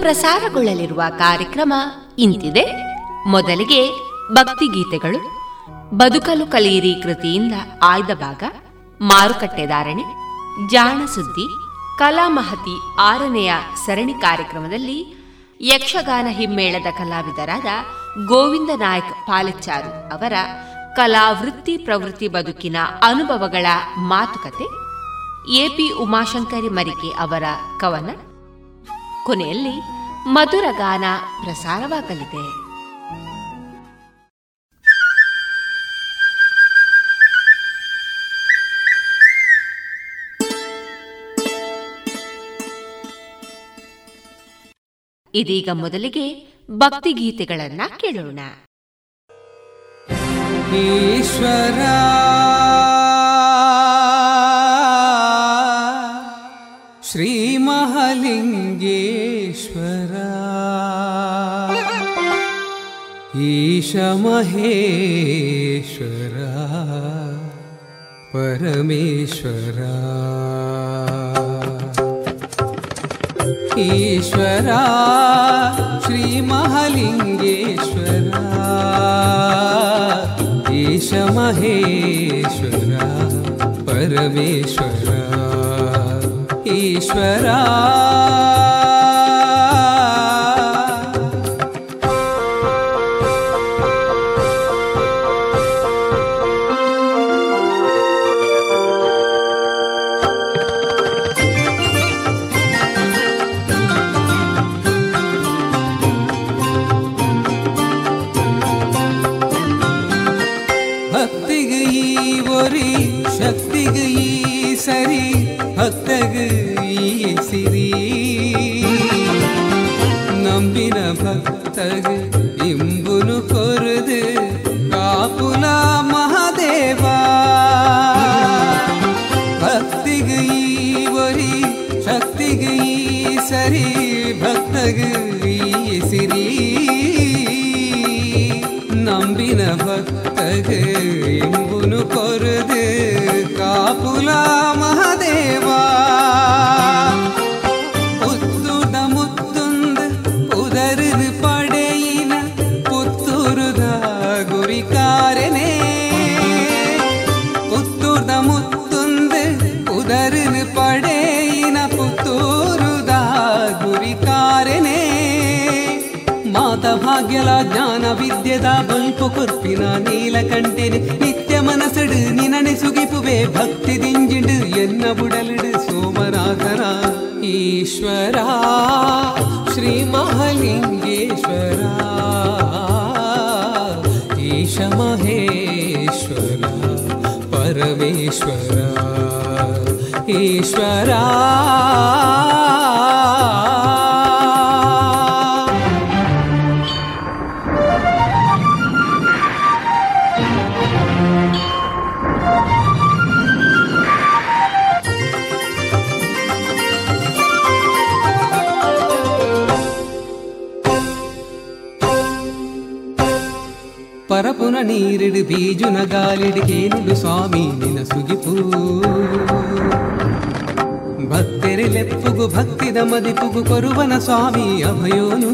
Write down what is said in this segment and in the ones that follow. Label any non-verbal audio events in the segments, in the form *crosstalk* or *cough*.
ಪ್ರಸಾರಗೊಳ್ಳಲಿರುವ ಕಾರ್ಯಕ್ರಮ ಇಂತಿದೆ. ಮೊದಲಿಗೆ ಭಕ್ತಿಗೀತೆಗಳು. ಬದುಕಲು ಕಲಿಯಿರಿ ಕೃತಿಯಿಂದ ಆಯ್ದ ಭಾಗ. ಮಾರುಕಟ್ಟೆ ಧಾರಣೆ. ಜಾಣ ಸುದ್ದಿ. ಕಲಾಮಹತಿ ಆರನೆಯ ಸರಣಿ ಕಾರ್ಯಕ್ರಮದಲ್ಲಿ ಯಕ್ಷಗಾನ ಹಿಮ್ಮೇಳದ ಕಲಾವಿದರಾದ ಗೋವಿಂದ ನಾಯಕ್ ಪಾಲೆಚ್ಚಾರು ಅವರ ಕಲಾವೃತ್ತಿ ಪ್ರವೃತ್ತಿ ಬದುಕಿನ ಅನುಭವಗಳ ಮಾತುಕತೆ. ಎಪಿ ಉಮಾಶಂಕರಿ ಮರಿಕೆ ಅವರ ಕವನ. ಕೊನೆಯಲ್ಲಿ ಮಧುರ ಗಾನ ಪ್ರಸಾರವಾಗಲಿದೆ. ಇದೀಗ ಮೊದಲಿಗೆ ಭಕ್ತಿಗೀತೆಗಳನ್ನ ಕೇಳೋಣ. ಈಶ್ವರ श्रीमहालिङ्गेश्वर। ईशमहेश्वर परमेश्वर। ईश्वरा श्रीमहालिङ्गेश्वर। ईशमहेश्वर परमेश्वर ईश्वरा அழகு சிறி. நம்பின பக்தகு இம்புனு பொருது. காப்புலாமா ಕೊರ್ಪಿನ ನೀಲಕಂಠೆನು ನಿತ್ಯ ಮನಸಡು ನಿನನೆ ಸುಗಿಪುವೆ ಭಕ್ತಿ ದಿಂಜಿಡು ಎನ್ನ ಬುಡಲಿಡು ಸೋಮನಾಥನ ಈಶ್ವರ ಶ್ರೀ ಮಹಾಲಿಂಗೇಶ್ವರ ಈಶ ಮಹೇಶ್ವರ ಪರಮೇಶ್ವರ ಈಶ್ವರ ನೀರಿಡು ಬೀಜುನ ಗಾಲಿಡು ಕೇನುಡು ಸ್ವಾಮಿ ನಿನ ಸುಗಿಪು ಭಕ್ತರಿ ಲೆಪ್ಪುಗು ಭಕ್ತಿದ ಮದಿಪುಗು ಕೊರುವನ ಸ್ವಾಮಿ ಅಭಯೋನು.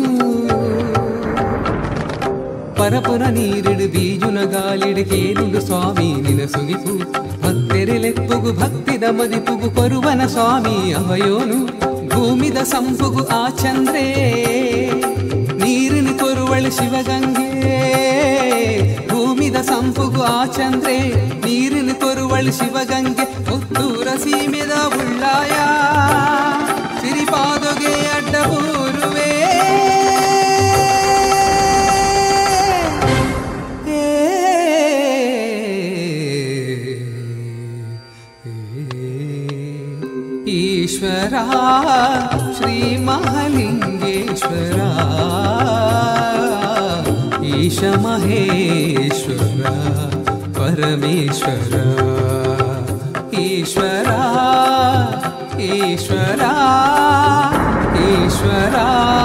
ಪರಪುರ ನೀರಿಡು ಬೀಜುನ ಗಾಲಿಡು ಕೇನುಡು ಸ್ವಾಮಿ ನಿನ ಸುಗಿಪು ಭಕ್ತರಿ ಲೆಪ್ಪುಗು ಭಕ್ತಿದ ಮದಿಪುಗು ಕೊರುವನ ಸ್ವಾಮಿ ಅಭಯೋನು. ಭೂಮಿದ ಸಂಪುಗು ಆ ಚಂದ್ರೇ, ನೀರಿನ ಕೊರುವಳು ಶಿವಗಂಗೆ. ಭೂಮಿದ ಆ ಚಂದ್ರೆ ನೀರಿನ ಕೊರುವಳು ಶಿವಗಂಗೆ ಪುತ್ತೂರ ಸೀಮೆದ ಉಳ್ಳಾಯ. ಸಿರಿಪಾದೊಗೆ ಅಡ್ಡಬೂರುವೆ ಈಶ್ವರ ಶ್ರೀ ಮಹಾಲಿಂಗೇಶ್ವರ. गणेश महेश्वरा परमेश्वरा। ईश्वरा ईश्वरा ईश्वरा।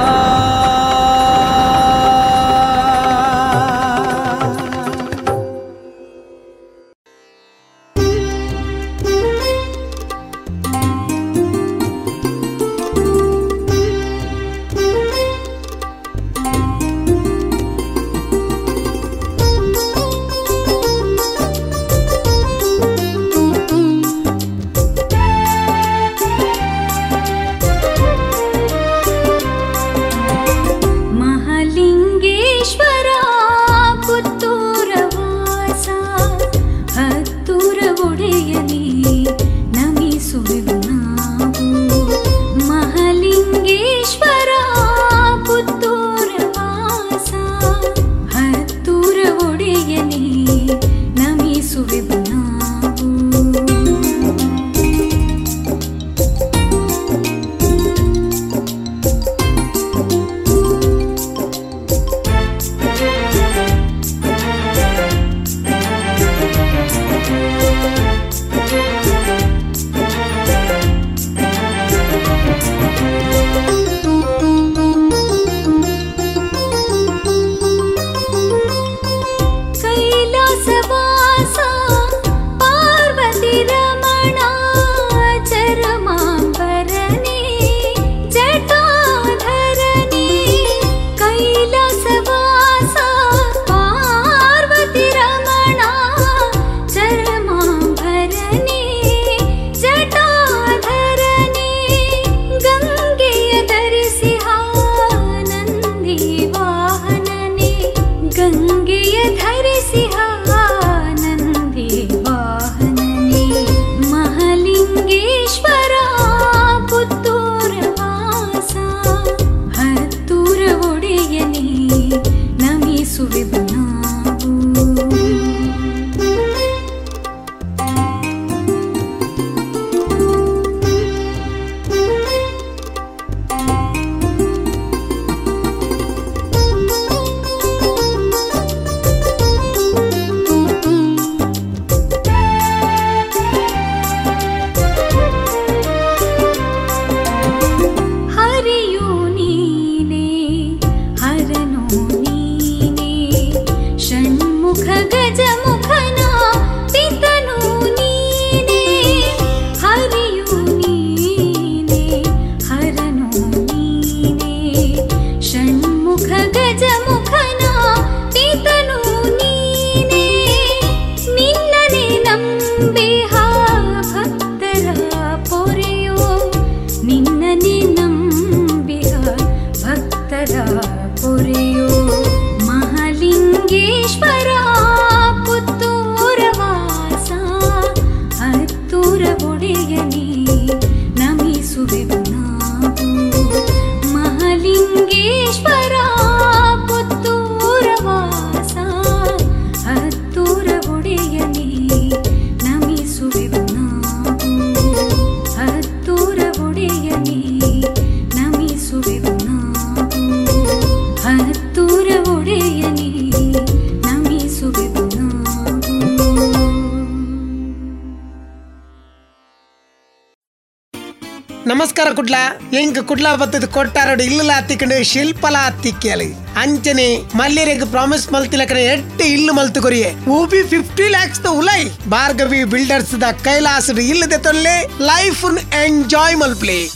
ನಮಸ್ಕಾರ ಕುಡ್ಲ. ಎಂಕ್ ಕುಡ್ಲ ಬತ್ತದ ಕೊಟ್ಟಾರೋಡು ಇಲ್ಲ ಹತ್ತಿಕೊಂಡು ಶಿಲ್ಪಲ ಹತ್ತಿಕ್ಕಲಿ ಅಂಚನೆ ಮಲ್ಯರೆಗ್ ಪ್ರಾಮಿಸ್ ಮಲ್ತಿಲಕನ ಎಟ್ಟು ಇಲ್ಲು ಮಲ್ತು ಕೊರಿಯೆ ಊಬಿ ಫಿಫ್ಟಿ ಲ್ಯಾಕ್ಸ್ ದ ಉಲೈ. ಭಾರ್ಗವಿ ಬಿಲ್ಡರ್ಸ್ ದ ಕೈಲಾಸ ಇಲ್ಲದೆ ತೊಲ್ಲೆ ಲೈಫ್ ಎಂಜಾಯ್ ಮಲ್ಪ್ಲಿ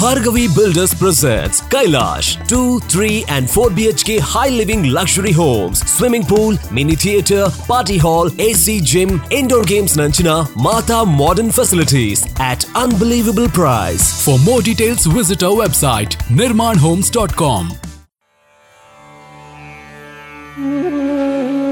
Bhargavi Builders presents Kailash 2, 3 and 4 BHK high living luxury homes, swimming pool, mini theatre, party hall, AC gym, indoor games Nanchina, Mata modern facilities at unbelievable price. For more details, visit our website nirmanhomes.com. *laughs*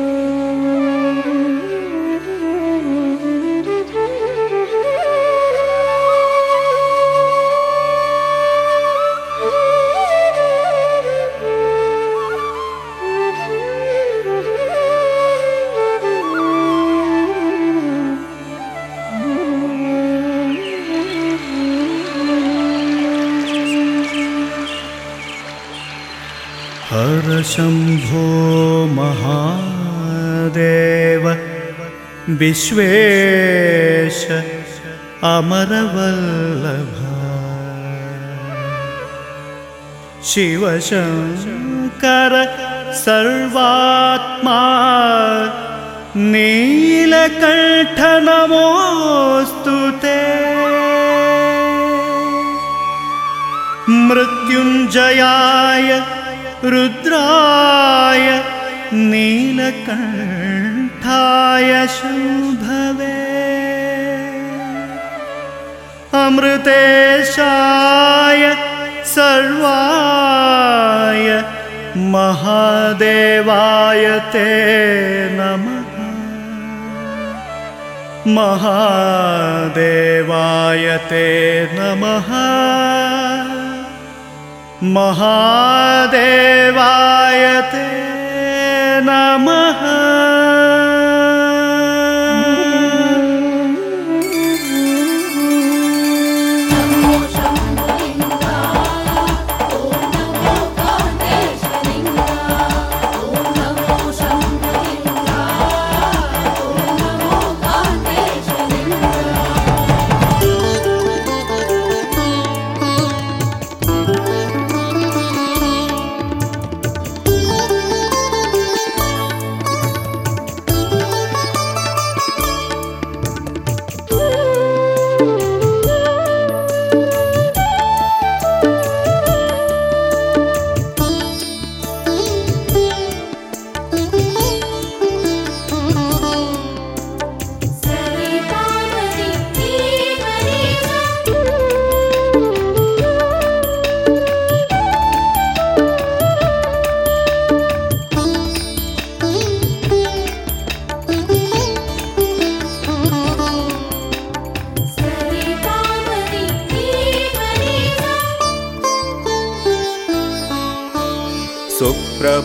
Shambho Mahadev Vishwesh अमरवल्लभ। Shivshankar सर्वात्मा नीलकण्ठ नमोऽस्तु ते। मृत्युञ्जयाय रुद्राय नीलकण्ठाय शुभवे अमृतेशाय सर्वाय महादेवाय ते नमः। महादेवाय ते नमः महादेवाय ते नमः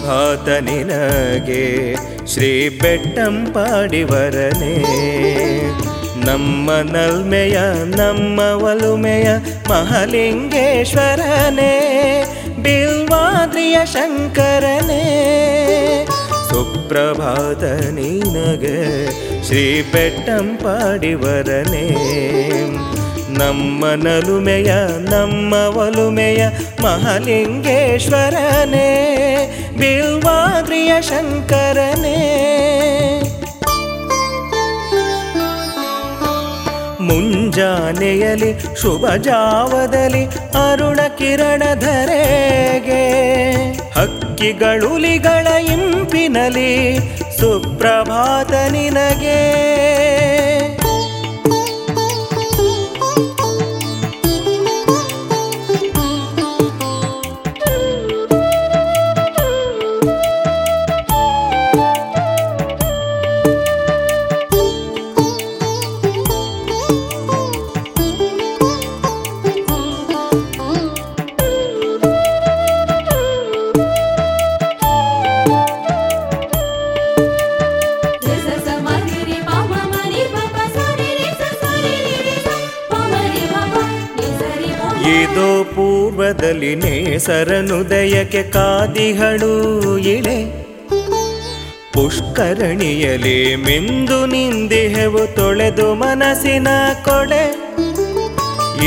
ಸುಪ್ರಭಾತ ನಿನಗೆ ಶ್ರೀ ಬೆಟ್ಟಂಪಾಡಿವರನೇ ನಮ್ಮ ನಲ್ಮೆಯ, ನಮ್ಮ ಒಲುಮೆಯ ಮಹಾಲಿಂಗೇಶ್ವರನೇ, ಬಿಲ್ವಾದ್ರಿಯ ಶಂಕರನೇ. ಸುಪ್ರಭಾತ ನಿನಗೆ ಶ್ರೀ ಬೆಟ್ಟಂಪಾಡಿವರನೇ ನಮ್ಮ ನಲುಮೆಯ, ನಮ್ಮ ಒಲುಮೆಯ ಮಹಾಲಿಂಗೇಶ್ವರನೇ. ಬಿಲ್ವಾದ್ರಿಯ ಶಂಕರನೇ. ಮುಂಜಾನೆಯಲಿ ಶುಭ ಜಾವದಲ್ಲಿ ಅರುಣ ಕಿರಣ ಧರೆಗೆ. ಹಕ್ಕಿಗಳುಲಿಗಳ ಇಂಪಿನಲಿ ಸುಪ್ರಭಾತ ನಿನಗೆ. ಪೂರ್ವದಲ್ಲಿ ನೇಸರನುದಯಕ್ಕೆ ಕಾದಿಹಳು ಇಳೆ. ಪುಷ್ಕರಣಿಯಲಿ ಮಿಂದು ನಿಂದಿಹೆವು ತೊಳೆದು ಮನಸ್ಸಿನ ಕೊಳೆ.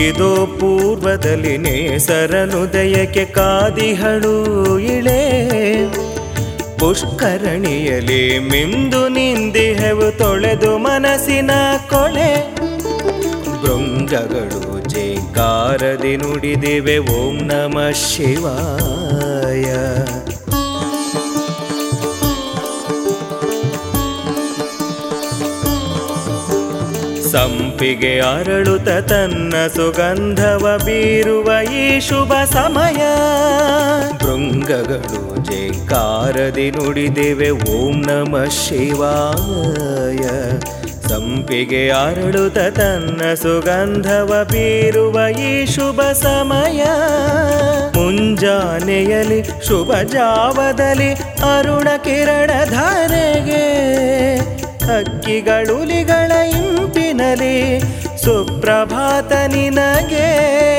ಇದೋ ಪೂರ್ವದಲ್ಲಿ ನೇಸರನುದಯಕ್ಕೆ ಕಾದಿಹಳು ಇಳೆ. ಪುಷ್ಕರಣಿಯಲಿ ಮಿಂದು ನಿಂದಿಹೆವು ತೊಳೆದು ಮನಸ್ಸಿನ ಕೊಳೆ. ಭೃಂಗಗಳು ಜೇಂಕಾರದಿ ನುಡಿದಿವೆ, ಓಂ ನಮ ಶಿವಾಯ. ಸಂಪಿಗೆ ಅರಳುತ ತನ್ನ ಸುಗಂಧವ ಬೀರುವ ಈ ಶುಭ ಸಮಯ. ಭೃಂಗಗಳು ಜೈಕಾರದಿ ನುಡಿದಿವೆ, ಓಂ ನಮ ಶಿವಾಯ. ಸಂಪಿಗೆ ಅರಳುತ ತನ್ನ ಸುಗಂಧವ ಬೀರುವ ಈ ಶುಭ ಸಮಯ. ಮುಂಜಾನೆಯಲ್ಲಿ ಶುಭ ಜಾವದಲ್ಲಿ ಅರುಣ ಕಿರಣ ಧಾರೆಗೆ ಹಕ್ಕಿಗಳುಲಿಗಳ ಇಂಪಿನಲಿ ಸುಪ್ರಭಾತ ನಿನಗೆ.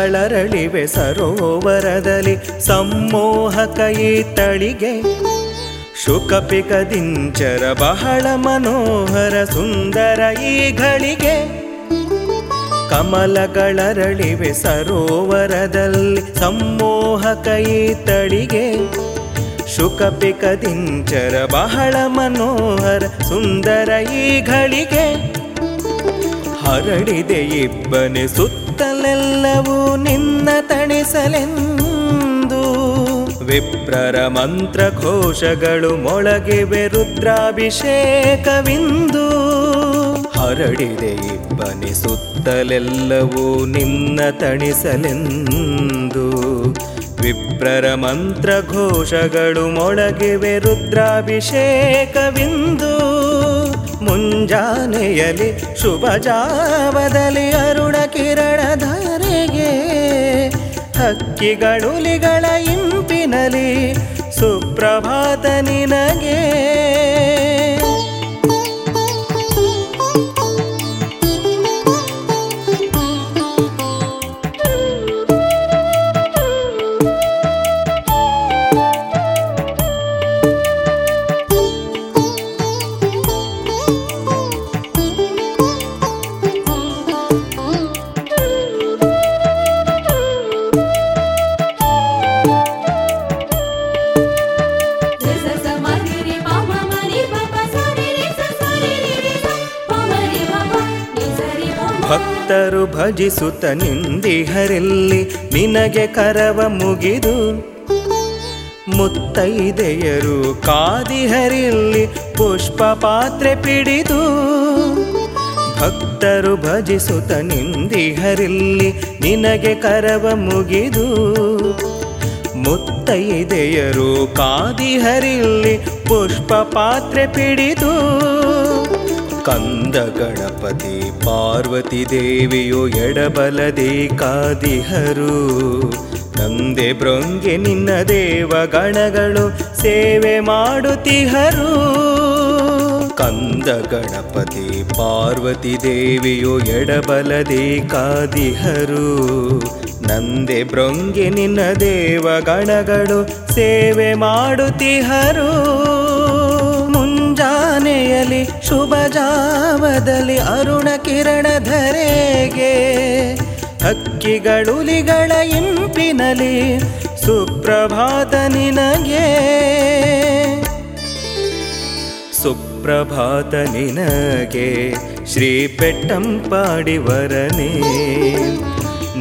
ಕಮಲಗಳರಳಿವೆ ಸರೋವರದಲ್ಲಿ ಸಮ್ಮೋಹಕ ತಳಿಗೆ. ಶುಕಪಿಕದಿಂಚರ ಬಹಳ ಮನೋಹರ ಸುಂದರ ಈ ಘಳಿಗೆ. ಕಮಲಗಳರಳಿವೆ ಸರೋವರದಲ್ಲಿ ಸಮ್ಮೋಹಕ ತಳಿಗೆ. ಶುಕಪಿಕದಿಂಚರ ಬಹಳ ಮನೋಹರ ಸುಂದರ ಈ ಘಳಿಗೆ. ಹರಡಿದೆ ಇಬ್ಬನೆ ಸುತ್ತಲೆಲ್ಲವೂ ನಿನ್ನ ತಣಿಸಲೆಂದು. ವಿಪ್ರರ ಮಂತ್ರ ಘೋಷಗಳು ಮೊಳಗಿವೆ ರುದ್ರಾಭಿಷೇಕವಿಂದು. ಹರಡಿದೆ ಇಬ್ಬನಿ ಸುತ್ತಲೆಲ್ಲವೂ ನಿನ್ನ ತಣಿಸಲೆಂದು. ವಿಪ್ರರ ಮಂತ್ರ ಘೋಷಗಳು ಮೊಳಗಿವೆ ರುದ್ರಾಭಿಷೇಕವಿಂದು. ಮುಂಜಾನೆಯಲಿ ಶುಭ ಜಾವದಲ್ಲಿ ಅರುಣ ಕಿರಣ ಧಾರೆಗೆ ಹಕ್ಕಿಗಳುಲಿಗಳ ಇಂಪಿನಲಿ ಸುಪ್ರಭಾತ ನಿನಗೆ. ಭಜಿಸುತ್ತ ನಿಂದಿಹರಲ್ಲಿ ನಿನಗೆ ಕರವ ಮುಗಿದು ಮುತ್ತೈದೆಯರು ಕಾದಿಹರಿಲ್ಲಿ ಪುಷ್ಪ ಪಾತ್ರೆ ಪಿಡಿದು ಭಕ್ತರು ಭಜಿಸುತ್ತ ನಿಂದಿಹರಿಲ್ಲಿ ನಿನಗೆ ಕರವ ಮುಗಿದು ಮುತ್ತೈದೆಯರು ಕಾದಿಹರಿಲ್ಲಿ ಪುಷ್ಪ ಪಾತ್ರೆ ಪಿಡಿದು ಕಂದ ಗಣಪತಿ ಪಾರ್ವತಿ ದೇವಿಯು ಎಡಬಲದಿ ಕಾದಿಹರು. ತಂದೆ ಬ್ರೊಂಗೆ ನಿನ್ನ ದೇವ ಗಣಗಳು ಸೇವೆ ಮಾಡುತ್ತಿಹರು. ಕಂದ ಗಣಪತಿ ಪಾರ್ವತಿ ದೇವಿಯು ಎಡಬಲದಿ ಕಾದಿಹರು. ನಂದೆ ಬ್ರೊಂಗೆ ನಿನ್ನ ದೇವ ಗಣಗಳು ಸೇವೆ ಮಾಡುತ್ತಿಹರು. ಮುಂಜಾನೆಯಲಿ ಶುಭ ಜಾವದಲ್ಲಿ ಅರುಣ ಕಿರಣ ಧರೆಗೆ ಹಕ್ಕಿಗಳುಲಿಗಳ ಇಂಪಿನಲಿ ಸುಪ್ರಭಾತ ನಿನಗೆ. ಸುಪ್ರಭಾತ ನಿನಗೆ ಶ್ರೀ ಪೆಟ್ಟಂಪಾಡಿವರನೇ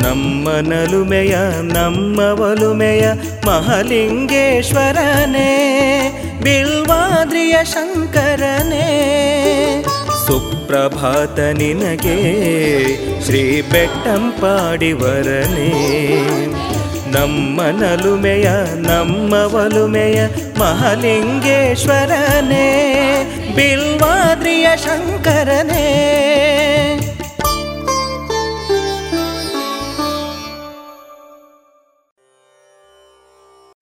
ನಮ್ಮ ನಲುಮೆಯ, ನಮ್ಮ ಒಲುಮೆಯ ಮಹಲಿಂಗೇಶ್ವರನೇ. ಬಿಲ್ವಾದ್ರಿಯ ಶಂಕರನೇ ಸುಪ್ರಭಾತ ನಿನಗೆ ಶ್ರೀ ಬೆಟ್ಟಂಪಾಡಿವರನೇ. ನಮ್ಮ ನಲುಮೆಯ ನಮ್ಮ ಒಲುಮೆಯ ಮಹಾಲಿಂಗೇಶ್ವರನೇ ಬಿಲ್ವಾದ್ರಿಯ ಶಂಕರನೇ.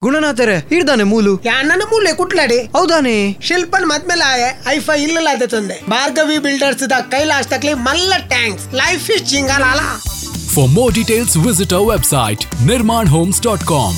ಗುಣನಾಥರೆ ಹಿಡ್ದಾನೆ ಮೂಲು. ನನ್ನ ಮೂಲೆ ಕುಟ್ಲಾಡಿ. ಹೌದಾನೆ. ಶಿಲ್ಪನ್ ಮದ್ಮೇಲೆ ಆಯೆ ಐಫೈ ಇಲ್ಲ ಅದೇ ತಂದೆ. ಭಾರ್ಗವಿ ಬಿಲ್ಡರ್ಸ್ ದ ಕೈಲಾಶ್ ತಕ್ಲಿ ಮಲ್ಲ ಟ್ಯಾಂಕ್ಸ್. Life is ಚಿಂಗಾಲಾಲ details visit our website our homes dot ಶಿವನನ್ನು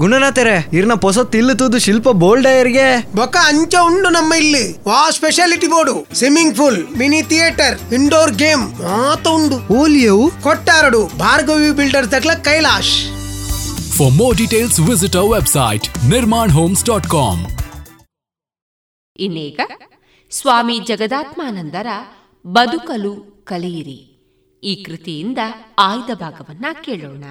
ಗುಣನಾಥರೆ ಇರ್ನ ಪೊಸ ತಿಲ್ಲು ತೂದು ಶಿಲ್ಪ ಬೋಲ್ಡಯರ್ಗೆ ಬೊಕ್ಕ ಅಂಚ ಉಂಡು ನಮ್ಮ ಇಲ್ಲಿ. ವಾ speciality board. Swimming pool mini theatre indoor game ಮಾತ ಉಂಡು. ಓಲಿಯವು? ಕೊಟ್ಟಾರಡು Bhargavi Builders ದಕ್ಲ Kailash. For more details visit our website Nirman homes dot com ಇನ್ನೀಗ ಸ್ವಾಮಿ ಜಗದಾತ್ಮಾನಂದರ ಬದುಕಲು ಕಲಿಯಿರಿ. ಈ ಕೃತಿಯಿಂದ ಆಯ್ದ ಭಾಗವನ್ನ ಕೇಳೋಣ.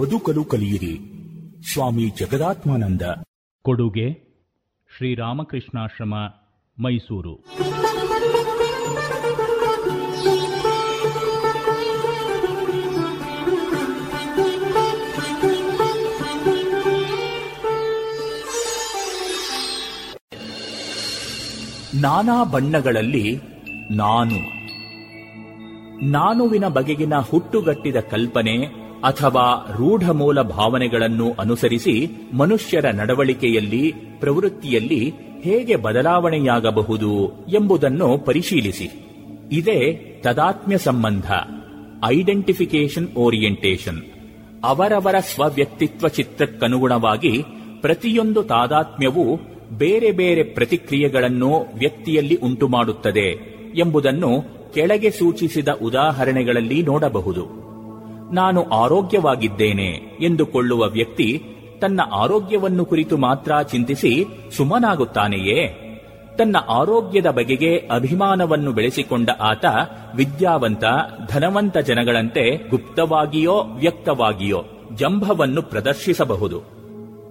ಬದುಕಲು ಕಲಿಯಿರಿ. ಸ್ವಾಮಿ ಜಗದಾತ್ಮಾನಂದ. ಕೊಡುಗೆ ಶ್ರೀರಾಮಕೃಷ್ಣಾಶ್ರಮ ಮೈಸೂರು. ನಾನಾ ಬಣ್ಣಗಳಲ್ಲಿ ನಾನು. ನಾನುವಿನ ಬಗೆಗಿನ ಹುಟ್ಟುಗಟ್ಟಿದ ಕಲ್ಪನೆ ಅಥವಾ ರೂಢಮೂಲ ಭಾವನೆಗಳನ್ನು ಅನುಸರಿಸಿ ಮನುಷ್ಯರ ನಡವಳಿಕೆಯಲ್ಲಿ, ಪ್ರವೃತ್ತಿಯಲ್ಲಿ ಹೇಗೆ ಬದಲಾವಣೆಯಾಗಬಹುದು ಎಂಬುದನ್ನು ಪರಿಶೀಲಿಸಿ. ಇದೇ ತದಾತ್ಮ್ಯ ಸಂಬಂಧ ಐಡೆಂಟಿಫಿಕೇಶನ್ ಓರಿಯೆಂಟೇಷನ್. ಅವರವರ ಸ್ವವ್ಯಕ್ತಿತ್ವ ಚಿತ್ರಕ್ಕನುಗುಣವಾಗಿ ಪ್ರತಿಯೊಂದು ತಾದಾತ್ಮ್ಯವು ಬೇರೆ ಬೇರೆ ಪ್ರತಿಕ್ರಿಯೆಗಳನ್ನು ವ್ಯಕ್ತಿಯಲ್ಲಿ ಉಂಟುಮಾಡುತ್ತದೆ ಎಂಬುದನ್ನು ಕೆಳಗೆ ಸೂಚಿಸಿದ ಉದಾಹರಣೆಗಳಲ್ಲಿ ನೋಡಬಹುದು. ನಾನು ಆರೋಗ್ಯವಾಗಿದ್ದೇನೆ ಎಂದುಕೊಳ್ಳುವ ವ್ಯಕ್ತಿ ತನ್ನ ಆರೋಗ್ಯವನ್ನು ಕುರಿತು ಮಾತ್ರ ಚಿಂತಿಸಿ ಸುಮನಾಗುತ್ತಾನೆಯೇ? ತನ್ನ ಆರೋಗ್ಯದ ಬಗೆಗೆ ಅಭಿಮಾನವನ್ನು ಬೆಳೆಸಿಕೊಂಡ ಆತ ವಿದ್ಯಾವಂತ, ಧನವಂತ ಜನಗಳಂತೆ ಗುಪ್ತವಾಗಿಯೋ ವ್ಯಕ್ತವಾಗಿಯೋ ಜಂಭವನ್ನು ಪ್ರದರ್ಶಿಸಬಹುದು.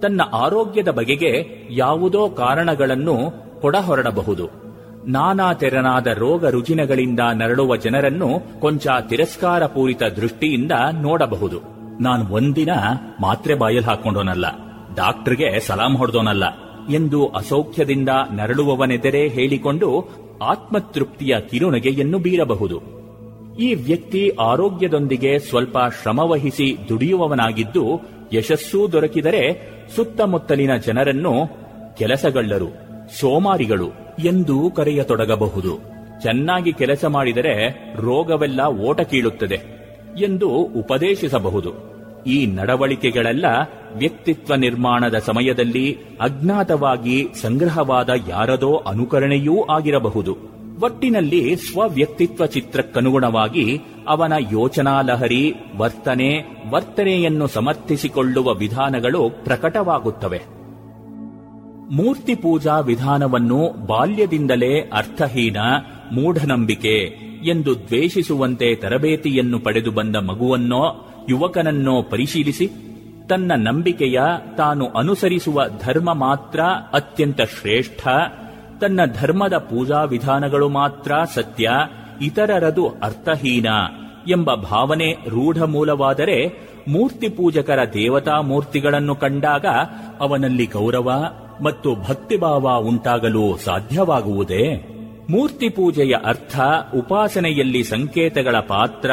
ತನ್ನ ಆರೋಗ್ಯದ ಬಗೆಗೆ ಯಾವುದೋ ಕಾರಣಗಳನ್ನು ಕೊಡಹೊರಡಬಹುದು. ನಾನಾ ತೆರನಾದ ರೋಗ ರುಜಿನಗಳಿಂದ ನರಳುವ ಜನರನ್ನು ಕೊಂಚ ತಿರಸ್ಕಾರಪೂರಿತ ದೃಷ್ಟಿಯಿಂದ ನೋಡಬಹುದು. ನಾನು ಒಂದಿನ ಮಾತ್ರೆ ಬಾಯಲ್ ಹಾಕೊಂಡೋನಲ್ಲ ಡಾಕ್ಟರ್ಗೆ ಸಲಾಂ ಹೊಡೆದೋನಲ್ಲ ಎಂದು ಅಸೌಖ್ಯದಿಂದ ನರಳುವವನೆದರೆ ಹೇಳಿಕೊಂಡು ಆತ್ಮತೃಪ್ತಿಯ ಕಿರುನಗೆಯನ್ನು ಬೀರಬಹುದು. ಈ ವ್ಯಕ್ತಿ ಆರೋಗ್ಯದೊಂದಿಗೆ ಸ್ವಲ್ಪ ಶ್ರಮವಹಿಸಿ ದುಡಿಯುವವನಾಗಿದ್ದು, ಯಶಸ್ಸೂ ದೊರಕಿದರೆ ಸುತ್ತಮುತ್ತಲಿನ ಜನರನ್ನು ಕೆಲಸಗಳ್ಳರು, ಸೋಮಾರಿಗಳು ಎಂದು ಕರೆಯತೊಡಗಬಹುದು. ಚೆನ್ನಾಗಿ ಕೆಲಸ ಮಾಡಿದರೆ ರೋಗವೆಲ್ಲ ಓಟ ಕೀಳುತ್ತದೆ ಎಂದು ಉಪದೇಶಿಸಬಹುದು. ಈ ನಡವಳಿಕೆಗಳೆಲ್ಲ ವ್ಯಕ್ತಿತ್ವ ನಿರ್ಮಾಣದ ಸಮಯದಲ್ಲಿ ಅಜ್ಞಾತವಾಗಿ ಸಂಗ್ರಹವಾದ ಯಾರದೋ ಅನುಕರಣೆಯೂ ಆಗಿರಬಹುದು. ಒಟ್ಟಿನಲ್ಲಿ ಸ್ವವ್ಯಕ್ತಿತ್ವ ಚಿತ್ರಕ್ಕನುಗುಣವಾಗಿ ಅವನ ಯೋಚನಾ ಲಹರಿ ವರ್ತನೆ, ವರ್ತನೆಯನ್ನು ಸಮರ್ಥಿಸಿಕೊಳ್ಳುವ ವಿಧಾನಗಳು ಪ್ರಕಟವಾಗುತ್ತವೆ. ಮೂರ್ತಿ ಪೂಜಾ ವಿಧಾನವನ್ನು ಬಾಲ್ಯದಿಂದಲೇ ಅರ್ಥಹೀನ ಮೂಢನಂಬಿಕೆ ಎಂದು ದ್ವೇಷಿಸುವಂತೆ ತರಬೇತಿಯನ್ನು ಪಡೆದು ಬಂದ ಮಗುವನ್ನೋ ಯುವಕನನ್ನೋ ಪರಿಶೀಲಿಸಿ, ತನ್ನ ನಂಬಿಕೆಯ ತಾನು ಅನುಸರಿಸುವ ಧರ್ಮ ಮಾತ್ರ ಅತ್ಯಂತ ಶ್ರೇಷ್ಠ, ತನ್ನ ಧರ್ಮದ ಪೂಜಾ ವಿಧಾನಗಳು ಮಾತ್ರ ಸತ್ಯ, ಇತರರದು ಅರ್ಥಹೀನ ಎಂಬ ಭಾವನೆ ರೂಢಮೂಲವಾದರೆ ಮೂರ್ತಿ ಪೂಜಕರ ದೇವತಾ ಮೂರ್ತಿಗಳನ್ನು ಕಂಡಾಗ ಅವನಲ್ಲಿ ಗೌರವ ಮತ್ತು ಭಕ್ತಿಭಾವ ಉಂಟಾಗಲು ಸಾಧ್ಯವಾಗುವುದೇ? ಮೂರ್ತಿ ಪೂಜೆಯ ಅರ್ಥ ಉಪಾಸನೆಯಲ್ಲಿ ಸಂಕೇತಗಳ ಪಾತ್ರ,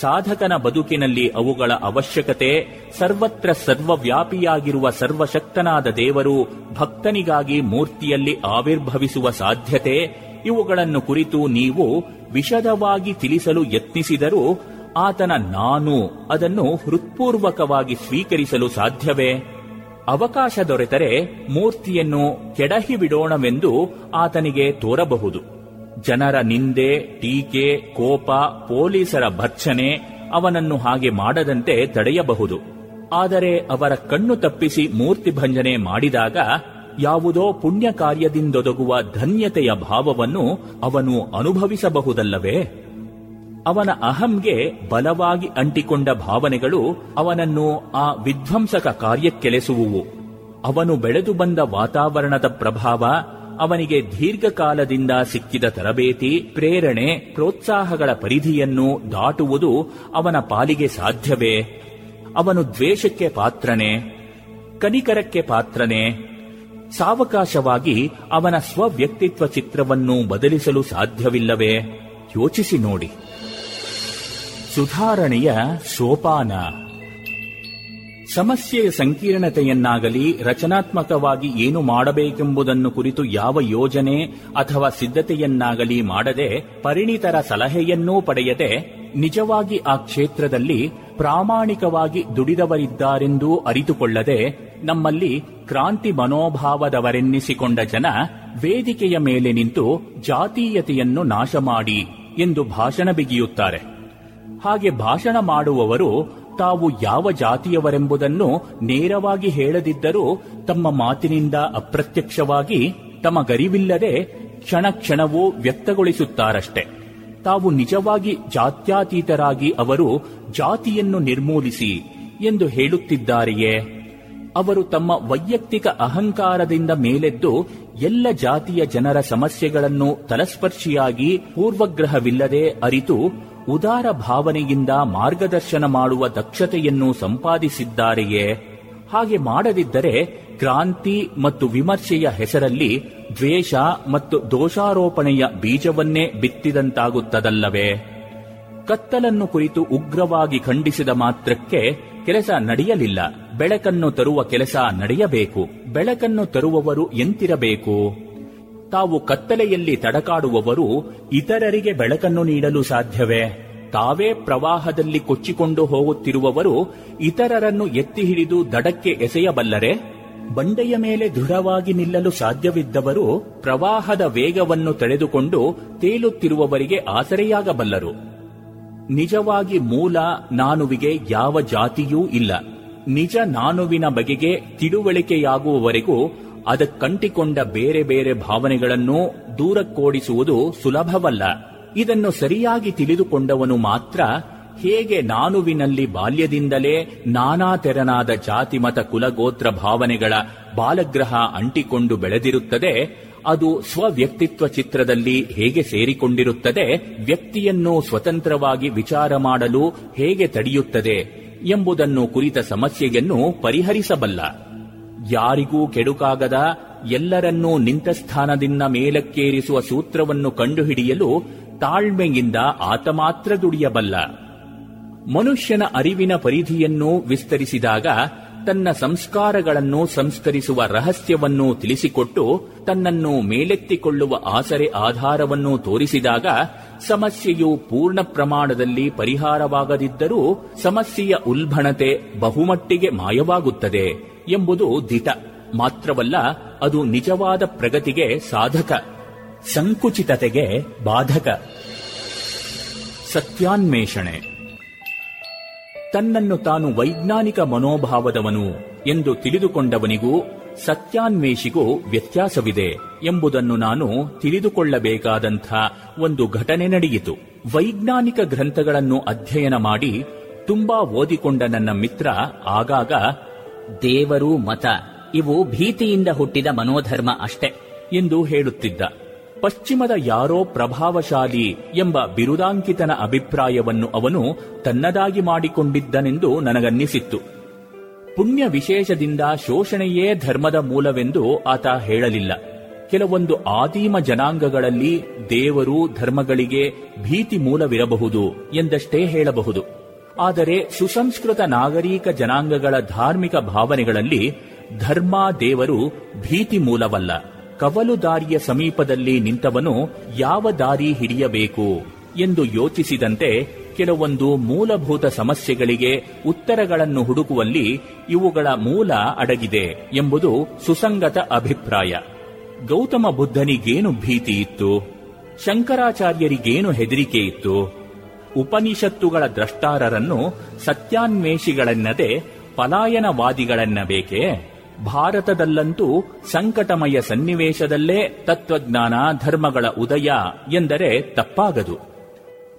ಸಾಧಕನ ಬದುಕಿನಲ್ಲಿ ಅವುಗಳ ಅವಶ್ಯಕತೆ, ಸರ್ವತ್ರ ಸರ್ವವ್ಯಾಪಿಯಾಗಿರುವ ಸರ್ವಶಕ್ತನಾದ ದೇವರು ಭಕ್ತನಿಗಾಗಿ ಮೂರ್ತಿಯಲ್ಲಿ ಆವಿರ್ಭವಿಸುವ ಸಾಧ್ಯತೆ, ಇವುಗಳನ್ನು ಕುರಿತು ನೀವು ವಿಶದವಾಗಿ ತಿಳಿಸಲು ಯತ್ನಿಸಿದರೂ ಆತನ ನಾನು ಅದನ್ನು ಹೃತ್ಪೂರ್ವಕವಾಗಿ ಸ್ವೀಕರಿಸಲು ಸಾಧ್ಯವೇ? ಅವಕಾಶ ದೊರೆತರೆ ಮೂರ್ತಿಯನ್ನು ಕೆಡಹಿ ಬಿಡೋಣವೆಂದು ಆತನಿಗೆ ತೋರಬಹುದು. ಜನರ ನಿಂದೆ, ಟೀಕೆ, ಕೋಪ, ಪೊಲೀಸರ ಭರ್ಚನೆ ಅವನನ್ನು ಹಾಗೆ ಮಾಡದಂತೆ ತಡೆಯಬಹುದು. ಆದರೆ ಅವರ ಕಣ್ಣು ತಪ್ಪಿಸಿ ಮೂರ್ತಿ ಭಂಜನೆ ಮಾಡಿದಾಗ ಯಾವುದೋ ಪುಣ್ಯ ಕಾರ್ಯದಿಂದೊದಗುವ ಧನ್ಯತೆಯ ಭಾವವನ್ನು ಅವನು ಅನುಭವಿಸಬಹುದಲ್ಲವೇ? ಅವನ ಅಹಂಗೆ ಬಲವಾಗಿ ಅಂಟಿಕೊಂಡ ಭಾವನೆಗಳು ಅವನನ್ನು ಆ ವಿಧ್ವಂಸಕ ಕಾರ್ಯಕ್ಕೆಲೆಸುವುವು ಅವನು ಬೆಳೆದು ಬಂದ ವಾತಾವರಣದ ಪ್ರಭಾವ ಅವನಿಗೆ ದೀರ್ಘಕಾಲದಿಂದ ಸಿಕ್ಕಿದ ತರಬೇತಿ, ಪ್ರೇರಣೆ, ಪ್ರೋತ್ಸಾಹಗಳ ಪರಿಧಿಯನ್ನು ದಾಟುವುದು ಅವನ ಪಾಲಿಗೆ ಸಾಧ್ಯವೇ? ಅವನು ದ್ವೇಷಕ್ಕೆ ಪಾತ್ರನೇ? ಕನಿಕರಕ್ಕೆ ಪಾತ್ರನೆ? ಸಾವಕಾಶವಾಗಿ ಅವನ ಸ್ವವ್ಯಕ್ತಿತ್ವ ಚಿತ್ರವನ್ನು ಬದಲಿಸಲು ಸಾಧ್ಯವಿಲ್ಲವೇ? ಯೋಚಿಸಿ ನೋಡಿ. ಸುಧಾರಣೆಯ ಸೋಪಾನ ಸಮಸ್ಯೆಯ ಸಂಕೀರ್ಣತೆಯನ್ನಾಗಲಿ ರಚನಾತ್ಮಕವಾಗಿ ಏನು ಮಾಡಬೇಕೆಂಬುದನ್ನು ಕುರಿತು ಯಾವ ಯೋಜನೆ ಅಥವಾ ಸಿದ್ಧತೆಯನ್ನಾಗಲಿ ಮಾಡದೆ ಪರಿಣಿತರ ಸಲಹೆಯನ್ನೂ ಪಡೆಯದೆ ನಿಜವಾಗಿ ಆ ಕ್ಷೇತ್ರದಲ್ಲಿ ಪ್ರಾಮಾಣಿಕವಾಗಿ ದುಡಿದವರಿದ್ದಾರೆಂದೂ ಅರಿತುಕೊಳ್ಳದೆ ನಮ್ಮಲ್ಲಿ ಕ್ರಾಂತಿ ಮನೋಭಾವದವರೆನ್ನಿಸಿಕೊಂಡ ಜನ ವೇದಿಕೆಯ ಮೇಲೆ ನಿಂತು ಜಾತೀಯತೆಯನ್ನು ನಾಶ ಮಾಡಿ ಎಂದು ಭಾಷಣ ಬಿಗಿಯುತ್ತಾರೆ. ಹಾಗೆ ಭಾಷಣ ಮಾಡುವವರು ತಾವು ಯಾವ ಜಾತಿಯವರೆಂಬುದನ್ನು ನೇರವಾಗಿ ಹೇಳದಿದ್ದರೂ ತಮ್ಮ ಮಾತಿನಿಂದ ಅಪ್ರತ್ಯಕ್ಷವಾಗಿ ತಮ್ಮ ಗರಿವಿಲ್ಲದೆ ಕ್ಷಣ ಕ್ಷಣವೂ ವ್ಯಕ್ತಗೊಳಿಸುತ್ತಾರಷ್ಟೆ. ತಾವು ನಿಜವಾಗಿ ಜಾತ್ಯಾತೀತರಾಗಿ ಅವರು ಜಾತಿಯನ್ನು ನಿರ್ಮೂಲಿಸಿ ಎಂದು ಹೇಳುತ್ತಿದ್ದಾರೆಯೇ? ಅವರು ತಮ್ಮ ವೈಯಕ್ತಿಕ ಅಹಂಕಾರದಿಂದ ಮೇಲೆದ್ದು ಎಲ್ಲ ಜಾತಿಯ ಜನರ ಸಮಸ್ಯೆಗಳನ್ನು ತಲಸ್ಪರ್ಶಿಯಾಗಿ ಪೂರ್ವಗ್ರಹವಿಲ್ಲದೆ ಅರಿತು ಉದಾರ ಭಾವನೆಯಿಂದ ಮಾರ್ಗದರ್ಶನ ಮಾಡುವ ದಕ್ಷತೆಯನ್ನು ಸಂಪಾದಿಸಿದ್ದಾರೆಯೇ? ಹಾಗೆ ಮಾಡದಿದ್ದರೆ ಕ್ರಾಂತಿ ಮತ್ತು ವಿಮರ್ಶೆಯ ಹೆಸರಲ್ಲಿ ದ್ವೇಷ ಮತ್ತು ದೋಷಾರೋಪಣೆಯ ಬೀಜವನ್ನೇ ಬಿತ್ತಿದಂತಾಗುತ್ತದಲ್ಲವೇ? ಕತ್ತಲನ್ನು ಕುರಿತು ಉಗ್ರವಾಗಿ ಖಂಡಿಸಿದ ಮಾತ್ರಕ್ಕೆ ಕೆಲಸ ನಡೆಯಲಿಲ್ಲ. ಬೆಳಕನ್ನು ತರುವ ಕೆಲಸ ನಡೆಯಬೇಕು. ಬೆಳಕನ್ನು ತರುವವರು ಎಂತಿರಬೇಕು? ತಾವು ಕತ್ತಲೆಯಲ್ಲಿ ತಡಕಾಡುವವರು ಇತರರಿಗೆ ಬೆಳಕನ್ನು ನೀಡಲು ಸಾಧ್ಯವೇ? ತಾವೇ ಪ್ರವಾಹದಲ್ಲಿ ಕೊಚ್ಚಿಕೊಂಡು ಹೋಗುತ್ತಿರುವವರು ಇತರರನ್ನು ಎತ್ತಿ ಹಿಡಿದು ದಡಕ್ಕೆ ಎಸೆಯಬಲ್ಲರೆ? ಬಂಡೆಯ ಮೇಲೆ ದೃಢವಾಗಿ ನಿಲ್ಲಲು ಸಾಧ್ಯವಿದ್ದವರು ಪ್ರವಾಹದ ವೇಗವನ್ನು ತಡೆದುಕೊಂಡು ತೇಲುತ್ತಿರುವವರಿಗೆ ಆಸರೆಯಾಗಬಲ್ಲರು. ನಿಜವಾಗಿ ಮೂಲ ನಾನುವಿಗೆ ಯಾವ ಜಾತಿಯೂ ಇಲ್ಲ. ನಿಜ ನಾನುವಿನ ಬಗೆಗೆ ತಿಳುವಳಿಕೆಯಾಗುವವರೆಗೂ ಅದಕ್ಕಂಟಿಕೊಂಡ ಬೇರೆ ಬೇರೆ ಭಾವನೆಗಳನ್ನು ದೂರಕ್ಕೋಡಿಸುವುದು ಸುಲಭವಲ್ಲ. ಇದನ್ನು ಸರಿಯಾಗಿ ತಿಳಿದುಕೊಂಡವನು ಮಾತ್ರ ಹೇಗೆ ನಾನುವಿನಲ್ಲಿ ಬಾಲ್ಯದಿಂದಲೇ ನಾನಾ ತೆರನಾದ ಜಾತಿ ಮತ ಕುಲಗೋತ್ರ ಭಾವನೆಗಳ ಬಾಲಗ್ರಹ ಅಂಟಿಕೊಂಡು ಬೆಳೆದಿರುತ್ತದೆ ಅದು ಸ್ವವ್ಯಕ್ತಿತ್ವ ಚಿತ್ರದಲ್ಲಿ ಹೇಗೆ ಸೇರಿಕೊಂಡಿರುತ್ತದೆ, ವ್ಯಕ್ತಿಯನ್ನು ಸ್ವತಂತ್ರವಾಗಿ ವಿಚಾರ ಮಾಡಲು ಹೇಗೆ ತಡೆಯುತ್ತದೆ ಎಂಬುದನ್ನು ಕುರಿತ ಸಮಸ್ಯೆಯನ್ನು ಪರಿಹರಿಸಬಲ್ಲ. ಯಾರಿಗೂ ಕೆಡುಕಾಗದ, ಎಲ್ಲರನ್ನೂ ನಿಂತ ಸ್ಥಾನದಿಂದ ಮೇಲಕ್ಕೇರಿಸುವ ಸೂತ್ರವನ್ನು ಕಂಡುಹಿಡಿಯಲು ತಾಳ್ಮೆಯಿಂದ ಆತ ಮಾತ್ರ ದುಡಿಯಬಲ್ಲ. ಮನುಷ್ಯನ ಅರಿವಿನ ಪರಿಧಿಯನ್ನು ವಿಸ್ತರಿಸಿದಾಗ ತನ್ನ ಸಂಸ್ಕಾರಗಳನ್ನು ಸಂಸ್ಕರಿಸುವ ರಹಸ್ಯವನ್ನು ತಿಳಿಸಿಕೊಟ್ಟು ತನ್ನನ್ನು ಮೇಲೆತ್ತಿಕೊಳ್ಳುವ ಆಸರೆ ಆಧಾರವನ್ನು ತೋರಿಸಿದಾಗ ಸಮಸ್ಯೆಯು ಪೂರ್ಣ ಪ್ರಮಾಣದಲ್ಲಿ ಪರಿಹಾರವಾಗದಿದ್ದರೂ ಸಮಸ್ಯೆಯ ಉಲ್ಬಣತೆ ಬಹುಮಟ್ಟಿಗೆ ಮಾಯವಾಗುತ್ತದೆ ಎಂಬುದು ದಿಟ. ಮಾತ್ರವಲ್ಲ, ಅದು ನಿಜವಾದ ಪ್ರಗತಿಗೆ ಸಾಧಕ. ಸಂಕುಚಿತತೆಗೆ ಬಾಧಕ. ಸತ್ಯಾನ್ವೇಷಣೆ. ತನ್ನನ್ನು ತಾನು ವೈಜ್ಞಾನಿಕ ಮನೋಭಾವದವನು ಎಂದು ತಿಳಿದುಕೊಂಡವನಿಗೂ ಸತ್ಯಾನ್ವೇಷಿಗೂ ವ್ಯತ್ಯಾಸವಿದೆ ಎಂಬುದನ್ನು ನಾನು ತಿಳಿದುಕೊಳ್ಳಬೇಕಾದಂಥ ಒಂದು ಘಟನೆ ನಡೆಯಿತು. ವೈಜ್ಞಾನಿಕ ಗ್ರಂಥಗಳನ್ನು ಅಧ್ಯಯನ ಮಾಡಿ ತುಂಬಾ ಓದಿಕೊಂಡ ನನ್ನ ಮಿತ್ರ ಆಗಾಗ, ದೇವರು, ಮತ, ಇವು ಭೀತಿಯಿಂದ ಹುಟ್ಟಿದ ಮನೋಧರ್ಮ ಅಷ್ಟೆ ಎಂದು ಹೇಳುತ್ತಿದ್ದ. ಪಶ್ಚಿಮದ ಯಾರೋ ಪ್ರಭಾವಶಾಲಿ ಎಂಬ ಬಿರುದಾಂಕಿತನ ಅಭಿಪ್ರಾಯವನ್ನು ಅವನು ತನ್ನದಾಗಿ ಮಾಡಿಕೊಂಡಿದ್ದನೆಂದು ನನಗನ್ನಿಸಿತ್ತು. ಪುಣ್ಯ ವಿಶೇಷದಿಂದ ಶೋಷಣೆಯೇ ಧರ್ಮದ ಮೂಲವೆಂದು ಆತ ಹೇಳಲಿಲ್ಲ. ಕೆಲವೊಂದು ಆದಿಮ ಜನಾಂಗಗಳಲ್ಲಿ ದೇವರು ಧರ್ಮಗಳಿಗೆ ಭೀತಿ ಮೂಲವಿರಬಹುದು ಎಂದಷ್ಟೇ ಹೇಳಬಹುದು. ಆದರೆ ಸುಸಂಸ್ಕೃತ ನಾಗರಿಕ ಜನಾಂಗಗಳ ಧಾರ್ಮಿಕ ಭಾವನೆಗಳಲ್ಲಿ ಧರ್ಮ ದೇವರು ಭೀತಿ ಮೂಲವಲ್ಲ. ಕವಲು ದಾರಿಯ ಸಮೀಪದಲ್ಲಿ ನಿಂತವನು ಯಾವ ದಾರಿ ಹಿಡಿಯಬೇಕು ಎಂದು ಯೋಚಿಸಿದಂತೆ ಕೆಲವೊಂದು ಮೂಲಭೂತ ಸಮಸ್ಯೆಗಳಿಗೆ ಉತ್ತರಗಳನ್ನು ಹುಡುಕುವಲ್ಲಿ ಇವುಗಳ ಮೂಲ ಅಡಗಿದೆ ಎಂಬುದು ಸುಸಂಗತ ಅಭಿಪ್ರಾಯ. ಗೌತಮ ಬುದ್ಧನಿಗೇನು ಭೀತಿ ಇತ್ತು? ಶಂಕರಾಚಾರ್ಯರಿಗೇನು ಹೆದರಿಕೆ ಇತ್ತು? ಉಪನಿಷತ್ತುಗಳ ದ್ರಷ್ಟಾರರನ್ನು ಸತ್ಯಾನ್ವೇಷಿಗಳೆನ್ನದೆ ಪಲಾಯನವಾದಿಗಳೆನ್ನಬೇಕೇ ಭಾರತದಲ್ಲಂತೂ ಸಂಕಟಮಯ ಸನ್ನಿವೇಶದಲ್ಲೇ ತತ್ವಜ್ಞಾನ ಧರ್ಮಗಳ ಉದಯ ಎಂದರೆ ತಪ್ಪಾಗದು.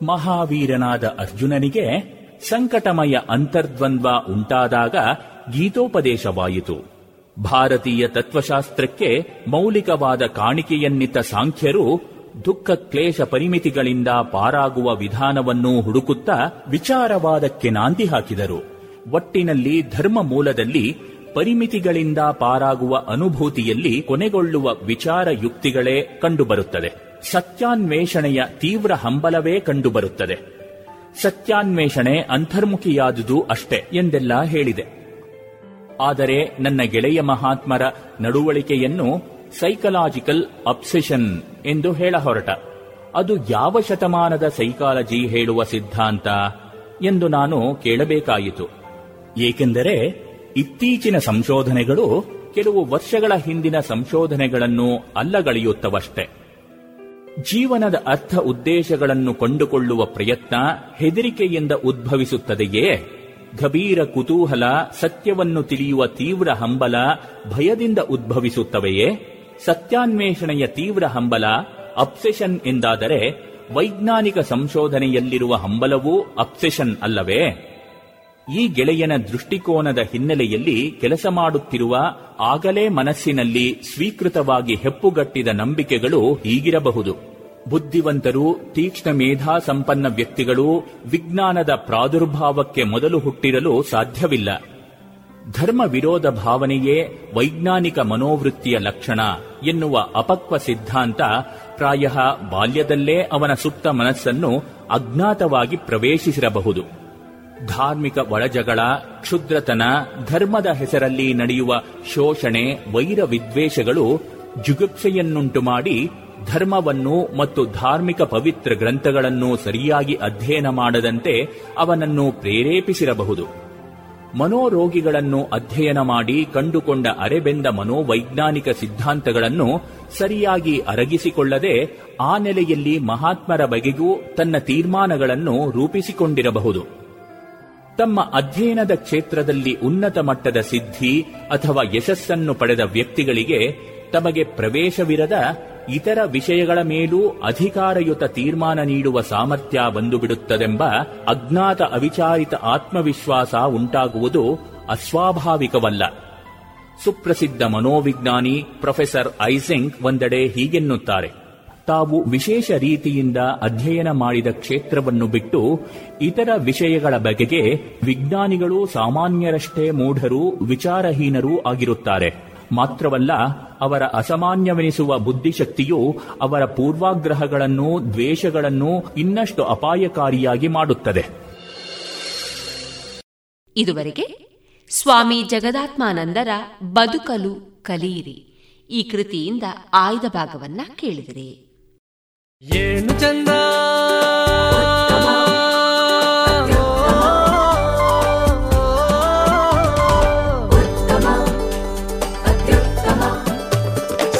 ಮಹಾವೀರನಾದ ಅರ್ಜುನನಿಗೆ ಸಂಕಟಮಯ ಅಂತರ್ದ್ವಂದ್ವ ಉಂಟಾದಾಗ ಗೀತೋಪದೇಶವಾಯಿತು. ಭಾರತೀಯ ತತ್ವಶಾಸ್ತ್ರಕ್ಕೆ ಮೌಲಿಕವಾದ ಕಾಣಿಕೆಯನ್ನಿತ್ತ ಸಾಂಖ್ಯರು ದುಃಖ ಕ್ಲೇಶ ಪರಿಮಿತಿಗಳಿಂದ ಪಾರಾಗುವ ವಿಧಾನವನ್ನು ಹುಡುಕುತ್ತಾ ವಿಚಾರವಾದಕ್ಕೆ ನಾಂದಿ ಹಾಕಿದರು. ಒಟ್ಟಿನಲ್ಲಿ ಧರ್ಮ ಮೂಲದಲ್ಲಿ ಪರಿಮಿತಿಗಳಿಂದ ಪಾರಾಗುವ ಅನುಭೂತಿಯಲ್ಲಿ ಕೊನೆಗೊಳ್ಳುವ ವಿಚಾರ ಯುಕ್ತಿಗಳೇ ಕಂಡುಬರುತ್ತದೆ. ಸತ್ಯಾನ್ವೇಷಣೆಯ ತೀವ್ರ ಹಂಬಲವೇ ಕಂಡುಬರುತ್ತದೆ. ಸತ್ಯಾನ್ವೇಷಣೆ ಅಂತರ್ಮುಖಿಯಾದುದು ಅಷ್ಟೇ ಎಂದೆಲ್ಲ ಹೇಳಿದೆ. ಆದರೆ ನನ್ನ ಗೆಳೆಯ ಮಹಾತ್ಮರ ನಡವಳಿಕೆಯನ್ನು ಸೈಕಲಾಜಿಕಲ್ ಅಬ್ಸೆಷನ್ ಎಂದು ಹೇಳ ಹೊರಟ ಅದು ಯಾವ ಶತಮಾನದ ಸೈಕಾಲಜಿ ಹೇಳುವ ಸಿದ್ಧಾಂತ ಎಂದು ನಾನು ಕೇಳಬೇಕಾಯಿತು. ಏಕೆಂದರೆ ಇತ್ತೀಚಿನ ಸಂಶೋಧನೆಗಳು ಕೆಲವು ವರ್ಷಗಳ ಹಿಂದಿನ ಸಂಶೋಧನೆಗಳನ್ನು ಅಲ್ಲಗಳೆಯುತ್ತವಷ್ಟೆ. ಜೀವನದ ಅರ್ಥ ಉದ್ದೇಶಗಳನ್ನು ಕಂಡುಕೊಳ್ಳುವ ಪ್ರಯತ್ನ ಹೆದರಿಕೆಯಿಂದ ಉದ್ಭವಿಸುತ್ತದೆಯೇ? ಗಭೀರ ಕುತೂಹಲ, ಸತ್ಯವನ್ನು ತಿಳಿಯುವ ತೀವ್ರ ಹಂಬಲ ಭಯದಿಂದ ಉದ್ಭವಿಸುತ್ತವೆಯೇ? ಸತ್ಯಾನ್ವೇಷಣೆಯ ತೀವ್ರ ಹಂಬಲ ಅಪ್ಸೆಷನ್ ಎಂದಾದರೆ ವೈಜ್ಞಾನಿಕ ಸಂಶೋಧನೆಯಲ್ಲಿರುವ ಹಂಬಲವೂ ಅಪ್ಸೆಷನ್ ಅಲ್ಲವೇ? ಈ ಗೆಳೆಯನ ದೃಷ್ಟಿಕೋನದ ಹಿನ್ನೆಲೆಯಲ್ಲಿ ಕೆಲಸ ಮಾಡುತ್ತಿರುವ ಆಗಲೇ ಮನಸ್ಸಿನಲ್ಲಿ ಸ್ವೀಕೃತವಾಗಿ ಹೆಪ್ಪುಗಟ್ಟಿದ ನಂಬಿಕೆಗಳು ಹೀಗಿರಬಹುದು. ಬುದ್ಧಿವಂತರು, ತೀಕ್ಷ್ಣ ಮೇಧಾ ಸಂಪನ್ನ ವ್ಯಕ್ತಿಗಳು ವಿಜ್ಞಾನದ ಪ್ರಾದುರ್ಭಾವಕ್ಕೆ ಮೊದಲು ಹುಟ್ಟಿರಲು ಸಾಧ್ಯವಿಲ್ಲ. ಧರ್ಮ ವಿರೋಧ ಭಾವನೆಯೇ ವೈಜ್ಞಾನಿಕ ಮನೋವೃತ್ತಿಯ ಲಕ್ಷಣ ಎನ್ನುವ ಅಪಕ್ವ ಸಿದ್ಧಾಂತ ಪ್ರಾಯ ಬಾಲ್ಯದಲ್ಲೇ ಅವನ ಸುಪ್ತ ಮನಸ್ಸನ್ನು ಅಜ್ಞಾತವಾಗಿ ಪ್ರವೇಶಿಸಿರಬಹುದು. ಧಾರ್ಮಿಕ ಒಳಜಗಳ, ಕ್ಷುದ್ರತನ, ಧರ್ಮದ ಹೆಸರಲ್ಲಿ ನಡೆಯುವ ಶೋಷಣೆ, ವೈರ ವಿದ್ವೇಷಗಳು ಜುಗುಪ್ಸೆಯನ್ನುಂಟು ಮಾಡಿ ಧರ್ಮವನ್ನು ಮತ್ತು ಧಾರ್ಮಿಕ ಪವಿತ್ರ ಗ್ರಂಥಗಳನ್ನು ಸರಿಯಾಗಿ ಅಧ್ಯಯನ ಮಾಡದಂತೆ ಅವನನ್ನು ಪ್ರೇರೇಪಿಸಿರಬಹುದು. ಮನೋರೋಗಿಗಳನ್ನು ಅಧ್ಯಯನ ಮಾಡಿ ಕಂಡುಕೊಂಡ ಅರೆಬೆಂದ ಮನೋವೈಜ್ಞಾನಿಕ ಸಿದ್ಧಾಂತಗಳನ್ನು ಸರಿಯಾಗಿ ಅರಗಿಸಿಕೊಳ್ಳದೆ ಆ ನೆಲೆಯಲ್ಲಿ ಮಹಾತ್ಮರ ಬಗೆಗೂ ತನ್ನ ತೀರ್ಮಾನಗಳನ್ನು ರೂಪಿಸಿಕೊಂಡಿರಬಹುದು. ತಮ್ಮ ಅಧ್ಯಯನದ ಕ್ಷೇತ್ರದಲ್ಲಿ ಉನ್ನತ ಮಟ್ಟದ ಸಿದ್ಧಿ ಅಥವಾ ಯಶಸ್ಸನ್ನು ಪಡೆದ ವ್ಯಕ್ತಿಗಳಿಗೆ ತಮಗೆ ಪ್ರವೇಶವಿರದ ಇತರ ವಿಷಯಗಳ ಮೇಲೂ ಅಧಿಕಾರಯುತ ತೀರ್ಮಾನ ನೀಡುವ ಸಾಮರ್ಥ್ಯ ಬಂದುಬಿಡುತ್ತದೆಂಬ ಅಜ್ಞಾತ ಅವಿಚಾರಿತ ಆತ್ಮವಿಶ್ವಾಸ ಉಂಟಾಗುವುದು ಅಸ್ವಾಭಾವಿಕವಲ್ಲ. ಸುಪ್ರಸಿದ್ಧ ಮನೋವಿಜ್ಞಾನಿ ಪ್ರೊಫೆಸರ್ ಐಸೆಂಗ್ ಒಂದೆಡೆ ಹೀಗೆನ್ನುತ್ತಾರೆ. ತಾವು ವಿಶೇಷ ರೀತಿಯಿಂದ ಅಧ್ಯಯನ ಮಾಡಿದ ಕ್ಷೇತ್ರವನ್ನು ಬಿಟ್ಟು ಇತರ ವಿಷಯಗಳ ಬಗೆಗೆ ವಿಜ್ಞಾನಿಗಳು ಸಾಮಾನ್ಯರಷ್ಟೇ ಮೂಢರು, ವಿಚಾರಹೀನರೂ ಆಗಿರುತ್ತಾರೆ. ಮಾತ್ರವಲ್ಲ, ಅವರ ಅಸಾಮಾನ್ಯವೆನಿಸುವ ಬುದ್ಧಿಶಕ್ತಿಯು ಅವರ ಪೂರ್ವಾಗ್ರಹಗಳನ್ನು, ದ್ವೇಷಗಳನ್ನು ಇನ್ನಷ್ಟು ಅಪಾಯಕಾರಿಯಾಗಿ ಮಾಡುತ್ತದೆ. ಇದುವರೆಗೆ ಸ್ವಾಮಿ ಜಗದಾತ್ಮಾನಂದರ ಬದುಕಲು ಕಲಿಯಿರಿ. ಈ ಕೃತಿಯಿಂದ ಆಯ್ದ ಭಾಗವನ್ನ ಕೇಳಿದಿರಿ. ಏನು ಚಂದ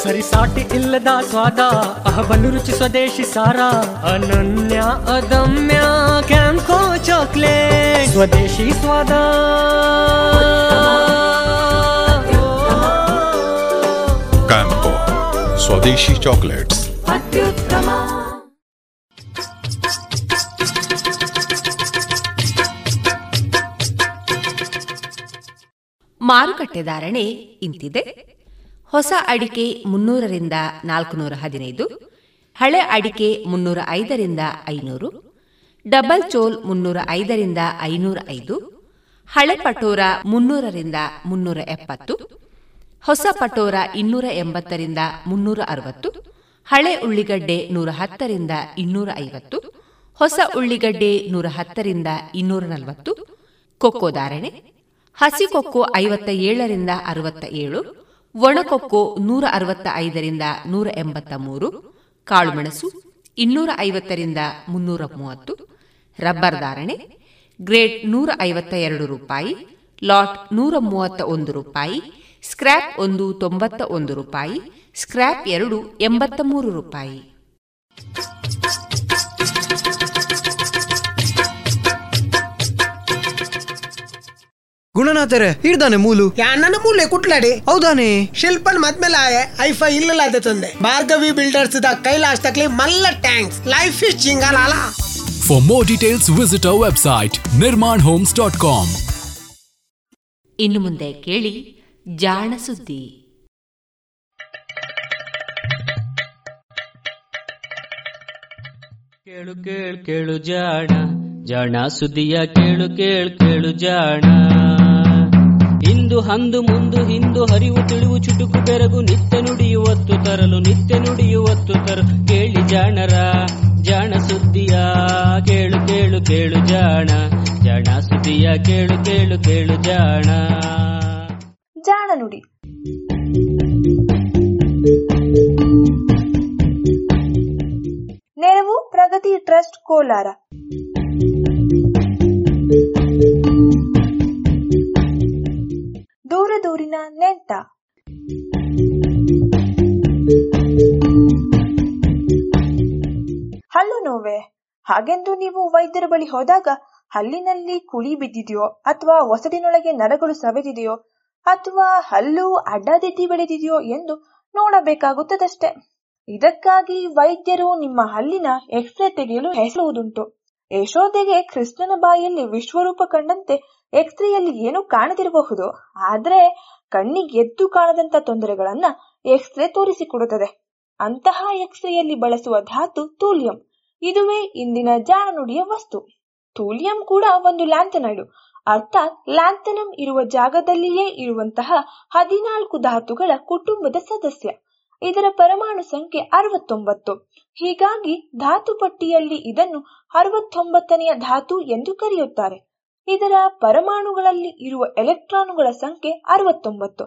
ಸರಿಸಾಟಿ ಇಲ್ಲದ ಸ್ವಾದ ಅಹಬಲು ರುಚಿ ಸ್ವದೇಶಿ ಸಾರ ಅನನ್ಯ ಅದಮ್ಯ ಕ್ಯಾಂಕೋ ಚಾಕ್ಲೇಟ್ ಸ್ವದೇಶಿ ಸ್ವಾದ ಕ್ಯಾಂಪೋ ಸ್ವದೇಶಿ ಚಾಕ್ಲೇಟ್ಸ್ ಅತ್ಯುತ್ತಮ ಮಾರುಕಟ್ಟೆ ಧಾರಣೆ ಇಂತಿದೆ. ಹೊಸ ಅಡಿಕೆ ಮುನ್ನೂರರಿಂದ ನಾಲ್ಕುನೂರ ಹದಿನೈದು, ಹಳೆ ಅಡಿಕೆ ಮುನ್ನೂರ ಐದರಿಂದ ಐನೂರು, ಡಬಲ್ ಚೋಲ್ ಮುನ್ನೂರ ಐದರಿಂದ ಐನೂರ ಐದು, ಹಳೆ ಪಟೋರ ಮುನ್ನೂರರಿಂದ ಮುನ್ನೂರ ಎಪ್ಪತ್ತು, ಹೊಸ ಪಟೋರ ಇನ್ನೂರ ಎಂಬತ್ತರಿಂದ ಮುನ್ನೂರ ಅರವತ್ತು, ಹಳೆ ಉಳ್ಳಿಗಡ್ಡೆ ನೂರ ಹತ್ತರಿಂದ ಇನ್ನೂರ ಐವತ್ತು, ಹೊಸ ಉಳ್ಳಿಗಡ್ಡೆ ನೂರ ಹತ್ತರಿಂದ ಇನ್ನೂರ ನಲವತ್ತು, ಕೊಕ್ಕೋ ಧಾರಣೆ. ಹಸಿ ಕೊಕ್ಕೋ ಐವತ್ತ ಏಳರಿಂದ ಅರವತ್ತ ಏಳು ಒಣಕೊಕ್ಕೋ ನೂರ ಅರವತ್ತ ಐದರಿಂದ ನೂರ ಎಂಬತ್ತ ಮೂರು ಕಾಳುಮೆಣಸು ಇನ್ನೂರ ಐವತ್ತರಿಂದ ಮುನ್ನೂರ ಮೂವತ್ತು ರಬ್ಬರ್ ಧಾರಣೆ ಗ್ರೇಟ್ ನೂರ ಐವತ್ತ ಎರಡು ರೂಪಾಯಿ, ಲಾಟ್ ನೂರ ಮೂವತ್ತ ಒಂದು ರೂಪಾಯಿ, ಸ್ಕ್ರ್ಯಾಪ್ ಒಂದು ತೊಂಬತ್ತ ಒಂದು ರೂಪಾಯಿ, ಸ್ಕ್ರ್ಯಾಪ್ ಎರಡು ಎಂಬತ್ತ ಮೂರು ರೂಪಾಯಿ. ಗುಣನಾಥರೇ ಹಿಡ್ದಾನೆ ಮೂಲು. ನನ್ನ ಮೂಲೆ ಕುಟ್ಲಾಡಿ. ಹೌದಾನೆ. ಶಿಲ್ಪನ್ ಮದ್ಮೇಲೆ ಆಯೆ ಐಫೈ ಇಲ್ಲ ಅದೇ ತಂದೆ. ಭಾರ್ಗವಿ ಬಿಲ್ಡರ್ಸ್ ದ ಕೈಲಾಶ್ ತಕ್ಲಿ ಮಲ್ಲ ಟ್ಯಾಂಕ್ಸ್. Life is ಚಿಂಗಾಲಾಲ for more details visit our website Nirman homes dot com ಇನ್ನು ಮುಂದೆ ಕೇಳಿ ಜಾಣ ಸುದ್ದಿ. ಕೇಳು ಕೇಳು ಕೇಳು ಜಾಣ. ಜಾಣ ಸುದ್ದಿಯ ಕೇಳು ಕೇಳು ಕೇಳು ಜಾಣ. ಇಂದು ಹಂದು ಮುಂದು ಹಿಂದು ಹರಿವು ತಿಳಿವು ಚುಟುಕು ಬೆರಗು ನಿತ್ಯ ನುಡಿಯುವತ್ತು ತರಲು ನಿತ್ಯ ನುಡಿಯುವತ್ತು ತರಲು ಕೇಳಿ ಜಾಣರ, ಜಾಣ ಸುದ್ದಿಯ, ಕೇಳು ಕೇಳು ಕೇಳು ಜಾಣ. ಜಾಣ ಸುದ್ದಿಯ, ಕೇಳು ಕೇಳು ಕೇಳು ಜಾಣ. ನೆರವು ಪ್ರಗತಿ ಟ್ರಸ್ಟ್ ಕೋಲಾರ. ದೂರಿನ ನೆಂಟ ಹಲ್ಲು ನೋವೆ ಹಾಗೆಂದು ನೀವು ವೈದ್ಯರ ಬಳಿ ಹೋದಾಗ ಹಲ್ಲಿನಲ್ಲಿ ಕುಳಿ ಬಿದ್ದಿದೆಯೋ ಅಥವಾ ಒಸಡಿನೊಳಗೆ ನರಗಳು ಸವೆದಿದೆಯೋ ಅಥವಾ ಹಲ್ಲು ಅಡ್ಡದಿಡ್ಡಿ ಬೆಳೆದಿದೆಯೋ ಎಂದು ನೋಡಬೇಕಾಗುತ್ತದಷ್ಟೇ. ಇದಕ್ಕಾಗಿ ವೈದ್ಯರು ನಿಮ್ಮ ಹಲ್ಲಿನ ಎಕ್ಸ್ರೇ ತೆಗೆಯಲು ಹೆಸರುವುದುಂಟು. ಯಶೋದೆಗೆ ಕೃಷ್ಣನ ಬಾಯಲ್ಲಿ ವಿಶ್ವರೂಪ ಕಂಡಂತೆ ಎಕ್ಸ್ರೇಯಲ್ಲಿ ಏನು ಕಾಣದಿರಬಹುದು. ಆದ್ರೆ ಕಣ್ಣಿಗೆ ಎದ್ದು ಕಾಣದಂತ ತೊಂದರೆಗಳನ್ನ ಎಕ್ಸ್ರೇ ತೋರಿಸಿಕೊಡುತ್ತದೆ. ಅಂತಹ ಎಕ್ಸ್ರೇಯಲ್ಲಿ ಬಳಸುವ ಧಾತು ತೂಲಿಯಂ. ಇದುವೇ ಇಂದಿನ ಜಾಣನುಡಿಯ ವಸ್ತು. ತೂಲಿಯಂ ಕೂಡ ಒಂದು ಲ್ಯಾಂಥನೈಡು. ಅರ್ಥಾತ್ ಲ್ಯಾಂಥನಂ ಇರುವ ಜಾಗದಲ್ಲಿಯೇ ಇರುವಂತಹ ಹದಿನಾಲ್ಕು ಧಾತುಗಳ ಕುಟುಂಬದ ಸದಸ್ಯ. ಇದರ ಪರಮಾಣು ಸಂಖ್ಯೆ ಅರವತ್ತೊಂಬತ್ತು. ಹೀಗಾಗಿ ಧಾತು ಪಟ್ಟಿಯಲ್ಲಿ ಇದನ್ನು ಅರವತ್ತೊಂಬತ್ತನೆಯ ಧಾತು ಎಂದು ಕರೆಯುತ್ತಾರೆ. ಇದರ ಪರಮಾಣುಗಳಲ್ಲಿ ಇರುವ ಎಲೆಕ್ಟ್ರಾನುಗಳ ಸಂಖ್ಯೆ ಅರವತ್ತೊಂಬತ್ತು.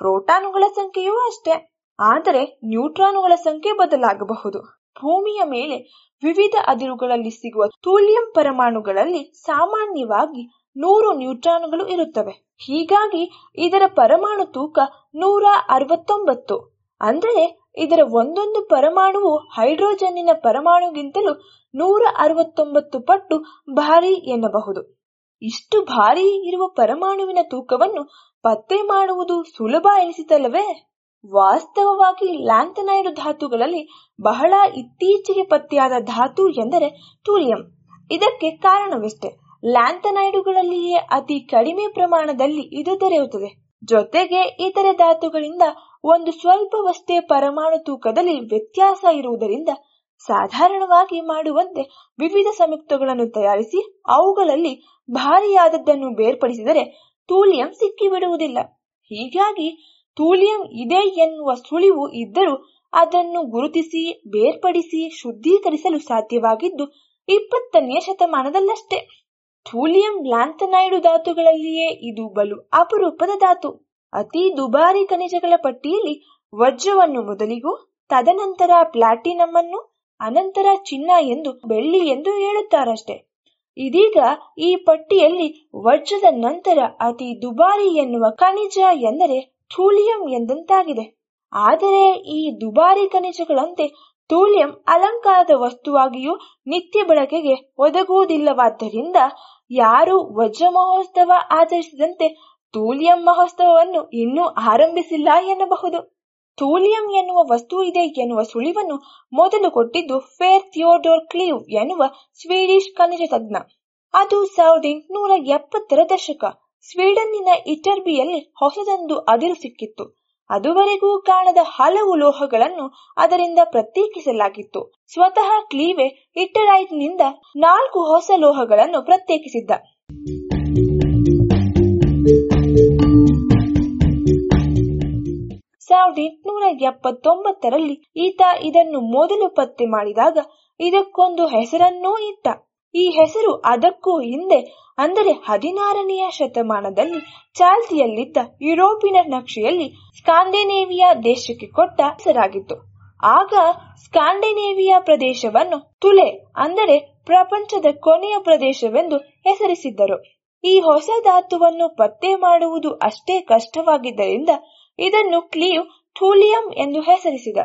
ಪ್ರೋಟಾನುಗಳ ಸಂಖ್ಯೆಯೂ ಅಷ್ಟೇ, ಆದರೆ ನ್ಯೂಟ್ರಾನುಗಳ ಸಂಖ್ಯೆ ಬದಲಾಗಬಹುದು. ಭೂಮಿಯ ಮೇಲೆ ವಿವಿಧ ಅದಿರುಗಳಲ್ಲಿ ಸಿಗುವ ತೂಲಿಯಂ ಪರಮಾಣುಗಳಲ್ಲಿ ಸಾಮಾನ್ಯವಾಗಿ ನೂರು ನ್ಯೂಟ್ರಾನುಗಳು ಇರುತ್ತವೆ. ಹೀಗಾಗಿ ಇದರ ಪರಮಾಣು ತೂಕ ನೂರ ಅರವತ್ತೊಂಬತ್ತು. ಅಂದರೆ ಇದರ ಒಂದೊಂದು ಪರಮಾಣುವು ಹೈಡ್ರೋಜನ್ನಿನ ಪರಮಾಣುಗಿಂತಲೂ ನೂರ ಅರವತ್ತೊಂಬತ್ತು ಪಟ್ಟು ಭಾರಿ ಎನ್ನಬಹುದು. ಇಷ್ಟು ಭಾರಿ ಇರುವ ಪರಮಾಣುವಿನ ತೂಕವನ್ನು ಪತ್ತೆ ಮಾಡುವುದು ಸುಲಭ ಎನಿಸಿತಲ್ಲವೇ? ವಾಸ್ತವವಾಗಿ ಲ್ಯಾಂಥನೈಡ್ ಧಾತುಗಳಲ್ಲಿ ಬಹಳ ಇತ್ತೀಚೆಗೆ ಪತ್ತೆಯಾದ ಧಾತು ಎಂದರೆ ಟೂಲಿಯಂ ಇದಕ್ಕೆ ಕಾರಣವೆಷ್ಟೇ? ಲ್ಯಾಂಥನೈಡುಗಳಲ್ಲಿಯೇ ಅತಿ ಕಡಿಮೆ ಪ್ರಮಾಣದಲ್ಲಿ ಇದು ದೊರೆಯುತ್ತದೆ. ಜೊತೆಗೆ ಇತರೆ ಧಾತುಗಳಿಂದ ಒಂದು ಸ್ವಲ್ಪವಷ್ಟೇ ಪರಮಾಣು ತೂಕದಲ್ಲಿ ವ್ಯತ್ಯಾಸ ಇರುವುದರಿಂದ ಸಾಧಾರಣವಾಗಿ ಮಾಡುವಂತೆ ವಿವಿಧ ಸಂಯುಕ್ತಗಳನ್ನು ತಯಾರಿಸಿ ಅವುಗಳಲ್ಲಿ ಭಾರಿಯಾದದ್ದನ್ನು ಬೇರ್ಪಡಿಸಿದರೆ ತೂಲಿಯಂ ಸಿಕ್ಕಿಬಿಡುವುದಿಲ್ಲ. ಹೀಗಾಗಿ ತೂಲಿಯಂ ಇದೆ ಎನ್ನುವ ಸುಳಿವು ಇದ್ದರೂ ಅದನ್ನು ಗುರುತಿಸಿ, ಬೇರ್ಪಡಿಸಿ, ಶುದ್ಧೀಕರಿಸಲು ಸಾಧ್ಯವಾಗಿದ್ದು ಇಪ್ಪತ್ತನೆಯ ಶತಮಾನದಲ್ಲಷ್ಟೇ. ಥೂಲಿಯಂ ಲ್ಯಾಂಥನೈಡು ಧಾತುಗಳಲ್ಲಿಯೇ ಇದು ಬಲು ಅಪರೂಪದ ಧಾತು. ಅತಿ ದುಬಾರಿ ಖನಿಜಗಳ ಪಟ್ಟಿಯಲ್ಲಿ ವಜ್ರವನ್ನು ಮೊದಲಿಗೂ, ತದನಂತರ ಪ್ಲಾಟಿನಂ ಅನ್ನು, ಅನಂತರ ಚಿನ್ನ ಎಂದು, ಬೆಳ್ಳಿ ಎಂದು ಹೇಳುತ್ತಾರಷ್ಟೇ. ಇದೀಗ ಈ ಪಟ್ಟಿಯಲ್ಲಿ ವಜ್ರದ ನಂತರ ಅತಿ ದುಬಾರಿ ಎನ್ನುವ ಖನಿಜ ಎಂದರೆ ಥೂಲಿಯಂ ಎಂದಂತಾಗಿದೆ. ಆದರೆ ಈ ದುಬಾರಿ ಖನಿಜಗಳಂತೆ ಥೂಲಿಯಂ ಅಲಂಕಾರದ ವಸ್ತುವಾಗಿಯೂ ನಿತ್ಯ ಬಳಕೆಗೆ ಒದಗುವುದಿಲ್ಲವಾದ್ದರಿಂದ ಯಾರು ವಜ್ರ ಮಹೋತ್ಸವ ಆಚರಿಸಿದಂತೆ ಥೂಲಿಯಂ ಮಹೋತ್ಸವವನ್ನು ಇನ್ನೂ ಆರಂಭಿಸಿಲ್ಲ ಎನ್ನಬಹುದು. ತೂಲಿಯಂ ಎನ್ನುವ ವಸ್ತು ಇದೆ ಎನ್ನುವ ಸುಳಿವನ್ನು ಮೊದಲು ಕೊಟ್ಟಿದ್ದು ಫೇರ್ ಥಿಯೋಡೋರ್ ಕ್ಲೀವ್ ಎನ್ನುವ ಸ್ವೀಡಿಶ್ ಖನಿಜ ತಜ್ಞ. ಅದು ಸಾವಿರದ ಎಂಟುನೂರ ಎಪ್ಪತ್ತರ ದಶಕ ಸ್ವೀಡನ್ನಿನ ಇಟರ್ಬಿಯಲ್ಲಿ ಹೊಸದೊಂದು ಅದಿರು ಸಿಕ್ಕಿತ್ತು. ಅದುವರೆಗೂ ಕಾಣದ ಹಲವು ಲೋಹಗಳನ್ನು ಅದರಿಂದ ಪ್ರತ್ಯೇಕಿಸಲಾಗಿತ್ತು. ಸ್ವತಃ ಕ್ಲೀವೆ ಇಟ್ಟರೈಟ್ನಿಂದ ನಾಲ್ಕು ಹೊಸ ಲೋಹಗಳನ್ನು ಪ್ರತ್ಯೇಕಿಸಿದ್ದ. ಸಾವಿರದ ಎಂಟುನೂರ ಎಪ್ಪತ್ತೊಂಬತ್ತರಲ್ಲಿ ಈತ ಇದನ್ನು ಮೊದಲು ಪತ್ತೆ ಮಾಡಿದಾಗ ಇದಕ್ಕೊಂದು ಹೆಸರನ್ನೂ ಇಟ್ಟ. ಈ ಹೆಸರು ಅದಕ್ಕೂ ಹಿಂದೆ ಅಂದರೆ ಹದಿನಾರನೆಯ ಶತಮಾನದಲ್ಲಿ ಚಾಲ್ತಿಯಲ್ಲಿದ್ದ ಯುರೋಪಿನ ನಕ್ಷೆಯಲ್ಲಿ ಸ್ಕಾಂಡಿನೇವಿಯಾ ದೇಶಕ್ಕೆ ಕೊಟ್ಟ ಹೆಸರಾಗಿತ್ತು. ಆಗ ಸ್ಕಾಂಡಿನೇವಿಯಾ ಪ್ರದೇಶವನ್ನು ತುಲೆ ಅಂದರೆ ಪ್ರಪಂಚದ ಕೊನೆಯ ಪ್ರದೇಶವೆಂದು ಹೆಸರಿಸಿದ್ದರು. ಈ ಹೊಸ ಧಾತುವನ್ನು ಪತ್ತೆ ಮಾಡುವುದು ಅಷ್ಟೇ ಕಷ್ಟವಾಗಿದ್ದರಿಂದ ಇದನ್ನು ಕ್ಲೀವ್ ಥೂಲಿಯಂ ಎಂದು ಹೆಸರಿಸಿದ.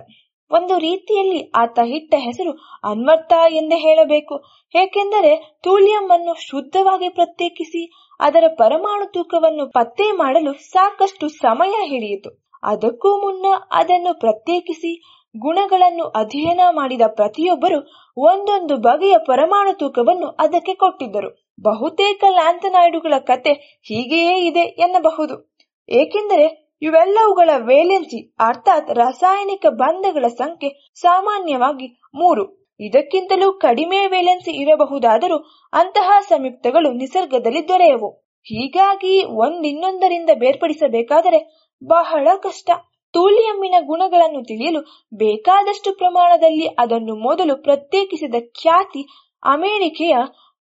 ಒಂದು ರೀತಿಯಲ್ಲಿ ಆತ ಇಟ್ಟ ಹೆಸರು ಅನ್ವರ್ಥ ಎಂದೇ ಹೇಳಬೇಕು. ಏಕೆಂದರೆ ಥೂಲಿಯಂ ಅನ್ನು ಶುದ್ಧವಾಗಿ ಪ್ರತ್ಯೇಕಿಸಿ ಅದರ ಪರಮಾಣು ತೂಕವನ್ನು ಪತ್ತೆ ಮಾಡಲು ಸಾಕಷ್ಟು ಸಮಯ ಹಿಡಿಯಿತು. ಅದಕ್ಕೂ ಮುನ್ನ ಅದನ್ನು ಪ್ರತ್ಯೇಕಿಸಿ ಗುಣಗಳನ್ನು ಅಧ್ಯಯನ ಮಾಡಿದ ಪ್ರತಿಯೊಬ್ಬರು ಒಂದೊಂದು ಬಗೆಯ ಪರಮಾಣು ತೂಕವನ್ನು ಅದಕ್ಕೆ ಕೊಟ್ಟಿದ್ದರು. ಬಹುತೇಕ ಲ್ಯಾಂಥನಾಯ್ಡುಗಳ ಕತೆ ಹೀಗೆಯೇ ಇದೆ ಎನ್ನಬಹುದು. ಏಕೆಂದರೆ ಇವೆಲ್ಲವುಗಳ ವೇಲೆನ್ಸಿ, ಅರ್ಥಾತ್ ರಾಸಾಯನಿಕ ಬಂಧಗಳ ಸಂಖ್ಯೆ ಸಾಮಾನ್ಯವಾಗಿ ಮೂರು. ಇದಕ್ಕಿಂತಲೂ ಕಡಿಮೆ ವೇಲೆನ್ಸಿ ಇರಬಹುದಾದರೂ ಅಂತಹ ಸಂಯುಕ್ತಗಳು ನಿಸರ್ಗದಲ್ಲಿ ದೊರೆಯವು. ಹೀಗಾಗಿ ಒಂದಿನ್ನೊಂದರಿಂದ ಬೇರ್ಪಡಿಸಬೇಕಾದರೆ ಬಹಳ ಕಷ್ಟ. ತೂಲಿಯಮ್ಮಿನ ಗುಣಗಳನ್ನು ತಿಳಿಯಲು ಬೇಕಾದಷ್ಟು ಪ್ರಮಾಣದಲ್ಲಿ ಅದನ್ನು ಮೊದಲು ಪ್ರತ್ಯೇಕಿಸಿದ ಖ್ಯಾತಿ ಅಮೆರಿಕೆಯ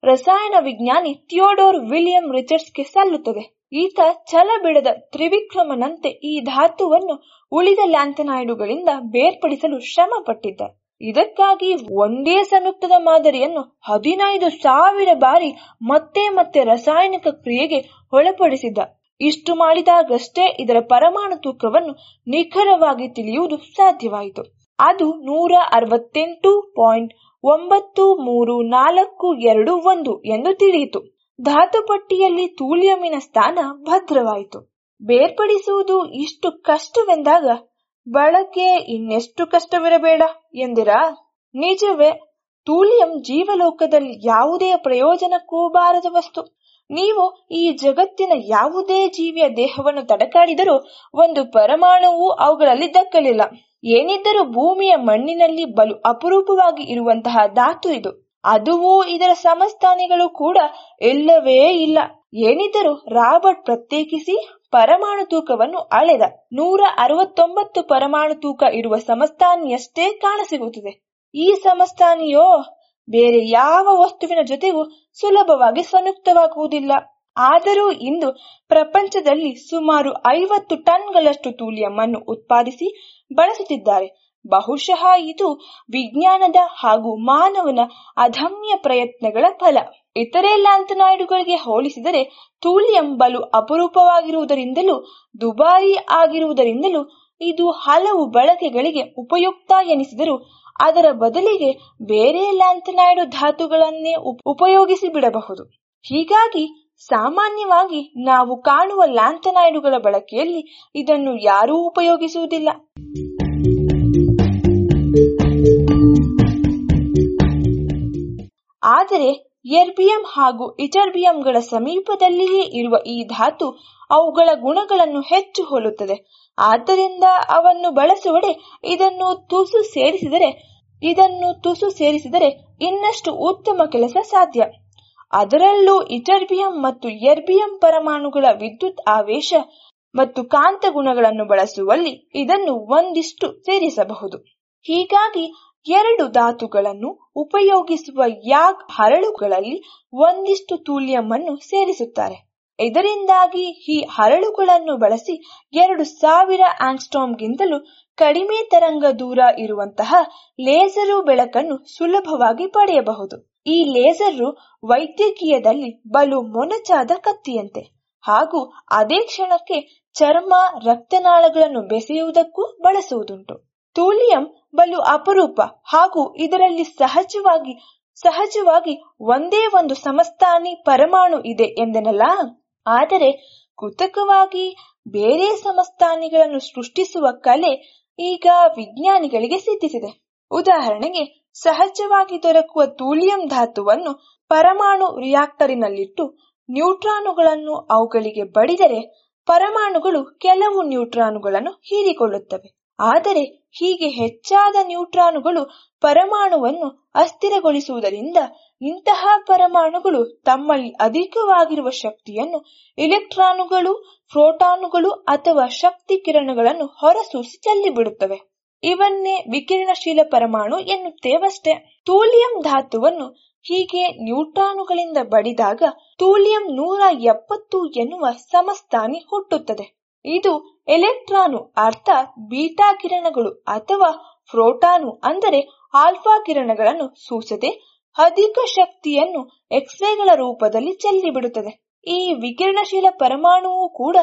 ರಸಾಯನ ವಿಜ್ಞಾನಿ ಥಿಯೋಡೋರ್ ವಿಲಿಯಂ ರಿಚರ್ಡ್ಸ್ಗೆ ಸಲ್ಲುತ್ತದೆ. ಈತ ಛಲ ಬಿಡದ ತ್ರಿವಿಕ್ರಮನಂತೆ ಈ ಧಾತುವನ್ನು ಉಳಿದ ಲ್ಯಾಂಥನಾಯ್ಡುಗಳಿಂದ ಬೇರ್ಪಡಿಸಲು ಶ್ರಮ ಪಟ್ಟಿದ್ದ ಇದಕ್ಕಾಗಿ ಒಂದೇ ಸಂಯುಕ್ತದ ಮಾದರಿಯನ್ನು ಹದಿನೈದು ಸಾವಿರ ಬಾರಿ ಮತ್ತೆ ಮತ್ತೆ ರಾಸಾಯನಿಕ ಕ್ರಿಯೆಗೆ ಒಳಪಡಿಸಿದ್ದ. ಇಷ್ಟು ಮಾಡಿದಾಗಷ್ಟೇ ಇದರ ಪರಮಾಣು ತೂಕವನ್ನು ನಿಖರವಾಗಿ ತಿಳಿಯುವುದು ಸಾಧ್ಯವಾಯಿತು. ಅದು ನೂರ ಅರವತ್ತೆಂಟು ಪಾಯಿಂಟ್ ಒಂಬತ್ತು ಮೂರು ನಾಲ್ಕು ಎರಡು ಒಂದು ಎಂದು ತಿಳಿಯಿತು. ಧಾತು ಪಟ್ಟಿಯಲ್ಲಿ ತೂಲಿಯಮಿನ ಸ್ಥಾನ ಭದ್ರವಾಯಿತು. ಬೇರ್ಪಡಿಸುವುದು ಇಷ್ಟು ಕಷ್ಟವೆಂದಾಗ, ಬಳಕೆ ಇನ್ನೆಷ್ಟು ಕಷ್ಟವಿರಬೇಡ ಎಂದಿರಾ? ನಿಜವೇ, ತೂಲಿಯಂ ಜೀವಲೋಕದಲ್ಲಿ ಯಾವುದೇ ಪ್ರಯೋಜನಕ್ಕೂ ಬಾರದ ವಸ್ತು. ನೀವು ಈ ಜಗತ್ತಿನ ಯಾವುದೇ ಜೀವಿಯ ದೇಹವನ್ನು ತಡಕಾಡಿದರೂ ಒಂದು ಪರಮಾಣುವು ಅವುಗಳಲ್ಲಿ ದಕ್ಕಲಿಲ್ಲ. ಏನಿದ್ದರೂ ಭೂಮಿಯ ಮಣ್ಣಿನಲ್ಲಿ ಬಲು ಅಪರೂಪವಾಗಿ ಇರುವಂತಹ ಧಾತು ಇದು. ಅದುವೂ ಇದರ ಸಮಸ್ಥಾನಿಗಳು ಕೂಡ ಎಲ್ಲವೇ ಇಲ್ಲ. ಏನಿದ್ದರೂ ರಾಬರ್ಟ್ ಪ್ರತ್ಯೇಕಿಸಿ ಪರಮಾಣು ತೂಕವನ್ನು ಅಳೆದ. ನೂರ ಅರವತ್ತೊಂಬತ್ತು ಪರಮಾಣು ತೂಕ ಇರುವ ಸಮಸ್ಥಾನಿಯಷ್ಟೇ ಕಾಣಸಿಗುತ್ತದೆ. ಈ ಸಮಸ್ಥಾನಿಯೋ ಬೇರೆ ಯಾವ ವಸ್ತುವಿನ ಜೊತೆಗೂ ಸುಲಭವಾಗಿ ಸಂಯುಕ್ತವಾಗುವುದಿಲ್ಲ. ಆದರೂ ಇಂದು ಪ್ರಪಂಚದಲ್ಲಿ ಸುಮಾರು ಐವತ್ತು ಟನ್ಗಳಷ್ಟು ತೂಲಿಯ ಮಣ್ಣು ಉತ್ಪಾದಿಸಿ ಬಳಸುತ್ತಿದ್ದಾರೆ. ಬಹುಶಃ ಇದು ವಿಜ್ಞಾನದ ಹಾಗೂ ಮಾನವನ ಅದಮ್ಯ ಪ್ರಯತ್ನಗಳ ಫಲ. ಇತರೆ ಲ್ಯಾಂಥನಾಯ್ಡುಗಳಿಗೆ ಹೋಲಿಸಿದರೆ ಥೂಲಿಯಂ ಬಲು ಅಪರೂಪವಾಗಿರುವುದರಿಂದಲೂ, ದುಬಾರಿ ಆಗಿರುವುದರಿಂದಲೂ ಇದು ಹಲವು ಬಳಕೆಗಳಿಗೆ ಉಪಯುಕ್ತ ಎನಿಸಿದರೂ, ಅದರ ಬದಲಿಗೆ ಬೇರೆ ಲ್ಯಾಂಥನಾಯ್ಡು ಧಾತುಗಳನ್ನೇ ಉಪಯೋಗಿಸಿ ಬಿಡಬಹುದು. ಹೀಗಾಗಿ ಸಾಮಾನ್ಯವಾಗಿ ನಾವು ಕಾಣುವ ಲ್ಯಾಂಥನಾಯ್ಡುಗಳ ಬಳಕೆಯಲ್ಲಿ ಇದನ್ನು ಯಾರೂ ಉಪಯೋಗಿಸುವುದಿಲ್ಲ. ಆದರೆ ಎರ್ಬಿಯಂ ಹಾಗೂ ಇಟರ್ಬಿಯಂಗಳ ಸಮೀಪದಲ್ಲಿಯೇ ಇರುವ ಈ ಧಾತು ಅವುಗಳ ಗುಣಗಳನ್ನು ಹೆಚ್ಚು ಹೋಲುತ್ತದೆ. ಆದ್ದರಿಂದ ಅವನ್ನು ಬಳಸುವಡೆ ಇದನ್ನು ತುಸು ಸೇರಿಸಿದರೆ, ಇದನ್ನು ತುಸು ಸೇರಿಸಿದರೆ ಇನ್ನಷ್ಟು ಉತ್ತಮ ಕೆಲಸ ಸಾಧ್ಯ. ಅದರಲ್ಲೂ ಇಟರ್ಬಿಯಂ ಮತ್ತು ಎರ್ಬಿಯಂ ಪರಮಾಣುಗಳ ವಿದ್ಯುತ್ ಆವೇಶ ಮತ್ತು ಕಾಂತ ಗುಣಗಳನ್ನು ಬಳಸುವಲ್ಲಿ ಇದನ್ನು ಒಂದಿಷ್ಟು ಸೇರಿಸಬಹುದು. ಹೀಗಾಗಿ ಎರಡು ಧಾತುಗಳನ್ನು ಉಪಯೋಗಿಸುವ ಯಾಗ್ ಹರಳುಗಳಲ್ಲಿ ಒಂದಿಷ್ಟು ತೂಲಿಯಂ ಅನ್ನು ಸೇರಿಸುತ್ತಾರೆ. ಇದರಿಂದಾಗಿ ಈ ಹರಳುಗಳನ್ನು ಬಳಸಿ ಎರಡು ಸಾವಿರ ಆಂಗ್ಸ್ಟ್ರಾಮ್ಗಿಂತಲೂ ಕಡಿಮೆ ತರಂಗ ದೂರ ಇರುವಂತಹ ಲೇಸರು ಬೆಳಕನ್ನು ಸುಲಭವಾಗಿ ಪಡೆಯಬಹುದು. ಈ ಲೇಸರು ವೈದ್ಯಕೀಯದಲ್ಲಿ ಬಲು ಮೊನಚಾದ ಕತ್ತಿಯಂತೆ. ಹಾಗೂ ಅದೇ ಕ್ಷಣಕ್ಕೆ ಚರ್ಮ, ರಕ್ತನಾಳಗಳನ್ನು ಬೆಸೆಯುವುದಕ್ಕೂ ಬಳಸುವುದುಂಟು. ತೂಲಿಯಂ ಬಲು ಅಪರೂಪ ಹಾಗೂ ಇದರಲ್ಲಿ ಸಹಜವಾಗಿ ಸಹಜವಾಗಿ ಒಂದೇ ಒಂದು ಸಮಸ್ಥಾನಿ ಪರಮಾಣು ಇದೆ ಎಂದೆನಲ್ಲ? ಆದರೆ ಕೃತಕವಾಗಿ ಬೇರೆ ಸಮಸ್ಥಾನಿಗಳನ್ನು ಸೃಷ್ಟಿಸುವ ಕಲೆ ಈಗ ವಿಜ್ಞಾನಿಗಳಿಗೆ ಸಿದ್ಧಿಸಿದೆ. ಉದಾಹರಣೆಗೆ, ಸಹಜವಾಗಿ ದೊರಕುವ ತೂಲಿಯಂ ಧಾತುವನ್ನು ಪರಮಾಣು ರಿಯಾಕ್ಟರಿನಲ್ಲಿಟ್ಟು ನ್ಯೂಟ್ರಾನುಗಳನ್ನು ಅವುಗಳಿಗೆ ಬಡಿದರೆ ಪರಮಾಣುಗಳು ಕೆಲವು ನ್ಯೂಟ್ರಾನುಗಳನ್ನು ಹೀರಿಕೊಳ್ಳುತ್ತವೆ. ಆದರೆ ಹೀಗೆ ಹೆಚ್ಚಾದ ನ್ಯೂಟ್ರಾನುಗಳು ಪರಮಾಣುವನ್ನು ಅಸ್ಥಿರಗೊಳಿಸುವುದರಿಂದ ಇಂತಹ ಪರಮಾಣುಗಳು ತಮ್ಮಲ್ಲಿ ಅಧಿಕವಾಗಿರುವ ಶಕ್ತಿಯನ್ನು ಇಲೆಕ್ಟ್ರಾನುಗಳು ಪ್ರೋಟಾನುಗಳು ಅಥವಾ ಶಕ್ತಿ ಕಿರಣಗಳನ್ನು ಹೊರಸೂಸಿ ಚೆಲ್ಲಿಬಿಡುತ್ತವೆ. ಇವನ್ನೇ ವಿಕಿರಣಶೀಲ ಪರಮಾಣು ಎನ್ನುತ್ತೇವಷ್ಟೇ. ತೂಲಿಯಂ ಧಾತುವನ್ನು ಹೀಗೆ ನ್ಯೂಟ್ರಾನುಗಳಿಂದ ಬಡಿದಾಗ ತೂಲಿಯಂ ನೂರ ಎಪ್ಪತ್ತು ಎನ್ನುವ ಸಮಸ್ಥಾನಿ ಹುಟ್ಟುತ್ತದೆ. ಇದು ಎಲೆಕ್ಟ್ರಾನು ಅರ್ಥಾತ್ ಬೀಟಾ ಕಿರಣಗಳು ಅಥವಾ ಪ್ರೋಟಾನು ಅಂದರೆ ಆಲ್ಫಾ ಕಿರಣಗಳನ್ನು ಸೂಸದೆ ಅಧಿಕ ಶಕ್ತಿಯನ್ನು ಎಕ್ಸ್ರೇಗಳ ರೂಪದಲ್ಲಿ ಚೆಲ್ಲಿಬಿಡುತ್ತದೆ. ಈ ವಿಕಿರಣಶೀಲ ಪರಮಾಣುವು ಕೂಡ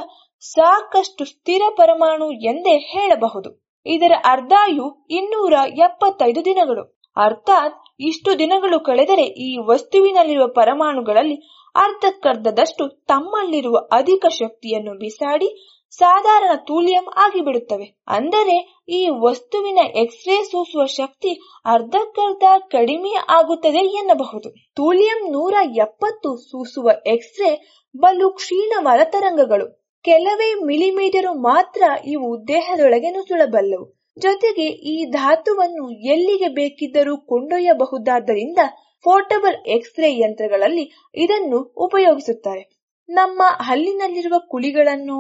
ಸಾಕಷ್ಟು ಸ್ಥಿರ ಪರಮಾಣು ಎಂದೇ ಹೇಳಬಹುದು. ಇದರ ಅರ್ಧಾಯು ಇನ್ನೂರ ಎಪ್ಪತ್ತೈದು ದಿನಗಳು. ಅರ್ಥಾತ್ ಇಷ್ಟು ದಿನಗಳು ಕಳೆದರೆ ಈ ವಸ್ತುವಿನಲ್ಲಿರುವ ಪರಮಾಣುಗಳಲ್ಲಿ ಅರ್ಧಕ್ಕರ್ಧದಷ್ಟು ತಮ್ಮಲ್ಲಿರುವ ಅಧಿಕ ಶಕ್ತಿಯನ್ನು ಬಿಸಾಡಿ ಸಾಧಾರಣ ತೂಲಿಯಂ ಆಗಿಬಿಡುತ್ತವೆ. ಅಂದರೆ, ಈ ವಸ್ತುವಿನ ಎಕ್ಸ್ರೇ ಸೂಸುವ ಶಕ್ತಿ ಅರ್ಧಕ್ಕರ್ಧ ಕಡಿಮೆ ಆಗುತ್ತದೆ ಎನ್ನಬಹುದು. ತೂಲಿಯಂ ನೂರ ಎಪ್ಪತ್ತು ಸೂಸುವ ಎಕ್ಸ್ರೇ ಬಲು ಕ್ಷೀಣವಾದ ತರಂಗಗಳು ಕೆಲವೇ ಮಿಲಿಮೀಟರ್ ಮಾತ್ರ ಇವು ದೇಹದೊಳಗೆ ನುಸುಳಬಲ್ಲವು. ಜೊತೆಗೆ ಈ ಧಾತುವನ್ನು ಎಲ್ಲಿಗೆ ಬೇಕಿದ್ದರೂ ಕೊಂಡೊಯ್ಯಬಹುದಾದ್ದರಿಂದ ಪೋರ್ಟಬಲ್ ಎಕ್ಸ್ರೇ ಯಂತ್ರಗಳಲ್ಲಿ ಇದನ್ನು ಉಪಯೋಗಿಸುತ್ತಾರೆ. ನಮ್ಮ ಹಲ್ಲಿನಲ್ಲಿರುವ ಕುಳಿಗಳನ್ನು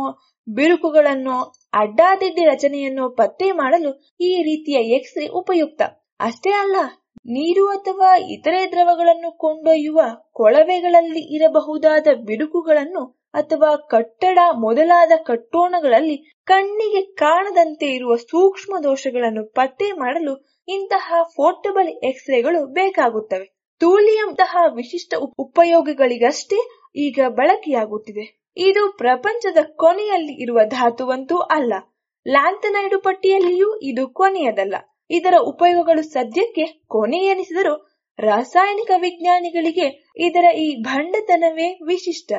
ಬಿರುಕುಗಳನ್ನು, ಅಡ್ಡಾದಿಡ್ಡಿ ರಚನೆಯನ್ನು ಪತ್ತೆ ಮಾಡಲು ಈ ರೀತಿಯ ಎಕ್ಸ್ರೇ ಉಪಯುಕ್ತ. ಅಷ್ಟೇ ಅಲ್ಲ, ನೀರು ಅಥವಾ ಇತರೆ ದ್ರವಗಳನ್ನು ಕೊಂಡೊಯ್ಯುವ ಕೊಳವೆಗಳಲ್ಲಿ ಇರಬಹುದಾದ ಬಿರುಕುಗಳನ್ನು ಅಥವಾ ಕಟ್ಟಡ ಮೊದಲಾದ ಕಟ್ಟೋಣಗಳಲ್ಲಿ ಕಣ್ಣಿಗೆ ಕಾಣದಂತೆ ಇರುವ ಸೂಕ್ಷ್ಮ ದೋಷಗಳನ್ನು ಪತ್ತೆ ಮಾಡಲು ಇಂತಹ ಪೋರ್ಟಬಲ್ ಎಕ್ಸ್ರೇಗಳು ಬೇಕಾಗುತ್ತವೆ. ತೂಲಿಯಂತಹ ವಿಶಿಷ್ಟ ಉಪಯೋಗಗಳಿಗಷ್ಟೇ ಈಗ ಬಳಕೆಯಾಗುತ್ತಿದೆ. ಇದು ಪ್ರಪಂಚದ ಕೊನೆಯಲ್ಲಿ ಇರುವ ಧಾತುವಂತೂ ಅಲ್ಲ. ಲ್ಯಾಂಥನೈಡು ಪಟ್ಟಿಯಲ್ಲಿಯೂ ಇದು ಕೊನೆಯದಲ್ಲ. ಇದರ ಉಪಯೋಗಗಳು ಸದ್ಯಕ್ಕೆ ಕೊನೆ ಎನಿಸಿದರೂ ರಾಸಾಯನಿಕ ವಿಜ್ಞಾನಿಗಳಿಗೆ ಇದರ ಈ ಭಂಡತನವೇ ವಿಶಿಷ್ಟ.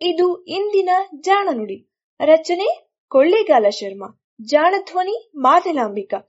ಇದು ಇಂದಿನ ಜಾಣನುಡಿ. ರಚನೆ ಕೊಳ್ಳೇಗಾಲ ಶರ್ಮಾ. ಜಾಣಧ್ವನಿ ಮಾದಲಾಂಬಿಕಾ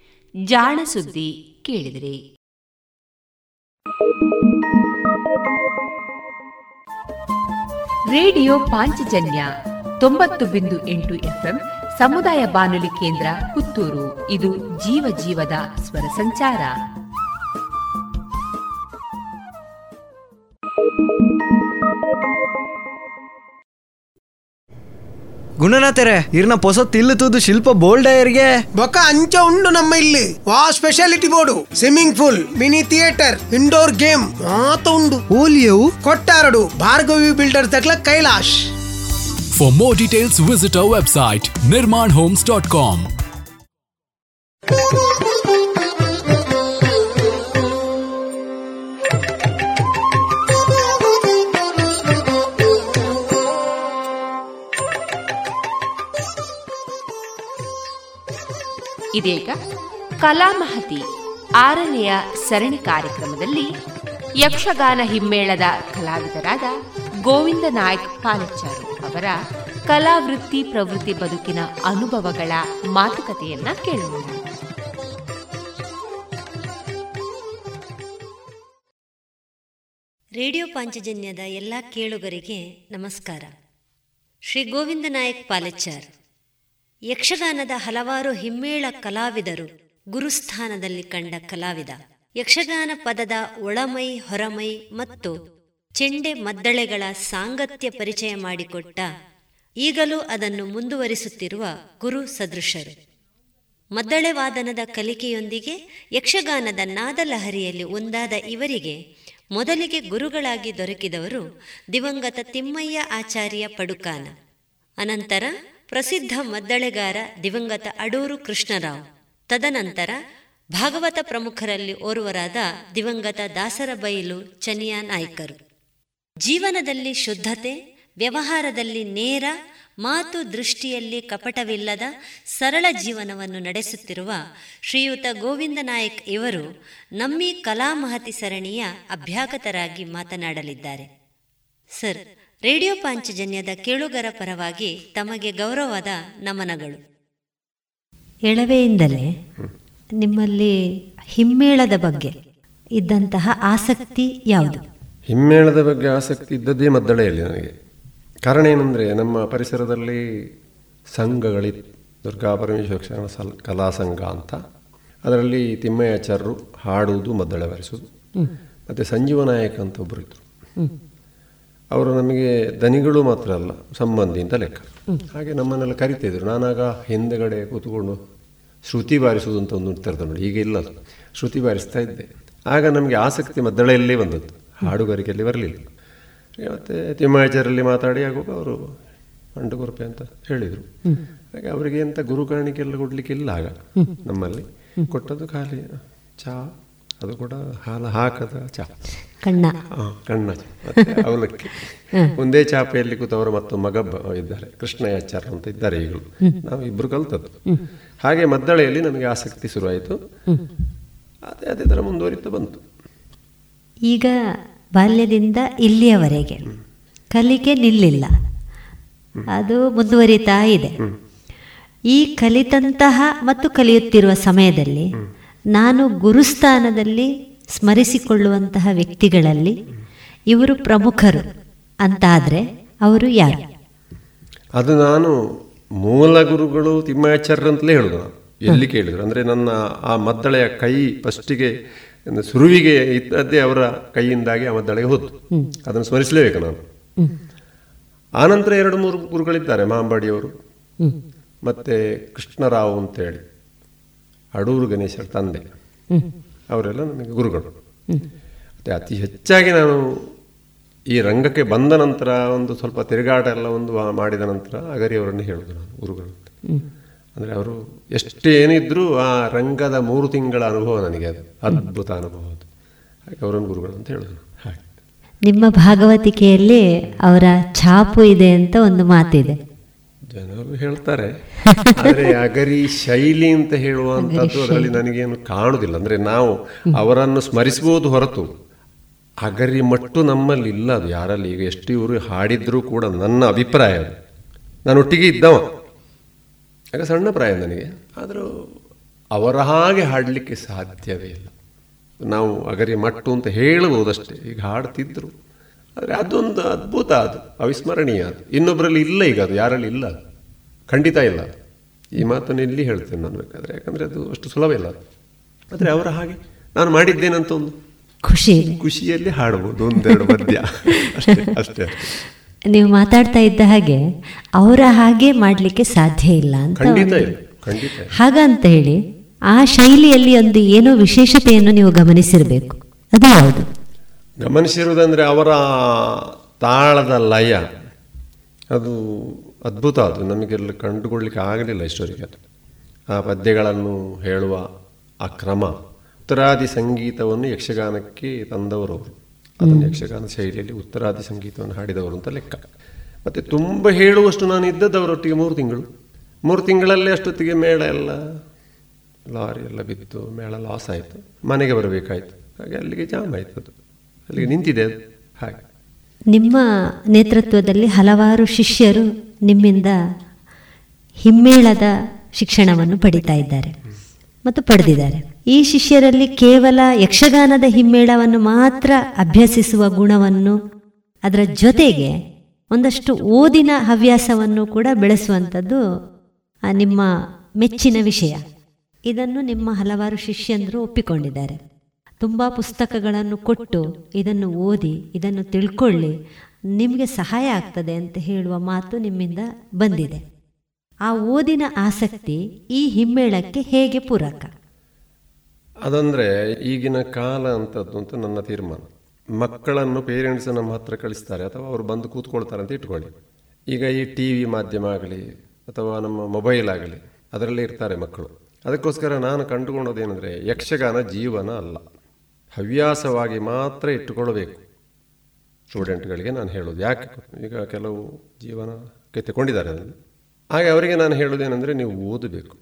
ಜಾಣ ಸುದ್ದಿ ಕೇಳಿದಿರಿ. ರೇಡಿಯೋ ಪಾಂಚಜನ್ಯ ತೊಂಬತ್ತು ಬಿಂದು ಎಂಟು ಎಫ್ಎಂ ಸಮುದಾಯ ಬಾನುಲಿ ಕೇಂದ್ರ ಪುತ್ತೂರು. ಇದು ಜೀವ ಜೀವದ ಸ್ವರ ಸಂಚಾರ. ಗುಣನಾಥರೆ ಇರ್ನ ಪೊಸ ತಿಲ್ಲು ತೂದು ಶಿಲ್ಪ ಬೋಲ್ಡಯರ್ಗೆ ಬೊಕ್ಕ ಅಂಚ ಉಂಡು ನಮ್ಮ ಇಲ್ಲಿ. ವಾ speciality board. Swimming pool mini theatre indoor game ಮಾತ ಉಂಡು. ಓಲಿಯವು? ಕೊಟ್ಟಾರಡು ಭಾರ್ಗವಿ ಬಿಲ್ಡರ್ ತಕ್ಕ Kailash. For more details, visit homes dot nirmanhomes.com. ಇದೀಗ ಕಲಾಮಹತಿ ಆರನೆಯ ಸರಣಿ ಕಾರ್ಯಕ್ರಮದಲ್ಲಿ ಯಕ್ಷಗಾನ ಹಿಮ್ಮೇಳದ ಕಲಾವಿದರಾದ ಗೋವಿಂದ ನಾಯ್ಕ್ ಪಾಲಚಾರು ಅವರ ಕಲಾವೃತ್ತಿ ಪ್ರವೃತ್ತಿ ಬದುಕಿನ ಅನುಭವಗಳ ಮಾತುಕತೆಯನ್ನ ಕೇಳೋಣ. ರೇಡಿಯೋ ಪಾಂಚಜನ್ಯದ ಎಲ್ಲ ಕೇಳುಗರಿಗೆ ನಮಸ್ಕಾರ. ಶ್ರೀ ಗೋವಿಂದ ನಾಯಕ್ ಪಾಲೆಚ್ಚಾರ್. ಯಕ್ಷಗಾನದ ಹಲವಾರು ಹಿಮ್ಮೇಳ ಕಲಾವಿದರು ಗುರುಸ್ಥಾನದಲ್ಲಿ ಕಂಡ ಕಲಾವಿದ. ಯಕ್ಷಗಾನ ಪದದ ಒಳಮೈ, ಹೊರಮೈ ಮತ್ತು ಚೆಂಡೆ ಮದ್ದಳೆಗಳ ಸಾಂಗತ್ಯ ಪರಿಚಯ ಮಾಡಿಕೊಟ್ಟ ಈಗಲೂ ಅದನ್ನು ಮುಂದುವರಿಸುತ್ತಿರುವ ಗುರು ಸದೃಶರು. ಮದ್ದಳೆ ವಾದನದ ಕಲಿಕೆಯೊಂದಿಗೆ ಯಕ್ಷಗಾನದ ನಾದಲಹರಿಯಲ್ಲಿ ಒಂದಾದ ಇವರಿಗೆ ಮೊದಲಿಗೆ ಗುರುಗಳಾಗಿ ದೊರಕಿದವರು ದಿವಂಗತ ತಿಮ್ಮಯ್ಯ ಆಚಾರ್ಯ ಪಡುಕಾನ. ಅನಂತರ ಪ್ರಸಿದ್ಧ ಮದ್ದಳೆಗಾರ ದಿವಂಗತ ಅಡೂರು ಕೃಷ್ಣರಾವ್. ತದನಂತರ ಭಾಗವತ ಪ್ರಮುಖರಲ್ಲಿ ಓರ್ವರಾದ ದಿವಂಗತ ದಾಸರಬೈಲು ಚನಿಯಾ ನಾಯ್ಕರು. ಜೀವನದಲ್ಲಿ ಶುದ್ಧತೆ, ವ್ಯವಹಾರದಲ್ಲಿ ನೇರ, ಮಾತು ದೃಷ್ಟಿಯಲ್ಲಿ ಕಪಟವಿಲ್ಲದ ಸರಳ ಜೀವನವನ್ನು ನಡೆಸುತ್ತಿರುವ ಶ್ರೀಯುತ ಗೋವಿಂದ ನಾಯಕ್ ಇವರು ನಮ್ಮಿ ಕಲಾಮಹತಿ ಸರಣಿಯ ಅಭ್ಯಾಗತರಾಗಿ ಮಾತನಾಡಲಿದ್ದಾರೆ. ಸರ್ ರೇಡಿಯೋ ಪಾಂಚಜನ್ಯದ ಕೇಳುಗರ ಪರವಾಗಿ ತಮಗೆ ಗೌರವದ ನಮನಗಳು. ಎಳವೆಯಿಂದಲೇ ನಿಮ್ಮಲ್ಲಿ ಹಿಮ್ಮೇಳದ ಬಗ್ಗೆ ಇದ್ದಂತಹ ಆಸಕ್ತಿ ಯಾವುದು? ಹಿಮ್ಮೇಳದ ಬಗ್ಗೆ ಆಸಕ್ತಿ ಇದ್ದದ್ದೇ ಮದ್ದಳೆಯಲ್ಲಿ ನನಗೆ. ಕಾರಣ ಏನಂದರೆ ನಮ್ಮ ಪರಿಸರದಲ್ಲಿ ಸಂಘಗಳಿ ದುರ್ಗಾ ಪರಮೇಶ್ವರ ಸಲ್ ಕಲಾ ಸಂಘ ಅಂತ. ಅದರಲ್ಲಿ ತಿಮ್ಮಯ್ಯಾಚಾರ್ಯರು ಹಾಡುವುದು ಮದ್ದಳೆ ಬರೆಸೋದು ಮತ್ತು ಸಂಜೀವ ನಾಯಕ್ ಅಂತ ಒಬ್ಬರು ಇದ್ದರು ಅವರು ನಮಗೆ ದನಿಗಳು ಮಾತ್ರ ಅಲ್ಲ, ಸಂಬಂಧಿ ಅಂತ ಲೆಕ್ಕ. ಹಾಗೆ ನಮ್ಮನ್ನೆಲ್ಲ ಕರಿತಿದ್ರು. ನಾನಾಗ ಹಿಂದೆಗಡೆ ಕೂತ್ಕೊಂಡು ಶ್ರುತಿ ಬಾರಿಸುವುದು ಅಂತ ಒಂದು ಇರ್ತಾರೆ ನೋಡಿ, ಈಗ ಇಲ್ಲ ಶ್ರುತಿ ಬಾರಿಸ್ತಾ ಇದ್ದೆ. ಆಗ ನಮಗೆ ಆಸಕ್ತಿ ಮದ್ದಳೆಯಲ್ಲೇ ಬಂದದ್ದು. ಹಾಡುಗಾರಿಕೆಯಲ್ಲಿ ಬರಲಿಲ್ಲ. ಮತ್ತು ತಿಮ್ಮಾಚಾರಲ್ಲಿ ಮಾತಾಡಿ ಆಗುವಾಗ ಅವರು ಅಂಡುಗುರುಪೆ ಅಂತ ಹೇಳಿದರು. ಹಾಗೆ ಅವರಿಗೆ ಎಂಥ ಗುರು ಕೊಡಲಿಕ್ಕೆ ಇಲ್ಲ ಆಗ ನಮ್ಮಲ್ಲಿ. ಕೊಟ್ಟದ್ದು ಖಾಲಿ ಚಾ. ಅದು ಕೂಡ ಹಾಲು ಹಾಕದ ಚಾ. ಕಣ್ಣ. ಕಣ್ಣ ಅವಲಕ್ಕಿ. ಒಂದೇ ಚಾಪೆಯಲ್ಲಿ ಕೂತವರು ಮತ್ತು ಮಗ ಇದ್ದಾರೆ. ಕೃಷ್ಣಯಾಚಾರ ಅಂತ ಇದ್ದಾರೆ ಈಗಲೂ. ನಾವು ಇಬ್ರು ಕಲ್ತದ್ದು. ಹಾಗೆ ಮದ್ದಳೆಯಲ್ಲಿ ನಮಗೆ ಆಸಕ್ತಿ ಶುರುವಾಯಿತು. ಅದೇ ಅದೇ ಥರ ಮುಂದುವರಿತು ಬಂತು. ಈಗ ಬಾಲ್ಯದಿಂದ ಇಲ್ಲಿಯವರೆಗೆ ಕಲಿಕೆ ನಿಲ್ಲಿಲ್ಲ. ಅದು ಮುಂದುವರಿತಾ ಇದೆ. ಈ ಕಲಿತಂತಹ ಮತ್ತು ಕಲಿಯುತ್ತಿರುವ ಸಮಯದಲ್ಲಿ ನಾನು ಗುರುಸ್ಥಾನದಲ್ಲಿ ಸ್ಮರಿಸಿಕೊಳ್ಳುವಂತಹ ವ್ಯಕ್ತಿಗಳಲ್ಲಿ ಇವರು ಪ್ರಮುಖರು ಅಂತಾದರೆ ಅವರು ಯಾರು? ಅದು ನಾನು ಮೂಲ ಗುರುಗಳು ತಿಮ್ಮಾಚಾರ್ಯ ಅಂತಲೇ ಹೇಳುದು ನಾನು. ಎಲ್ಲಿ ಕೇಳಿದ್ರು. ಅಂದರೆ ನನ್ನ ಆ ಮದ್ದಳೆಯ ಕೈ ಫಸ್ಟಿಗೆ ಸುರುವಿಗೆ ಇದ್ದದ್ದೇ ಅವರ ಕೈಯಿಂದಾಗಿ ಆ ಮದ್ದಳೆಗೆ ಹೋದ್ದು. ಅದನ್ನು ಸ್ಮರಿಸಲೇಬೇಕು ನಾನು. ಆನಂತರ ಎರಡು ಮೂರು ಗುರುಗಳಿದ್ದಾರೆ ಮಾಂಬಾಡಿಯವರು ಮತ್ತೆ ಕೃಷ್ಣರಾವ್ ಅಂತೇಳಿ. ಅಡೂರು ಗಣೇಶರ ತಂದೆ. ಅವರೆಲ್ಲ ನನಗೆ ಗುರುಗಳು. ಮತ್ತು ಅತಿ ಹೆಚ್ಚಾಗಿ ನಾನು ಈ ರಂಗಕ್ಕೆ ಬಂದ ನಂತರ ಒಂದು ಸ್ವಲ್ಪ ತಿರುಗಾಟ ಎಲ್ಲ ಒಂದು ಮಾಡಿದ ನಂತರ ಅಗರಿಯವರನ್ನು ಹೇಳೋದು ನಾನು ಗುರುಗಳು ಅಂದರೆ ಅವರು ಎಷ್ಟೇನಿದ್ರೂ ಆ ರಂಗದ ಮೂರು ತಿಂಗಳ ಅನುಭವ ನನಗೆ ಅದು ಅದ್ಭುತ ಅನುಭವ ಅದು. ಹಾಗೆ ಅವರನ್ನು ಗುರುಗಳು ಅಂತ ಹೇಳೋದು. ಹಾಗೆ. ನಿಮ್ಮ ಭಾಗವತಿಕೆಯಲ್ಲಿ ಅವರ ಛಾಪು ಇದೆ ಅಂತ ಒಂದು ಮಾತಿದೆ. ಜನರು ಹೇಳ್ತಾರೆ. ಆದರೆ ಅಗರಿ ಶೈಲಿ ಅಂತ ಹೇಳುವಂಥದ್ದು ಅದರಲ್ಲಿ ನನಗೇನು ಕಾಣುವುದಿಲ್ಲ ಅಂದರೆ ನಾವು ಅವರನ್ನು ಸ್ಮರಿಸಬಹುದು ಹೊರತು. ಅಗರಿ ಮಟ್ಟು ನಮ್ಮಲ್ಲಿ ಇಲ್ಲ ಅದು ಯಾರಲ್ಲಿ. ಈಗ ಎಷ್ಟು ಇವರು ಹಾಡಿದ್ರೂ ಕೂಡ ನನ್ನ ಅಭಿಪ್ರಾಯ ಅದು. ನಾನು ಒಟ್ಟಿಗೆ ಇದ್ದವ. ಆಗ ಸಣ್ಣ ಪ್ರಾಯ ನನಗೆ. ಆದರೂ ಅವರ ಹಾಗೆ ಹಾಡಲಿಕ್ಕೆ ಸಾಧ್ಯವೇ ಇಲ್ಲ. ನಾವು ಅಗರಿ ಮಟ್ಟು ಅಂತ ಹೇಳಬಹುದಷ್ಟೇ. ಈಗ ಹಾಡ್ತಿದ್ರು. ಆದರೆ ಅದೊಂದು ಅದ್ಭುತ ಅದು ಅವಿಸ್ಮರಣೀಯ ಅದು. ಇನ್ನೊಬ್ಬರಲ್ಲಿ ಇಲ್ಲ ಈಗ ಅದು ಯಾರಲ್ಲಿ ಇಲ್ಲ ಖಂಡಿತ ಇಲ್ಲ ಈ ಮಾತನ್ನು ಇಲ್ಲಿ ಹೇಳ್ತೇನೆ ನಾನು ಬೇಕಾದರೆ ಯಾಕಂದರೆ ಅದು ಅಷ್ಟು ಸುಲಭ ಇಲ್ಲ ಆದರೆ ಅವರ ಹಾಗೆ ನಾನು ಮಾಡಿದ್ದೇನಂತ ಒಂದು ಖುಷಿ ಖುಷಿಯಲ್ಲಿ ಹಾಡಬಹುದು ಒಂದೆರಡು ಮಧ್ಯ ಅಷ್ಟೇ ಅಷ್ಟೇ ನೀವು ಮಾತಾಡ್ತಾ ಇದ್ದ ಹಾಗೆ ಅವರ ಹಾಗೆ ಮಾಡಲಿಕ್ಕೆ ಸಾಧ್ಯ ಇಲ್ಲ ಅಂತ. ಹಾಗಂತ ಹೇಳಿ ಆ ಶೈಲಿಯಲ್ಲಿ ಒಂದು ಏನೋ ವಿಶೇಷತೆಯನ್ನು ನೀವು ಗಮನಿಸಿರಬೇಕು. ಅದು ಯಾವುದು? ಗಮನಿಸಿರುವುದಂದರೆ ಅವರ ತಾಳದ ಲಯ. ಅದು ಅದ್ಭುತ ಅದು. ನಮಗೆಲ್ಲ ಕಂಡುಕೊಳ್ಳಿಕ್ಕೆ ಆಗಲಿಲ್ಲ ಇಷ್ಟವರೆಗೆ ಅದು. ಆ ಪದ್ಯಗಳನ್ನು ಹೇಳುವ ಆ ಕ್ರಮ. ಉತ್ತರಾದಿ ಸಂಗೀತವನ್ನು ಯಕ್ಷಗಾನಕ್ಕೆ ತಂದವರು ಅವರು. ಅದನ್ನು ಯಕ್ಷಗಾನ ಶೈಲಿಯಲ್ಲಿ ಉತ್ತರಾದಿ ಸಂಗೀತವನ್ನು ಹಾಡಿದವರು ಅಂತ ಲೆಕ್ಕ. ಮತ್ತು ತುಂಬ ಹೇಳುವಷ್ಟು ನಾನು ಇದ್ದದ್ದು ಅವರೊಟ್ಟಿಗೆ ಮೂರು ತಿಂಗಳು. ಮೂರು ತಿಂಗಳಲ್ಲೇ ಅಷ್ಟೊತ್ತಿಗೆ ಮೇಳ ಎಲ್ಲ ಲಾರಿ ಎಲ್ಲ ಬಿತ್ತು ಮೇಳ ಲಾಸ್ ಆಯಿತು. ಮನೆಗೆ ಬರಬೇಕಾಯಿತು. ಹಾಗೆ ಅಲ್ಲಿಗೆ ಜಾಮ್ ಆಯ್ತು ಅದು ಅಲ್ಲಿಗೆ ನಿಂತಿದೆ. ಹಾಗೆ. ನಿಮ್ಮ ನೇತೃತ್ವದಲ್ಲಿ ಹಲವಾರು ಶಿಷ್ಯರು ನಿಮ್ಮಿಂದ ಹಿಮ್ಮೇಳದ ಶಿಕ್ಷಣವನ್ನು ಪಡಿತಾ ಇದ್ದಾರೆ ಮತ್ತು ಪಡೆದಿದ್ದಾರೆ. ಈ ಶಿಷ್ಯರಲ್ಲಿ ಕೇವಲ ಯಕ್ಷಗಾನದ ಹಿಮ್ಮೇಳವನ್ನು ಮಾತ್ರ ಅಭ್ಯಸಿಸುವ ಗುಣವನ್ನು ಅದರ ಜೊತೆಗೆ ಒಂದಷ್ಟು ಓದಿನ ಹವ್ಯಾಸವನ್ನು ಕೂಡ ಬೆಳೆಸುವಂಥದ್ದು ನಿಮ್ಮ ಮೆಚ್ಚಿನ ವಿಷಯ. ಇದನ್ನು ನಿಮ್ಮ ಹಲವಾರು ಶಿಷ್ಯಂದರು ಒಪ್ಪಿಕೊಂಡಿದ್ದಾರೆ. ತುಂಬ ಪುಸ್ತಕಗಳನ್ನು ಕೊಟ್ಟು ಇದನ್ನು ಓದಿ, ಇದನ್ನು ತಿಳ್ಕೊಳ್ಳಿ. ನಿಮಗೆ ಸಹಾಯ ಆಗ್ತದೆ ಅಂತ ಹೇಳುವ ಮಾತು ನಿಮ್ಮಿಂದ ಬಂದಿದೆ. ಆ ಓದಿನ ಆಸಕ್ತಿ ಈ ಹಿಮ್ಮೇಳಕ್ಕೆ ಹೇಗೆ ಪೂರಕ? ಅದಂದರೆ ಈಗಿನ ಕಾಲ ಅಂತದ್ದು ಅಂತ ನನ್ನ ತೀರ್ಮಾನ. ಮಕ್ಕಳನ್ನು ಪೇರೆಂಟ್ಸ್ ನಮ್ಮ ಹತ್ರ ಕಳಿಸ್ತಾರೆ ಅಥವಾ ಅವರು ಬಂದು ಕೂತ್ಕೊಳ್ತಾರೆ ಅಂತ ಇಟ್ಕೊಳ್ಳಿ. ಈಗ ಈ ಟಿ ವಿ ಮಾಧ್ಯಮ ಆಗಲಿ ಅಥವಾ ನಮ್ಮ ಮೊಬೈಲ್ ಆಗಲಿ, ಅದರಲ್ಲೇ ಇರ್ತಾರೆ ಮಕ್ಕಳು. ಅದಕ್ಕೋಸ್ಕರ ನಾನು ಕಂಡುಕೊಂಡೋದೇನೆಂದರೆ ಯಕ್ಷಗಾನ ಜೀವನ ಅಲ್ಲ. ಹವ್ಯಾಸವಾಗಿ ಮಾತ್ರ ಇಟ್ಟುಕೊಳ್ಳಬೇಕು. ಸ್ಟೂಡೆಂಟ್ಗಳಿಗೆ ನಾನು ಹೇಳೋದು. ಯಾಕೆ? ಈಗ ಕೆಲವು ಜೀವನಕ್ಕೆ ತಗೊಂಡಿದ್ದಾರೆ ಅದನ್ನು. ಹಾಗೆ ಅವರಿಗೆ ನಾನು ಹೇಳೋದೇನೆಂದರೆ ನೀವು ಓದಬೇಕು.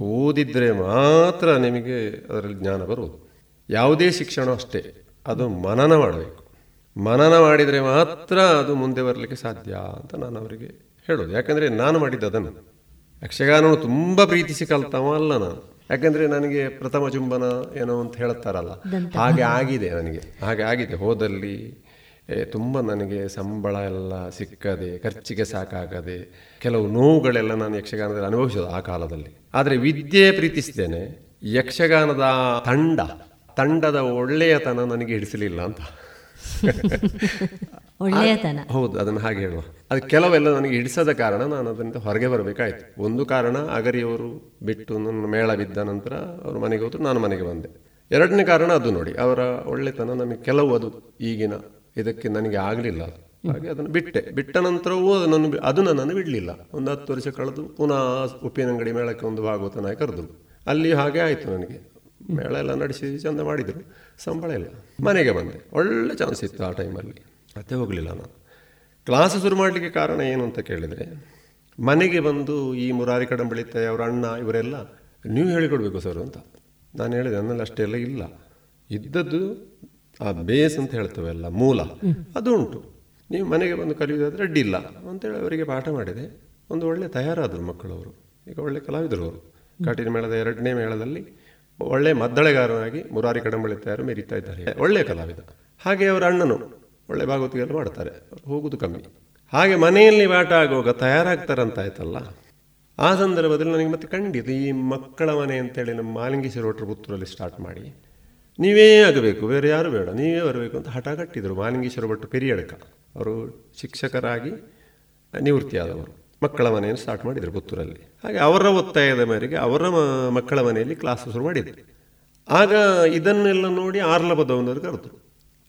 ಓದಿದರೆ ಮಾತ್ರ ನಿಮಗೆ ಅದರಲ್ಲಿ ಜ್ಞಾನ ಬರುವುದು. ಯಾವುದೇ ಶಿಕ್ಷಣ ಅಷ್ಟೇ, ಅದು ಮನನ ಮಾಡಬೇಕು. ಮನನ ಮಾಡಿದರೆ ಮಾತ್ರ ಅದು ಮುಂದೆ ಬರಲಿಕ್ಕೆ ಸಾಧ್ಯ ಅಂತ ನಾನು ಅವರಿಗೆ ಹೇಳೋದು. ಯಾಕಂದರೆ ನಾನು ಮಾಡಿದ್ದು ಅದನ್ನು ಯಕ್ಷಗಾನವನ್ನು ತುಂಬ ಪ್ರೀತಿಸಿ ಕಲ್ತವ ಅಲ್ಲ ನಾನು. ಯಾಕಂದರೆ ನನಗೆ ಪ್ರಥಮ ಚುಂಬನ ಏನೋ ಅಂತ ಹೇಳ್ತಾರಲ್ಲ ಹಾಗೆ ಆಗಿದೆ ನನಗೆ. ಹಾಗೆ ಆಗಿದೆ. ಹೋದಲ್ಲಿ ತುಂಬ ನನಗೆ ಸಂಬಳ ಎಲ್ಲ ಸಿಕ್ಕದೆ ಖರ್ಚಿಗೆ ಸಾಕಾಗದೆ ಕೆಲವು ನೋವುಗಳೆಲ್ಲ ನಾನು ಯಕ್ಷಗಾನದಲ್ಲಿ ಅನುಭವಿಸೋದು ಆ ಕಾಲದಲ್ಲಿ. ಆದರೆ ವಿದ್ಯೆ ಪ್ರೀತಿಸ್ತೇನೆ ಯಕ್ಷಗಾನದ ತಂಡ ತಂಡದ ಒಳ್ಳೆಯತನ ನನಗೆ ಹಿಡಿಸಲಿಲ್ಲ ಅಂತ. *laughs* ಒಳ್ಳೆಯತನ. ಹೌದು ಅದನ್ನು ಹಾಗೆ ಹೇಳುವ. ಅದು ಕೆಲವೆಲ್ಲ ನನಗೆ ಹಿಡಿಸದ ಕಾರಣ ನಾನು ಅದರಿಂದ ಹೊರಗೆ ಬರಬೇಕಾಯಿತು. ಒಂದು ಕಾರಣ ಅಗರಿಯವರು ಬಿಟ್ಟು ನನ್ನ ಮೇಳ ಬಿದ್ದ ನಂತರ ಅವರು ಮನೆಗೆ ಹೋದ್ರು ನಾನು ಮನೆಗೆ ಬಂದೆ. ಎರಡನೇ ಕಾರಣ ಅದು ನೋಡಿ ಅವರ ಒಳ್ಳೆತನ ನನಗೆ ಕೆಲವು ಅದು ಈಗಿನ ಇದಕ್ಕೆ ನನಗೆ ಆಗಲಿಲ್ಲ ಅದು. ಹಾಗೆ ಅದನ್ನು ಬಿಟ್ಟೆ. ಬಿಟ್ಟ ನಂತರವೂ ಅದು ನನ್ನ ಅದು ನನ್ನನ್ನು ಬಿಡಲಿಲ್ಲ. ಒಂದು ಹತ್ತು ವರ್ಷ ಕಳೆದು ಪುನಃ ಉಪ್ಪಿನಂಗಡಿ ಮೇಳಕ್ಕೆ ಒಂದು ಭಾಗವತ ನಾಯಿ ಕರೆದು ಅಲ್ಲಿ ಹಾಗೆ ಆಯಿತು ನನಗೆ. ಮೇಳ ಎಲ್ಲ ನಡೆಸಿ ಚಂದ ಮಾಡಿದರು. ಸಂಬಳ ಇಲ್ಲ. ಮನೆಗೆ ಬಂದೆ. ಒಳ್ಳೆ ಚಾನ್ಸ್ ಇತ್ತು ಆ ಟೈಮಲ್ಲಿ ಮತ್ತೆ ಹೋಗಲಿಲ್ಲ ನಾನು. ಕ್ಲಾಸ್ ಶುರು ಮಾಡಲಿಕ್ಕೆ ಕಾರಣ ಏನು ಅಂತ ಕೇಳಿದರೆ, ಮನೆಗೆ ಬಂದು ಈ ಮುರಾರಿ ಕಡಂಬಳಿತೆ ಅವರ ಅಣ್ಣ ಇವರೆಲ್ಲ, ನೀವು ಹೇಳಿಕೊಡ್ಬೇಕು ಸರ್ ಅಂತ. ನಾನು ಹೇಳಿದೆ, ನನ್ನಲ್ಲಿ ಅಷ್ಟೆಲ್ಲ ಇಲ್ಲ. ಇದ್ದದ್ದು ಆ ಬೇಸ್ ಅಂತ ಹೇಳ್ತೇವೆಲ್ಲ ಮೂಲ. ಅದು ಉಂಟು. ನೀವು ಮನೆಗೆ ಬಂದು ಕಲಿಯೋದಾದರೆ ಅಡ್ಡಿಲ್ಲ ಅಂತೇಳಿ ಅವರಿಗೆ ಪಾಠ ಮಾಡಿದೆ. ಒಂದು ಒಳ್ಳೆ ತಯಾರಾದರು ಮಕ್ಕಳವರು ಈಗ ಒಳ್ಳೆ ಕಲಾವಿದರು ಅವರು. ಕಾಟಿನ ಮೇಳದ ಎರಡನೇ ಮೇಳದಲ್ಲಿ ಒಳ್ಳೆ ಮದ್ದಳೆಗಾರನಾಗಿ ಮುರಾರಿ ಕಡಂಬಳಿ ತಯಾರು ಮೆರೀತಾ ಇದ್ದಾರೆ. ಒಳ್ಳೆಯ ಕಲಾವಿದ. ಹಾಗೆ ಅವರ ಅಣ್ಣನು. ಒಳ್ಳೆ ಭಾಗವತಿಗೆಲ್ಲ ಮಾಡ್ತಾರೆ. ಹೋಗುದು ಕಮ್ಮಿ. ಹಾಗೆ ಮನೆಯಲ್ಲಿ ಆಟ ಆಗುವಾಗ ತಯಾರಾಗ್ತಾರಂತ ಆಯ್ತಲ್ಲ ಆ ಸಂದರ್ಭದಲ್ಲಿ ನನಗೆ ಮತ್ತೆ ಖಂಡಿತ ಈ ಮಕ್ಕಳ ಮನೆ ಅಂತೇಳಿ ನಮ್ಮ ಮಾಲಿಂಗೇಶ್ವರ ಒಟ್ಟರ ಪುತ್ತೂರಲ್ಲಿ ಸ್ಟಾರ್ಟ್ ಮಾಡಿ, ನೀವೇ ಆಗಬೇಕು, ಬೇರೆ ಯಾರು ಬೇಡ, ನೀವೇ ಬರಬೇಕು ಅಂತ ಹಠ ಕಟ್ಟಿದರು ಮಾಲಿಂಗೇಶ್ವರ ಭಟ್ ಪೆರಿಯಡಕ. ಅವರು ಶಿಕ್ಷಕರಾಗಿ ನಿವೃತ್ತಿಯಾದವರು, ಮಕ್ಕಳ ಮನೆಯನ್ನು ಸ್ಟಾರ್ಟ್ ಮಾಡಿದರು ಪುತ್ತೂರಲ್ಲಿ. ಹಾಗೆ ಅವರ ಒತ್ತಾಯದ ಮೇರೆಗೆ ಅವರ ಮಕ್ಕಳ ಮನೆಯಲ್ಲಿ ಕ್ಲಾಸ್ ಶುರು ಮಾಡಿದರು. ಆಗ ಇದನ್ನೆಲ್ಲ ನೋಡಿ ಆರ್ಲಬದವನವರು ಕರೆದರು.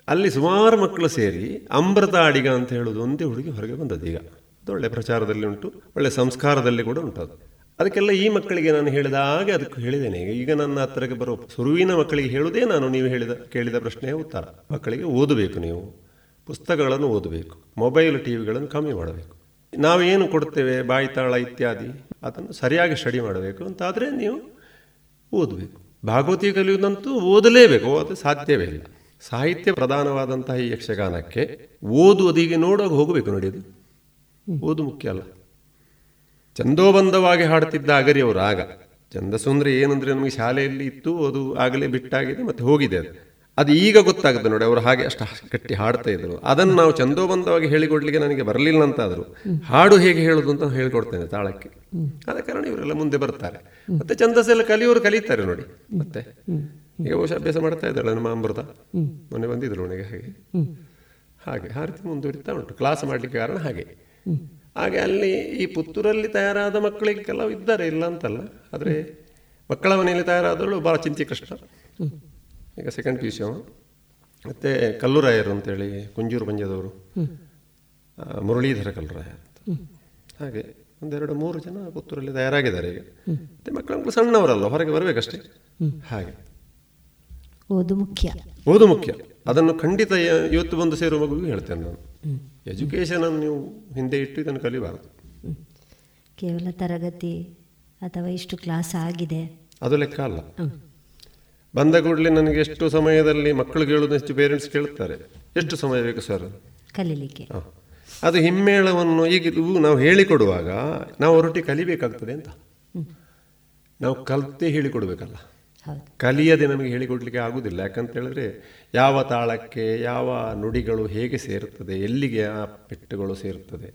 ಅಲ್ಲಿ ಸುಮಾರು ಮಕ್ಕಳು ಸೇರಿ ಅಮೃತ ಅಡಿಗ ಅಂತ ಹೇಳೋದು ಒಂದೇ ಹುಡುಗಿ ಹೊರಗೆ ಬಂದದ್ದು ಈಗ. ಒಳ್ಳೆ ಪ್ರಚಾರದಲ್ಲಿ ಉಂಟು, ಒಳ್ಳೆ ಸಂಸ್ಕಾರದಲ್ಲಿ ಕೂಡ ಉಂಟದು. ಅದಕ್ಕೆಲ್ಲ ಈ ಮಕ್ಕಳಿಗೆ ನಾನು ಹೇಳಿದ ಹಾಗೆ ಅದಕ್ಕೆ ಹೇಳಿದ್ದೇನೆ. ಈಗ ಈಗ ನನ್ನ ಹತ್ತಿರಕ್ಕೆ ಬರೋ ಸುರುವಿನ ಮಕ್ಕಳಿಗೆ ಹೇಳುವುದೇ ನಾನು ನೀವು ಹೇಳಿದ, ಕೇಳಿದ ಪ್ರಶ್ನೆಯ ಉತ್ತರ. ಮಕ್ಕಳಿಗೆ ಓದಬೇಕು ನೀವು. ಪುಸ್ತಕಗಳನ್ನು ಓದಬೇಕು. ಮೊಬೈಲ್ ಟಿ ವಿಗಳನ್ನು ಕಮ್ಮಿ ಮಾಡಬೇಕು. ನಾವೇನು ಕೊಡ್ತೇವೆ ಬಾಯಿತಾಳ ಇತ್ಯಾದಿ. ಅದನ್ನು ಸರಿಯಾಗಿ ಸ್ಟಡಿ ಮಾಡಬೇಕು ಅಂತಾದರೆ ನೀವು ಓದಬೇಕು. ಭಾಗವತಿ ಕಲಿಯುವುದಂತೂ ಓದಲೇಬೇಕು. ಅದು ಸಾಧ್ಯವೇ ಇಲ್ಲ. ಸಾಹಿತ್ಯ ಪ್ರಧಾನವಾದಂತಹ ಈ ಯಕ್ಷಗಾನಕ್ಕೆ ಓದುವುದಿಗೆ ನೋಡೋಕೆ ಹೋಗಬೇಕು ನೋಡಿ ಅದು. ಓದು ಮುಖ್ಯ ಅಲ್ಲ. ಚಂದೋಬಂಧವಾಗಿ ಹಾಡುತ್ತಿದ್ದ ಅಗರಿಯವರು ಆಗ ಚಂದಸುಂದ್ರ ಏನಂದ್ರೆ ನಮಗೆ ಶಾಲೆಯಲ್ಲಿ ಇತ್ತು, ಅದು ಆಗಲೇ ಬಿಟ್ಟಾಗಿದೆ ಮತ್ತೆ ಹೋಗಿದೆ ಅದು. ಅದು ಈಗ ಗೊತ್ತಾಗುತ್ತೆ ನೋಡಿ, ಅವರು ಹಾಗೆ ಅಷ್ಟು ಕಟ್ಟಿ ಹಾಡ್ತಾ ಇದ್ರು ಅದನ್ನು ನಾವು ಚಂದೋಬಂಧವಾಗಿ ಹೇಳಿಕೊಡ್ಲಿಕ್ಕೆ ನನಗೆ ಬರಲಿಲ್ಲ ಅಂತಾದ್ರು ಹಾಡು ಹೇಗೆ ಹೇಳೋದು ಅಂತ ಹೇಳಿಕೊಡ್ತೇನೆ ತಾಳಕ್ಕೆ. ಆದ ಕಾರಣ ಇವರೆಲ್ಲ ಮುಂದೆ ಬರ್ತಾರೆ. ಮತ್ತೆ ಛಂದಸ್ಸೆಲ್ಲ ಕಲಿಯೋರು ಕಲಿತಾರೆ ನೋಡಿ, ಮತ್ತೆ. ಈಗ ಬಹುಶಃ ಅಭ್ಯಾಸ ಮಾಡ್ತಾ ಇದ್ದಾಳೆ ನಮ್ಮ ಅಮೃತ ಮೊನ್ನೆ ಬಂದಿದ್ರು ನನಗೆ ಹಾಗೆ. ಹಾಗೆ ಆ ರೀತಿ ಮುಂದುವರಿತಾ ಉಂಟು. ಕ್ಲಾಸ್ ಮಾಡಲಿಕ್ಕೆ ಕಾರಣ ಹಾಗೆ. ಹಾಗೆ ಅಲ್ಲಿ ಈ ಪುತ್ತೂರಲ್ಲಿ ತಯಾರಾದ ಮಕ್ಕಳಿಗೆ ಕೆಲವು ಇದ್ದಾರೆ ಇಲ್ಲ ಅಂತಲ್ಲ ಆದರೆ ಮಕ್ಕಳ ಮನೆಯಲ್ಲಿ ತಯಾರಾದವಳು ಭಾಳ ಚಿಂತೆ ಕಷ್ಟ. ಈಗ ಸೆಕೆಂಡ್ ಪಿ ಯು ಸಿ ಮತ್ತು ಕಲ್ಲುರಾಯರು ಅಂತೇಳಿ ಕುಂಜೂರು ಪಂಜದವರು ಮುರಳೀಧರ ಕಲ್ಲುರಾಯ ಅಂತ. ಹಾಗೆ ಒಂದೆರಡು ಮೂರು ಜನ ಪುತ್ತೂರಲ್ಲಿ ತಯಾರಾಗಿದ್ದಾರೆ ಈಗ. ಮತ್ತು ಮಕ್ಕಳು ಮಕ್ಕಳು ಸಣ್ಣವರಲ್ಲ ಹೊರಗೆ ಬರಬೇಕಷ್ಟೇ. ಹಾಗೆ. ಓದು ಮುಖ್ಯ. ಓದು ಮುಖ್ಯ. ಅದನ್ನು ಖಂಡಿತ ಇವತ್ತು ಬಂದು ಸೇರುವ ಮಗುವಿಗೆ ಹೇಳ್ತೇನೆ ನಾನು. ಎಜುಕೇಶನ್ ಅನ್ನು ನೀವು ಹಿಂದೆ ಇಟ್ಟು ಇದನ್ನು ಕಲಿಬಾರದು. ಕೇವಲ ತರಗತಿ ಅಥವಾ ಇಷ್ಟು ಕ್ಲಾಸ್ ಆಗಿದೆ. ಅದು ಲೆಕ್ಕ ಅಲ್ಲ. ಬಂದ ಕೂಡಲೇ ನನಗೆ ಎಷ್ಟು ಸಮಯದಲ್ಲಿ ಮಕ್ಕಳು ಎಷ್ಟು ಪೇರೆಂಟ್ಸ್ ಕೇಳ್ತಾರೆ. ಎಷ್ಟು ಸಮಯ ಬೇಕು ಸರ್ ಕಲೀಲಿಕ್ಕೆ. ಅದು ಹಿಮ್ಮೇಳವನ್ನು ಈಗ ನಾವು ಹೇಳಿಕೊಡುವಾಗ ನಾವು ಹೊರಟಿ ಕಲಿಬೇಕಾಗ್ತದೆ ಅಂತ. ನಾವು ಕಲಿತೇ ಹೇಳಿಕೊಡ್ಬೇಕಲ್ಲ. ಕಲಿಯದೆ ನಮಗೆ ಹೇಳಿಕೊಡ್ಲಿಕ್ಕೆ ಆಗುದಿಲ್ಲ ಯಾಕಂತ ಹೇಳಿದ್ರೆ ಯಾವ ತಾಳಕ್ಕೆ ಯಾವ ನುಡಿಗಳು ಹೇಗೆ ಸೇರುತ್ತದೆ ಎಲ್ಲಿಗೆ ಆ ಪೆಟ್ಟುಗಳು ಸೇರುತ್ತದೆ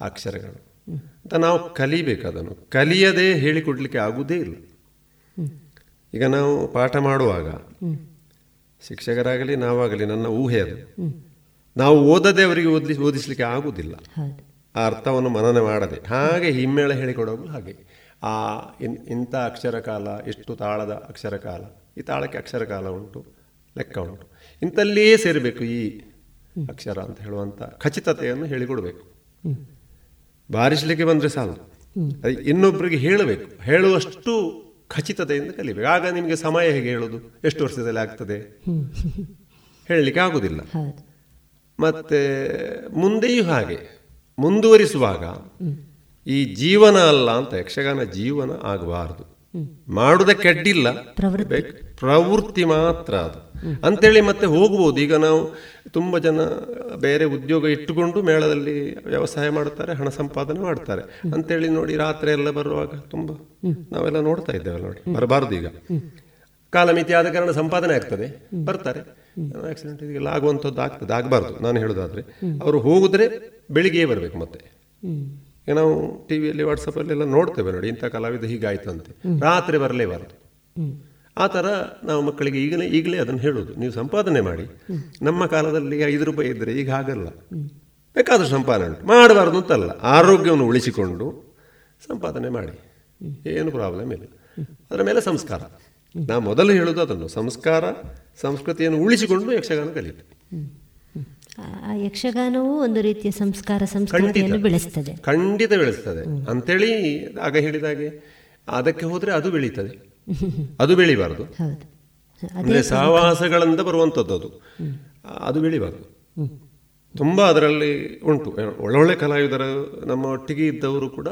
ಅಕ್ಷರಗಳು. ಅಂತ ನಾವು ಕಲಿಬೇಕು ಅದನ್ನು. ಕಲಿಯದೆ ಹೇಳಿಕೊಡ್ಲಿಕ್ಕೆ ಆಗುದೇ ಇಲ್ಲ. ಈಗ ನಾವು ಪಾಠ ಮಾಡುವಾಗ ಶಿಕ್ಷಕರಾಗಲಿ ನಾವಾಗಲಿ ನನ್ನ ಊಹೆ ಅದು. ನಾವು ಓದದೆ ಅವರಿಗೆ ಓದಿಸ್ ಓದಿಸ್ಲಿಕ್ಕೆ ಆಗುದಿಲ್ಲ ಆ ಅರ್ಥವನ್ನು ಮನನ ಮಾಡದೆ ಹಾಗೆ ಹಿಮ್ಮೇಳ ಹೇಳಿಕೊಡೋದು ಹಾಗೆ. ಆ ಇನ್ ಇಂಥ ಅಕ್ಷರಕಾಲ ಎಷ್ಟು ತಾಳದ ಅಕ್ಷರಕಾಲ ಈ ತಾಳಕ್ಕೆ ಅಕ್ಷರಕಾಲ ಉಂಟು ಲೆಕ್ಕ ಉಂಟು. ಇಂಥಲ್ಲಿಯೇ ಸೇರಬೇಕು ಈ ಅಕ್ಷರ ಅಂತ ಹೇಳುವಂಥ ಖಚಿತತೆಯನ್ನು ಹೇಳಿಕೊಡಬೇಕು. ಬಾರಿಸಲಿಕ್ಕೆ ಬಂದರೆ ಸಾಲ. ಅದು ಇನ್ನೊಬ್ಬರಿಗೆ ಹೇಳಬೇಕು. ಹೇಳುವಷ್ಟು ಖಚಿತತೆಯಿಂದ ಕಲಿಬೇಕು. ಆಗ ನಿಮಗೆ ಸಮಯ ಹೇಗೆ ಹೇಳೋದು ಎಷ್ಟು ವರ್ಷದಲ್ಲಿ ಆಗ್ತದೆ? ಹೇಳಲಿಕ್ಕೆ ಆಗುದಿಲ್ಲ. ಮತ್ತೆ ಮುಂದೆಯೂ ಹಾಗೆ. ಮುಂದುವರಿಸುವಾಗ ಈ ಜೀವನ ಅಲ್ಲ ಅಂತ ಯಕ್ಷಗಾನ ಜೀವನ ಆಗಬಾರದು. ಮಾಡುವುದಕ್ಕೆ ಅಡ್ಡಿಲ್ಲ. ಪ್ರವೃತ್ತಿ. ಮಾತ್ರ ಅದು. ಅಂತೇಳಿ ಮತ್ತೆ ಹೋಗ್ಬೋದು. ಈಗ ನಾವು ತುಂಬ ಜನ ಬೇರೆ ಉದ್ಯೋಗ ಇಟ್ಟುಕೊಂಡು ಮೇಳದಲ್ಲಿ ವ್ಯವಸಾಯ ಮಾಡ್ತಾರೆ ಹಣ ಸಂಪಾದನೆ ಮಾಡ್ತಾರೆ. ಅಂತೇಳಿ ನೋಡಿ ರಾತ್ರಿ ಎಲ್ಲ ಬರುವಾಗ ತುಂಬ ನಾವೆಲ್ಲ ನೋಡ್ತಾ ಇದ್ದೇವೆ ನೋಡಿ. ಬರಬಾರ್ದು ಈಗ. ಕಾಲಮಿತಿ ಆದ ಕಾರಣ ಸಂಪಾದನೆ ಆಗ್ತದೆ. ಬರ್ತಾರೆ. ಆಕ್ಸಿಡೆಂಟ್ ಇದೆಲ್ಲ ಆಗುವಂಥದ್ದು ಆಗ್ತದೆ. ಆಗಬಾರ್ದು. ನಾನು ಹೇಳೋದಾದ್ರೆ ಅವರು ಹೋಗಿದ್ರೆ ಬೆಳಿಗ್ಗೆ ಬರಬೇಕು ಮತ್ತೆ. ಈಗ ನಾವು ಟಿ ವಿಯಲ್ಲಿ ವಾಟ್ಸಪ್ಪಲ್ಲಿ ಎಲ್ಲ ನೋಡ್ತೇವೆ ನೋಡಿ, ಇಂಥ ಕಲಾವಿದ ಅಂತ ರಾತ್ರಿ ಬರಲೇಬಾರದು ಆ ಥರ ನಾವು ಮಕ್ಕಳಿಗೆ ಈಗಲೇ ಈಗಲೇ ಅದನ್ನು ಹೇಳೋದು ನೀವು ಸಂಪಾದನೆ ಮಾಡಿ. ನಮ್ಮ ಕಾಲದಲ್ಲಿ ಐದು ರೂಪಾಯಿ ಇದ್ದರೆ ಈಗ ಹಾಗಲ್ಲ. ಬೇಕಾದರೂ ಸಂಪಾದನೆ ಉಂಟು. ಮಾಡಬಾರ್ದು ಅಂತಲ್ಲ. ಆರೋಗ್ಯವನ್ನು ಉಳಿಸಿಕೊಂಡು ಸಂಪಾದನೆ ಮಾಡಿ. ಏನು ಪ್ರಾಬ್ಲಮ್ ಇಲ್ಲ. ಅದರ ಮೇಲೆ ಸಂಸ್ಕಾರ. ನಾ ಮೊದಲು ಹೇಳೋದು ಅದನ್ನು. ಸಂಸ್ಕಾರ, ಸಂಸ್ಕೃತಿಯನ್ನು ಉಳಿಸಿಕೊಂಡು ಯಕ್ಷಗಾನ ಕಲಿಯಿತು ಆ- ಯಕ್ಷಗಾನವೂ ಒಂದು ರೀತಿಯ ಸಂಸ್ಕಾರ ಸಂಸ್ಕೃತಿಯನ್ನು ಬೆಳೆಸ್ತದೆ. ಖಂಡಿತ ಬೆಳೆಸ್ತದೆ. ಅಂತೇಳಿ ಆಗ ಹೇಳಿದಾಗೆ ಅದಕ್ಕೆ ಹೋದ್ರೆ ಅದು ಬೆಳೀತದೆ. *laughs* ಅದು ಬೆಳಿಬಾರ್ದು. ಅಂದ್ರೆ ಸಹವಾಸಗಳಿಂದ ಬರುವಂತದ್ದು ಅದು. ಅದು ಬೆಳಿಬಾರ್ದು. ತುಂಬ ಅದರಲ್ಲಿ ಉಂಟು. ಒಳ್ಳೊಳ್ಳೆ ಕಲಾವಿದರ ನಮ್ಮ ಒಟ್ಟಿಗೆ ಇದ್ದವರು ಕೂಡ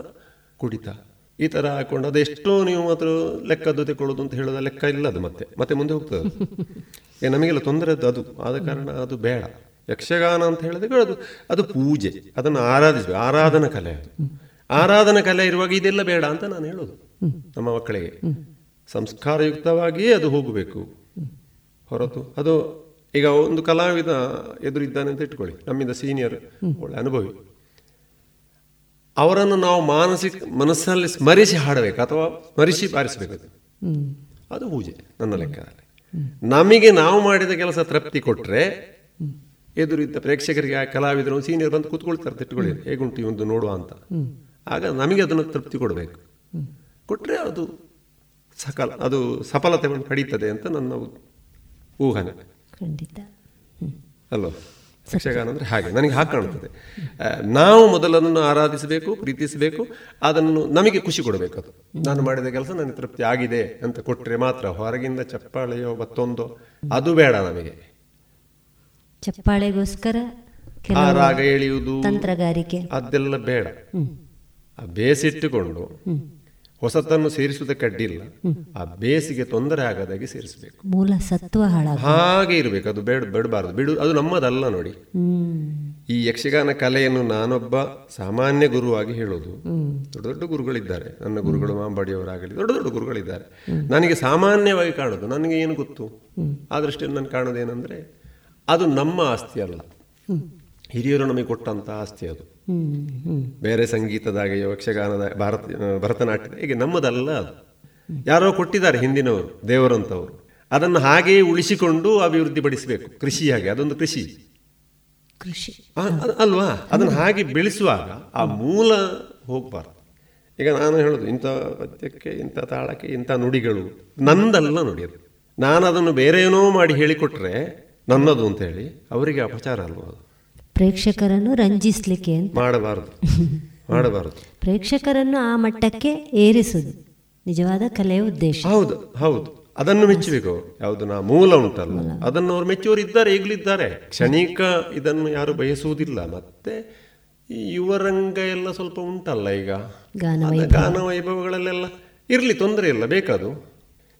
ಕುಡಿತ. ಈ ಥರ ಹಾಕೊಂಡು ಅದೆಷ್ಟೋ ನೀವು ಮಾತ್ರ ಲೆಕ್ಕದ್ದು ತೆಕೊಳ್ಳೋದು ಅಂತ ಹೇಳೋದು ಲೆಕ್ಕ ಇಲ್ಲ ಅದು ಮತ್ತೆ. ಮತ್ತೆ ಮುಂದೆ ಹೋಗ್ತದೆ *laughs* ಏ ನಮಗೆಲ್ಲ ತೊಂದರೆ ಅದು. ಆದ ಕಾರಣ ಅದು ಬೇಡ. ಯಕ್ಷಗಾನ ಅಂತ ಹೇಳಿದ್ರೆ ಅದು ಅದು ಪೂಜೆ, ಅದನ್ನು ಆರಾಧಿಸಬೇಕು ಆರಾಧನಾ ಕಲೆ. ಅದು ಆರಾಧನಾ ಕಲೆ ಇರುವಾಗ ಇದೆಲ್ಲ ಬೇಡ ಅಂತ ನಾನು ಹೇಳೋದು ನಮ್ಮ ಮಕ್ಕಳಿಗೆ. ಸಂಸ್ಕಾರಯುಕ್ತವಾಗಿಯೇ ಅದು ಹೋಗಬೇಕು. ಹೊರತು ಅದು ಈಗ ಒಂದು ಕಲಾವಿದ ಎದುರಿದ್ದಾನೆ ಅಂತ ಇಟ್ಕೊಳ್ಳಿ, ನಮ್ಮಿಂದ ಸೀನಿಯರ್ ಒಳ್ಳೆ ಅನುಭವಿ. ಅವರನ್ನು ನಾವು ಮಾನಸಿಕ, ಮನಸ್ಸಲ್ಲಿ ಸ್ಮರಿಸಿ ಹಾಡಬೇಕು ಅಥವಾ ಸ್ಮರಿಸಿ ಬಾರಿಸಬೇಕು ಅದು. ಅದು ಪೂಜೆ, ನನ್ನ ಲೆಕ್ಕದಲ್ಲಿ. ನಮಗೆ ನಾವು ಮಾಡಿದ ಕೆಲಸ ತೃಪ್ತಿ ಕೊಟ್ಟರೆ ಎದುರಿದ್ದ ಪ್ರೇಕ್ಷಕರಿಗೆ ಆ ಕಲಾವಿದರು ಸೀನಿಯರ್ ಬಂದು ಕೂತ್ಕೊಳ್ತಾರೆ ತಿಟ್ಕೊಳ್ಳಿ ಹೇಗುಂಟು ಒಂದು ನೋಡುವ ಅಂತ. ಆಗ ನಮಗೆ ಅದನ್ನು ತೃಪ್ತಿ ಕೊಡಬೇಕು. ಕೊಟ್ಟರೆ ಅದು ಸಕಲ ಅದು ಸಫಲತೆಯನ್ನು ಪಡೀತದೆ ಅಂತ ನನ್ನ ಊಹನೆ. ಖಂಡಿತ. ಅಲ್ಲೋ ಯಕ್ಷಗಾನ ಅಂದರೆ ಹಾಗೆ ನನಗೆ ಹಾಗೆ ಕಾಣುತ್ತದೆ ನಾವು ಮೊದಲನ್ನು ಆರಾಧಿಸಬೇಕು ಪ್ರೀತಿಸಬೇಕು ಅದನ್ನು ನಮಗೆ ಖುಷಿ ಕೊಡಬೇಕು ಅದು. ನಾನು ಮಾಡಿದ ಕೆಲಸ ನನಗೆ ತೃಪ್ತಿ ಆಗಿದೆ ಅಂತ ಕೊಟ್ಟರೆ ಮಾತ್ರ ಹೊರಗಿಂದ ಚಪ್ಪಾಳೆಯೋ ಮತ್ತೊಂದೋ ಅದು ಬೇಡ ನಮಗೆ. ಚಪ್ಪಾಳೆಗೋಸ್ಕರ ರಾಗ ಎಳೆಯುವುದು ತಂತ್ರಗಾರಿಕೆ. ಅದೆಲ್ಲ ಬೇಡ. ಆ ಬೇಸಿಟ್ಟುಕೊಂಡು. ಹೊಸತನ್ನು ಸೇರಿಸುವುದಕ್ಕೆ ಅಡ್ಡಿಲ್ಲ ಆ ಬೇಸಿಗೆ ತೊಂದರೆ ಆಗದಾಗಿ ಸೇರಿಸಬೇಕು. ಮೂಲ ಸತ್ವ ಹಾಗೆ ಇರಬೇಕು. ಅದು ಬೇಡ ಬಿಡಬಾರದು. ಬಿಡು ಅದು ನಮ್ಮದಲ್ಲ ನೋಡಿ. ಈ ಯಕ್ಷಗಾನ ಕಲೆಯನ್ನು ನಾನೊಬ್ಬ ಸಾಮಾನ್ಯ ಗುರುವಾಗಿ ಹೇಳೋದು. ದೊಡ್ಡ ದೊಡ್ಡ ಗುರುಗಳಿದ್ದಾರೆ. ನನ್ನ ಗುರುಗಳು ಮಾಂಬಾಡಿಯವರಾಗಲಿ ದೊಡ್ಡ ದೊಡ್ಡ ಗುರುಗಳಿದ್ದಾರೆ. ನನಗೆ ಸಾಮಾನ್ಯವಾಗಿ ಕಾಣೋದು. ನನಗೆ ಏನು ಗೊತ್ತು? ಆ ದೃಷ್ಟಿಯಲ್ಲಿ ನಾನು ಕಾಣೋದೇನೆಂದರೆ ಅದು ನಮ್ಮ ಆಸ್ತಿ ಅಲ್ಲ. ಹಿರಿಯರು ನಮಗೆ ಕೊಟ್ಟಂತ ಆಸ್ತಿ ಅದು. ಬೇರೆ ಸಂಗೀತದಾಗೆಯೋ ಯಕ್ಷಗಾನದ ಭಾರತ ಭರತನಾಟ್ಯದ ಹೀಗೆ ನಮ್ಮದಲ್ಲ ಅದು. ಯಾರೋ ಕೊಟ್ಟಿದ್ದಾರೆ ಹಿಂದಿನವರು ದೇವರಂತವರು ಅದನ್ನು ಹಾಗೆಯೇ ಉಳಿಸಿಕೊಂಡು ಅಭಿವೃದ್ಧಿಪಡಿಸಬೇಕು ಕೃಷಿಯಾಗಿ. ಅದೊಂದು ಕೃಷಿ. ಕೃಷಿ. ಅಲ್ವಾ? ಅದನ್ನು ಹಾಗೆ ಬೆಳೆಸುವಾಗ ಆ ಮೂಲ ಹೋಗ್ಬಾರ್ದು. ಈಗ ನಾನು ಹೇಳೋದು ಇಂಥ ಪದ್ಯಕ್ಕೆ ಇಂಥ ತಾಳಕ್ಕೆ ಇಂಥ ನುಡಿಗಳು ನಂದಲ್ಲ ನುಡಿ ಅದು. ನಾನು ಅದನ್ನು ಬೇರೆ ಏನೋ ಮಾಡಿ ಹೇಳಿಕೊಟ್ರೆ ನನ್ನದು ಅಂತ ಹೇಳಿ ಅವರಿಗೆ ಅಪಚಾರ ಅಲ್ವಾ ಅದು? ಪ್ರೇಕ್ಷಕರನ್ನು ರಂಜಿಸ್ಲಿಕ್ಕೆ ಅಂತ. ಮಾಡಬಾರದು. *laughs* ಮಾಡಬಾರದು. ಪ್ರೇಕ್ಷಕರನ್ನು ಆ ಮಟ್ಟಕ್ಕೆ ಏರಿಸುದು. ನಿಜವಾದ ಕಲೆಯ ಉದ್ದೇಶ. ಹೌದು ಹೌದು. ಅದನ್ನು ಮೆಚ್ಚಬೇಕು. ಯಾವುದು ನಾ ಮೂಲ ಉಂಟಲ್ಲ ಅದನ್ನು ಅವ್ರು ಮೆಚ್ಚುವರು ಇದ್ದಾರೆ ಈಗಲಿದ್ದಾರೆ. ಕ್ಷಣಿಕ ಇದನ್ನು ಯಾರು ಬಯಸುವುದಿಲ್ಲ. ಮತ್ತೆ ಈ ಯುವರಂಗ ಎಲ್ಲ ಸ್ವಲ್ಪ ಉಂಟಲ್ಲ ಈಗ? ಗಾನ ವೈಭವಗಳಲ್ಲೆಲ್ಲ ಇರಲಿ ತೊಂದರೆ ಇಲ್ಲ ಬೇಕದು.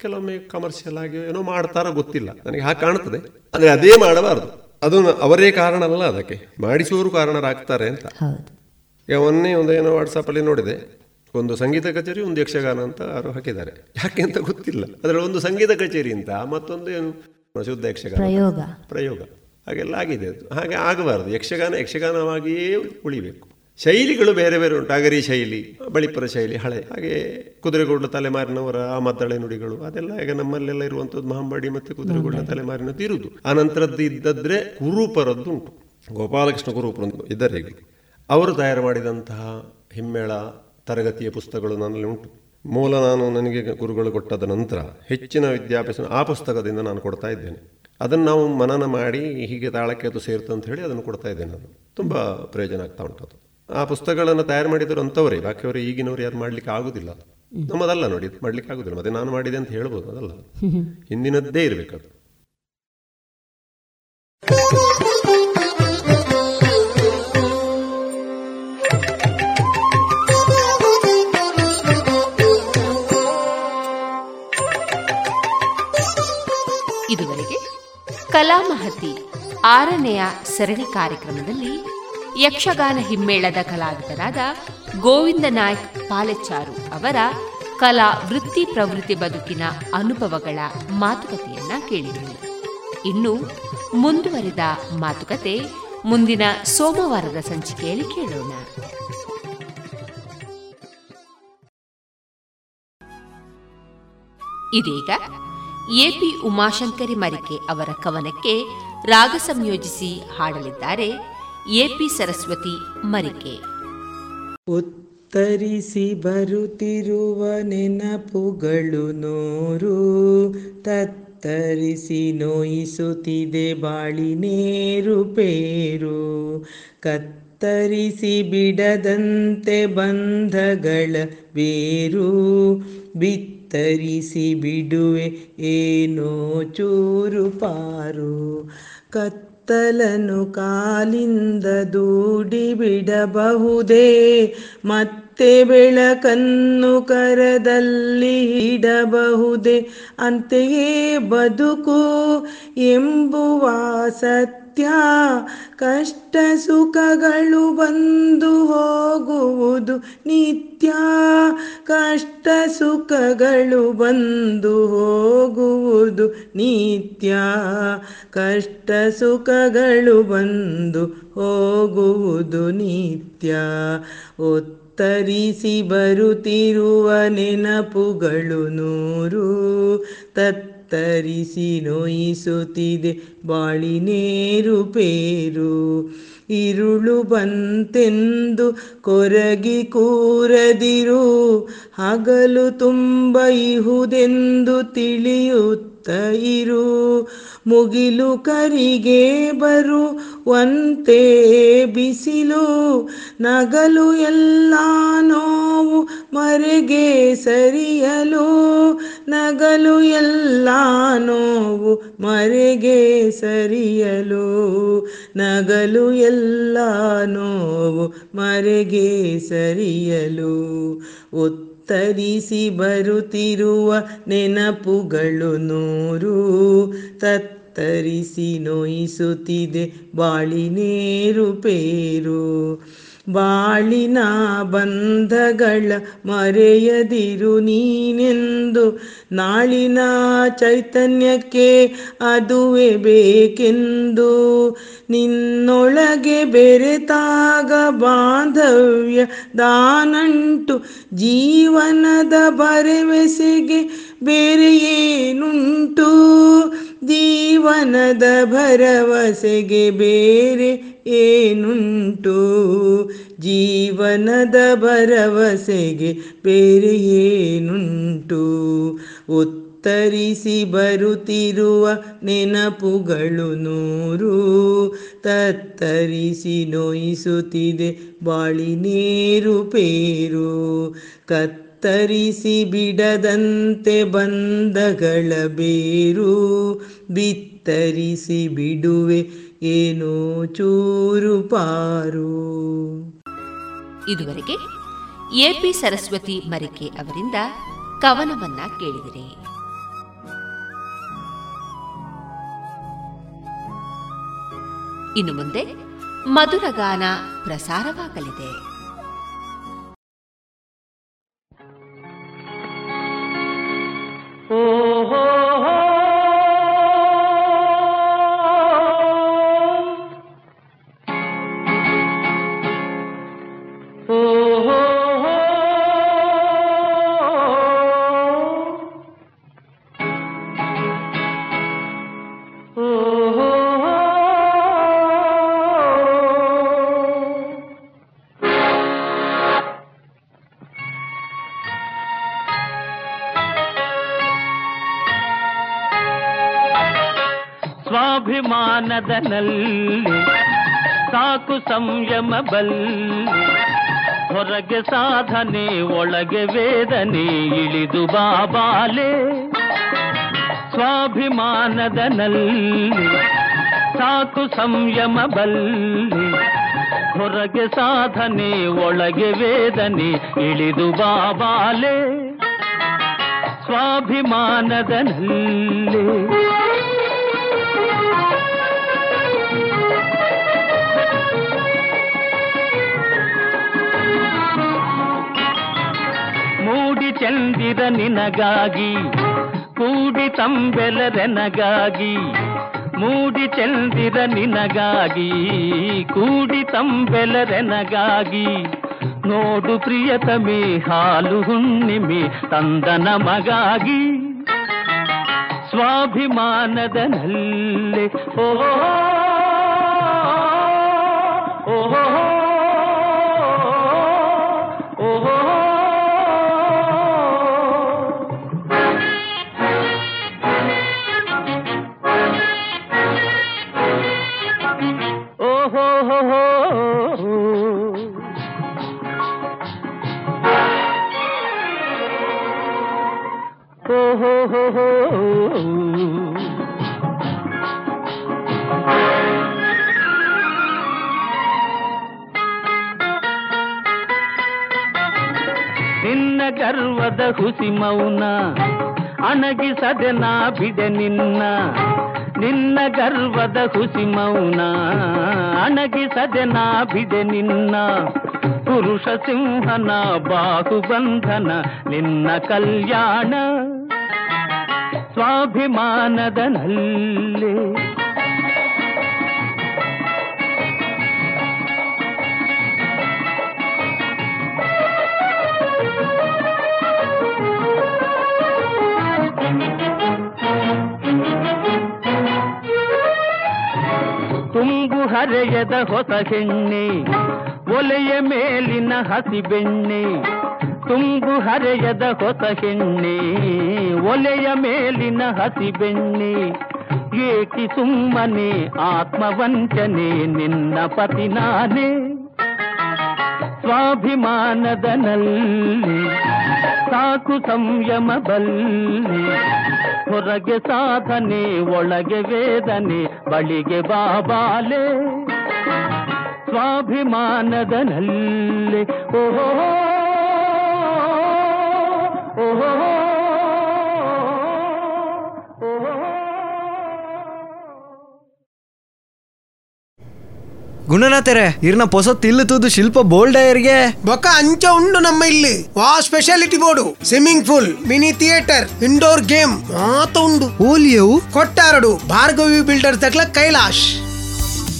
ಕೆಲವೊಮ್ಮೆ ಕಮರ್ಷಿಯಲ್ ಆಗಿ ಏನೋ ಮಾಡ್ತಾರೋ ಗೊತ್ತಿಲ್ಲ. ನನಗೆ ಹಾಗೆ ಕಾಣ್ತದೆ ಅಂದ್ರೆ ಅದೇ ಮಾಡಬಾರದು. ಅದು ಅವರೇ ಕಾರಣ ಅಲ್ಲ ಅದಕ್ಕೆ. ಮಾಡಿಸುವವರು ಕಾರಣರಾಗ್ತಾರೆ ಅಂತ. ಈಗ ಮೊನ್ನೆ ಒಂದು ಏನೋ ವಾಟ್ಸಪ್ಪಲ್ಲಿ ನೋಡಿದೆ. ಒಂದು ಸಂಗೀತ ಕಚೇರಿ ಒಂದು ಯಕ್ಷಗಾನ ಅಂತ ಯಾರು ಹಾಕಿದ್ದಾರೆ. ಯಾಕೆ ಅಂತ ಗೊತ್ತಿಲ್ಲ. ಅದರಲ್ಲಿ ಒಂದು ಸಂಗೀತ ಕಚೇರಿ ಅಂತ ಮತ್ತೊಂದು ಏನು? ಶುದ್ಧ ಯಕ್ಷಗಾನ. ಪ್ರಯೋಗ. ಪ್ರಯೋಗ. ಹಾಗೆಲ್ಲ ಆಗಿದೆ ಅದು. ಹಾಗೆ ಆಗಬಾರದು. ಯಕ್ಷಗಾನ ಯಕ್ಷಗಾನವಾಗಿಯೇ ಉಳಿಬೇಕು. ಶೈಲಿಗಳು ಬೇರೆ ಬೇರೆ ಉಂಟು. ಅಗರಿ ಶೈಲಿ ಬಳಿಪುರ ಶೈಲಿ ಹಳೆ. ಹಾಗೆ ಕುದುರೆಗೌಡ ತಲೆಮಾರಿನವರ ಆ ಮದ್ದಳೆ ನುಡಿಗಳು ಅದೆಲ್ಲ ಈಗ ನಮ್ಮಲ್ಲೆಲ್ಲ ಇರುವಂಥದ್ದು ಮಹಂಬಡಿ ಮತ್ತು ಕುದುರೆಗೌಡ ತಲೆಮಾರಿನದ್ದು ಇರುವುದು ಆ ನಂತರದ್ದು ಇದ್ದದ್ರೆ ಕುರೂಪರದ್ದು ಉಂಟು. ಗೋಪಾಲಕೃಷ್ಣ ಕುರೂಪರು ಇದ್ದಾರೆ ಈಗ. ಅವರು ತಯಾರು ಮಾಡಿದಂತಹ ಹಿಮ್ಮೇಳ ತರಗತಿಯ ಪುಸ್ತಕಗಳು ನನ್ನಲ್ಲಿ ಉಂಟು. ಮೂಲ ನಾನು ನನಗೆ ಗುರುಗಳು ಕೊಟ್ಟದ ನಂತರ ಹೆಚ್ಚಿನ ವಿದ್ಯಾಭ್ಯಾಸ ಆ ಪುಸ್ತಕದಿಂದ ನಾನು ಕೊಡ್ತಾ ಇದ್ದೇನೆ. ಅದನ್ನು ನಾವು ಮನನ ಮಾಡಿ ಹೀಗೆ ತಾಳಕ್ಕೆ ಅದು ಸೇರ್ತಂತ ಅಂತ ಹೇಳಿ ಅದನ್ನು ಕೊಡ್ತಾ ಇದ್ದೇನೆ ನಾನು. ತುಂಬ ಪ್ರಯೋಜನ ಆಗ್ತಾ ಉಂಟು ಅದು. ಆ ಪುಸ್ತಕಗಳನ್ನು ತಯಾರು ಮಾಡಿದ್ರು ಅಂತವರೇ ಬಾಕಿಯವರು ಈಗಿನವ್ರು ಯಾರು ಮಾಡ್ಲಿಕ್ಕೆ ಆಗುದಿಲ್ಲ. ನಮ್ಮದಲ್ಲ ನೋಡಿ, ಮಾಡ್ಲಿಕ್ಕೆ ಆಗುದಿಲ್ಲ. ಮತ್ತೆ ನಾನು ಮಾಡಿದೆ ಅಂತ ಹೇಳ್ಬೋದು, ಅದಲ್ಲ. ಹಿಂದಿನದ್ದೇ ಇರಬೇಕದು ಇದುವರೆಗೆ ಕಲಾಮಹತಿ ಆರನೆಯ ಸರಣಿ ಕಾರ್ಯಕ್ರಮದಲ್ಲಿ ಯಕ್ಷಗಾನ ಹಿಮ್ಮೇಳದ ಕಲಾವಿದರಾದ ಗೋವಿಂದ ನಾಯ್ಕ್ ಪಾಲೆಚಾರು ಅವರ ಕಲಾ ವೃತ್ತಿ ಪ್ರವೃತ್ತಿ ಬದುಕಿನ ಅನುಭವಗಳ ಮಾತುಕತೆಯನ್ನ ಕೇಳಿದರು ಇನ್ನು ಮುಂದುವರಿದ ಮಾತುಕತೆ ಮುಂದಿನ ಸೋಮವಾರದ ಸಂಚಿಕೆಯಲ್ಲಿ ಕೇಳೋಣ. ಇದೀಗ ಎಪಿ ಉಮಾಶಂಕರಿ ಮರಿಕೆ ಅವರ ಕವನಕ್ಕೆ ರಾಗ ಸಂಯೋಜಿಸಿ ಹಾಡಲಿದ್ದಾರೆ ಎಪಿ ಸರಸ್ವತಿ ಮರಿಕೆ. ಉತ್ತರಿಸಿ ಬರುತ್ತಿರುವ ನೆನಪುಗಳು ನೋರು, ತತ್ತರಿಸಿ ನೋಯಿಸುತ್ತಿದೆ ಬಾಳಿನೇರು ಪೇರು, ಕತ್ತರಿಸಿ ಬಿಡದಂತೆ ಬಂಧಗಳ ಬೇರು, ಬಿತ್ತರಿಸಿ ಬಿಡುವೆ ಏನೋ ಚೂರು ಪಾರು ಕತ್ತಲನು ಕಾಲಿಂದ ದೂಡಿ ಬಿಡಬಹುದೇ ಮತ್ತೆ ಬೆಳಕನ್ನು ಕರದಲ್ಲಿ ಇಡಬಹುದೇ? ಅಂತೆಯೇ ಬದುಕು ಎಂಬುವ ಸತ್ಯ ಕಷ್ಟ, ಸುಖಗಳು ಬಂದು ಹೋಗುವುದು ನಿತ್ಯ. ಕಷ್ಟ, ಸುಖಗಳು ಬಂದು ಹೋಗುವುದು ನಿತ್ಯ. ಕಷ್ಟ, ಸುಖಗಳು ಬಂದು ಹೋಗುವುದು ನಿತ್ಯ. ಒತ್ತರಿಸಿ ಬರುತ್ತಿರುವ ನೆನಪುಗಳು ನೂರು. ತತ್ತರಿಸಿ ನೋಯಿಸುತ್ತಿದೆ. ಬಾಳಿನೇರು ಪೇರು ಇರುಳು ಬಂತೆಂದು ಕೊರಗಿ ಕೂರದಿರು. ಹಗಲು ತುಂಬ ಇಹುದೆಂದು ತಿಳಿಯುತ್ತ ಇರು. ಮುಗಿಲು ಕರಿಗೆ ಬರುವಂತೆ ಬಿಸಿಲು, ನಗಲು ಎಲ್ಲ ನೋವು ಮರೆಗೆ ಸರಿಯಲು, ನಗಲು ಎಲ್ಲ ನೋವು ಮರೆಗೆ ಸರಿಯಲು, ನಗಲು ಎಲ್ಲ ನೋವು ಮರೆಗೆ ಸರಿಯಲು. ಉತ್ತರಿಸಿ ಬರುತ್ತಿರುವ ನೆನಪುಗಳು ನೂರು ತತ್ತರಿಸಿ ನೋಯಿಸುತ್ತಿದೆ ಬಾಳಿನೇರು ಪೇರು. ಬಾಳಿನ ಬಂಧಗಳ ಮರೆಯದಿರು ನೀನೆಂದು ನಾಳಿನ ಚೈತನ್ಯಕ್ಕೆ ಅದುವೇ ಬೇಕೆಂದು. ನಿನ್ನೊಳಗೆ ಬೆರೆತಾಗ ಬಾಂಧವ್ಯ ದಾನಂಟು ಜೀವನದ ಬರೆವೆಸೆಗೆ ಬೇರೆ ಏನುಂಟು? ಜೀವನದ ಭರವಸೆಗೆ ಬೇರೆ ಏನುಂಟು? ಜೀವನದ ಭರವಸೆಗೆ ಬೇರೆ ಏನುಂಟು? ಉತ್ತರಿಸಿ ಬರುತ್ತಿರುವ ನೆನಪುಗಳು ನೂರು. ತತ್ತರಿಸಿ ನೋಯಿಸುತ್ತಿದೆ ಬಾಳಿನೇರು ಪೇರು. ಕತ್ತರಿಸಿ ಬಿಡದಂತೆ ಬಂಧಗಳ ಬೇರು ಬಿತ್ತರಿಸಿ ಬಿಡುವೆ ಏನೋ ಚೂರು ಪಾರು. ಇದುವರೆಗೆ ಎಪಿ ಸರಸ್ವತಿ ಮರಿಕೆ ಅವರಿಂದ ಕವನವನ್ನ ಕೇಳಿದಿರಿ. ಇನ್ನು ಮುಂದೆ ಮಧುರಗಾನ ಪ್ರಸಾರವಾಗಲಿದೆ. Oh. ಸ್ವಾಭಿಮಾನದನಲ್ಲಿ ಸಾಕು ಸಂಯಮ ಬಲ್ಲಿ ಹೊರಗೆ ಸಾಧನೆ ಒಳಗೆ ವೇದನೆ ಇಳಿದು ಬಾಬಾಲೆ ಸ್ವಾಭಿಮಾನದನಲ್ಲಿ ಸಾಕು ಸಂಯಮ ಬಲ್ಲಿ ಹೊರಗೆ ಸಾಧನೆ ಒಳಗೆ ವೇದನೆ ಇಳಿದು ಬಾಬಾಲೆ ಸ್ವಾಭಿಮಾನದನಲ್ಲಿ ಮೂಡಿ ಚಂದಿರ ನಿನಗಾಗಿ, ಕೂಡಿ ತಂಬೆಲರೆನಗಾಗಿ, ಮೂಡಿ ಚೆಂದಿದ ನಿನಗಾಗಿ, ಕೂಡಿ ತಂಬೆಲರೆನಗಾಗಿ. ನೋಡು ಪ್ರಿಯತಮೆ ಹಾಲು ಹುಣ್ಣಿಮೆ ತಂದನ ಮಗಾಗಿ. ಸ್ವಾಭಿಮಾನದ ನಲ್ಲೆ, ಓಹೋ ಓಹೋ. ನಿನ್ನ ಗರ್ವದ ಹುಸಿ ಮೌನ, ಅಣಗಿಸದೆ ನಾ ಬಿಡೆ ನಿನ್ನ. ನಿನ್ನ ಗರ್ವದ ಹುಸಿ ಮೌನ, ಅಣಗಿಸದೆ ನಾ ಬಿಡೆ ನಿನ್ನ. ಪುರುಷ ಸಿಂಹನ ಬಾಹುಬಂಧನ, ನಿನ್ನ ಕಲ್ಯಾಣ. ಸ್ವಾಭಿಮಾನದ ನಲ್ಲೆ ತುಂಬು ಹರೆಯದ ಹೊಸ ಹೆಣ್ಣೆ ಒಲೆಯ ಮೇಲಿನ ಹಸಿ ಬೆಣ್ಣೆ ತುಂಬು ಹರೆಯದ ಹೊಸ ಹೆಣ್ಣೆ, ಒಲೆಯ ಮೇಲಿನ ಹಸಿ ಬೆಣ್ಣೆ. ಏಕಿ ಸುಮ್ಮನೆ ಆತ್ಮವಂಚನೆ, ನಿನ್ನ ಪತಿ ನಾನೇ. ಸ್ವಾಭಿಮಾನದ ನಲ್ಲಿ ಸಾಕು ಸಂಯಮ ಬಲ್ಲಿ. ಹೊರಗೆ ಸಾಧನೆ, ಒಳಗೆ ವೇದನೆ, ಬಳಿಗೆ ಬಾಬಾಲೆ ಸ್ವಾಭಿಮಾನದ ನಲ್ಲಿ ಓಹೋ ಓಹೋ ಗುಣನಾಥರೆ ಇರ್ನ ಪೊಸ ತಿಲ್ಲು ತೂದು ಶಿಲ್ಪ ಬೋಲ್ಡಯರ್ಗೆ ಬೊಕ್ಕ ಅಂಚ ಉಂಡು ನಮ್ಮ ಇಲ್ಲಿ. ವಾ speciality board. Swimming pool mini theatre indoor game ಮಾತ ಉಂಡು. ಓಲಿಯವು? ಕೊಟ್ಟಾರಡು Bhargavi builder ತಕ್ಲ Kailash.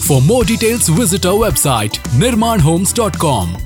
For more details visit our website Nirmana homes dot ಗಗನವು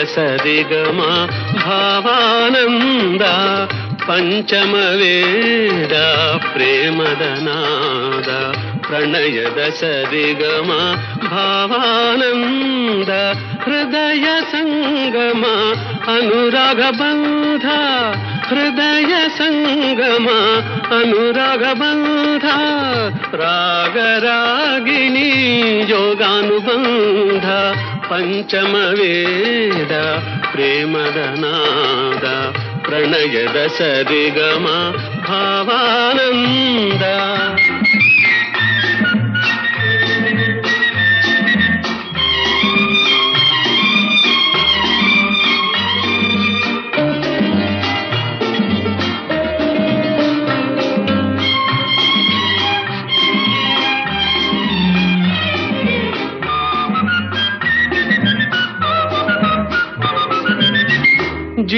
दशदिगमा भावानन्द पञ्चमवेद प्रेम दनाद प्रणयदशदिगमा भावानन्द हृदय सङ्गमा अनुरगबन्ध हृदय सङ्गमा अनुरागबन्धा रागरागिनी योगानुबन्ध పంచಮ వేద ప్రేమదనాద ప్రణయద సరిగమ భావానంద.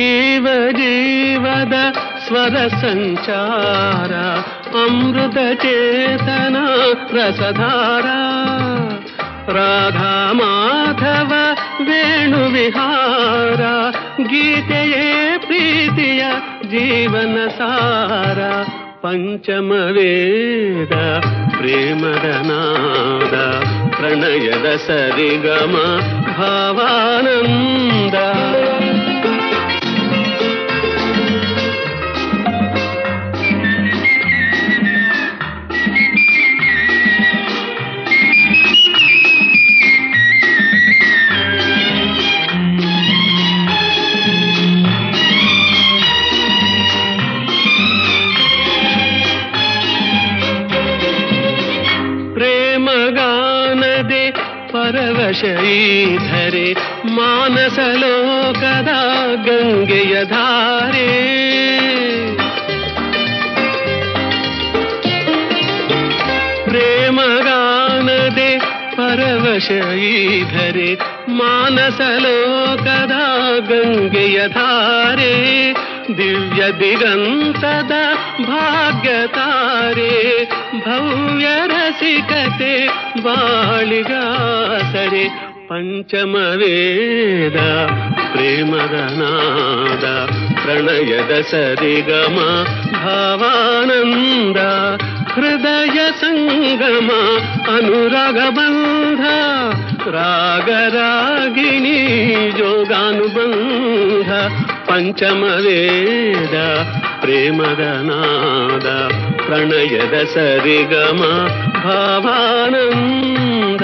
ीव जीवद स्वरसञ्चार अमृतचेतना रसारा राधा माधव वेणुविहार गीतये प्रीत्या जीवनसार। पञ्चमवेद प्रेमरनाद प्रणयदसरिगम भावानन्द। ಮಾನಸ ಲೋಕದ ಗಂಗೆಯ ಧಾರೆ ಪ್ರೇಮಗಾನದೆ ಪರವಶೈಧರೆ ಮಾನಸ ಲೋಕದ ಗಂಗೆಯ ಧಾರೆ ದಿವ್ಯ ದಿಗಂತದ ಭಾಗ್ಯತಾರೆ ಭವ್ಯ ರಸಿಕತೆ ಬಾಳಿಗಾಸರೆ ಪಂಚಮ ವೇದ ಪ್ರೇಮದ ನಾದ ಪ್ರಣಯದ ಸರಿಗಮ ಭಾವಾನಂದ ಹೃದಯ ಸಂಗಮ ಅನುರಾಗ ಬಂಧ ರಾಗರಾಗಿಣಿ ಯೋಗಾನುಬಂಧ ಪಂಚಮ ವೇದ ಪ್ರೇಮದ ನಾದ ಪ್ರಣಯದ ಸರಿಗಮ ಭಾವಾನಂದ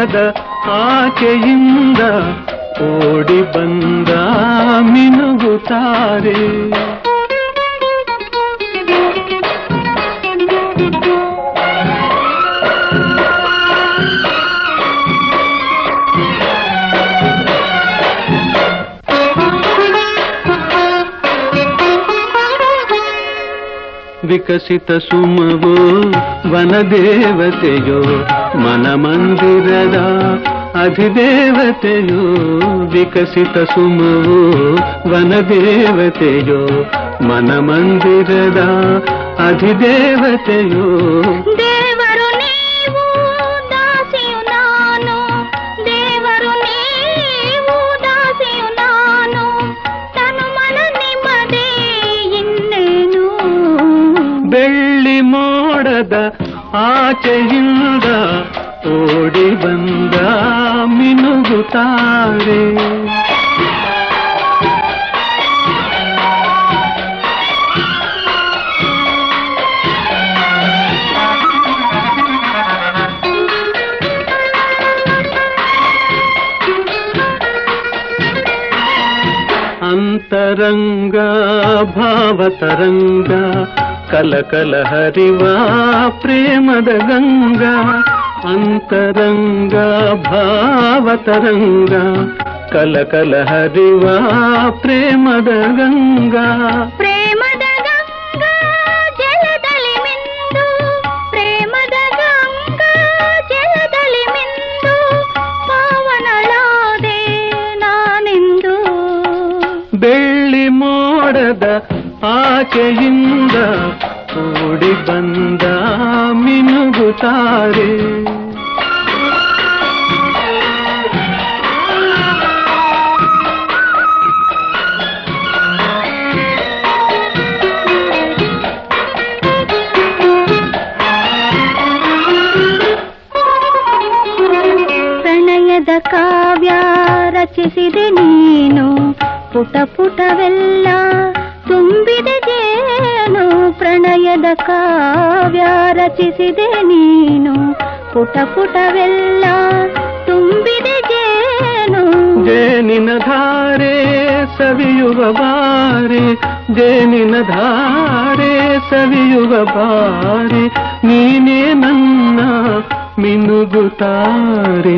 ಮೋಡದ ಆಚೆಯಿಂದ ಓಡಿ ಬಂದ ಮಿನುಗುತ್ತಾರೆ ವಿಕಸಿತ ಸುಮವೋ ವನದೇವತೆಯೋ ಮನಮಂದಿರದ ಅಧಿದೇವತೆಯೋ ವಿಕಸಿತ ಸುಮವೋ ವನದೇವತೆಯೋ ಮನಮಂದಿರದ ಅಧಿದೇವತೆಯೋ ದೇವರು ನೀವು ದಾಸಿಯು ನಾನು ದೇವರು ನೀವು ದಾಸಿಯು ನಾನು ತನು ಮನ ನಿಮ್ಮದೇ ಇನ್ನೇನು ಬೆಳ್ಳಿ ಮೋಡದ ಆಚೆಯಿಂದ ಓಡಿ ಬಂದ ಮಿನುಗುತ್ತಾರೆ ಅಂತರಂಗ ಭಾವತರಂಗ ಕಲಕಲ ಹರಿವ ಪ್ರೇಮದ ಗಂಗಾ ಅಂತರಂಗ ಭಾವತರಂಗ ಕಲಕಲ ಹರಿವ ಪ್ರೇಮದ ಗಂಗಾ. ಪ್ರೇಮದ ಗಂಗಾ ಜಲದಲ್ಲಿ ಮಿಂದು. ಪ್ರೇಮದ ಗಂಗಾ ಜಲದಲ್ಲಿ ಮಿಂದು. ಪಾವನಳಾದೆ ನಾನೆಂದು. ಬೆಳ್ಳಿ ಮೋಡದ ಆಚೆಯಿಂದ ಓಡಿ ಬಂದ ಮಿನುಗುತ್ತಾರೆ ಪುಟ ಪುಟವೆಲ್ಲ ತುಂಬಿದೆ ಜೇನು ಪ್ರಣಯದ ಕಾವ್ಯ ರಚಿಸಿದೆ ನೀನು. ಪುಟ ಪುಟವೆಲ್ಲ ತುಂಬಿದೆ ಜೇನು ಜೇನಿನ ಧಾರೆ ಸವಿಯುವ ಬಾರಿ ಜೇನಿನ ಧಾರೆ ಸವಿಯುವ ಬಾರಿ ನೀನೇ ನನ್ನ ಮಿನುಗುತ್ತಾರೆ.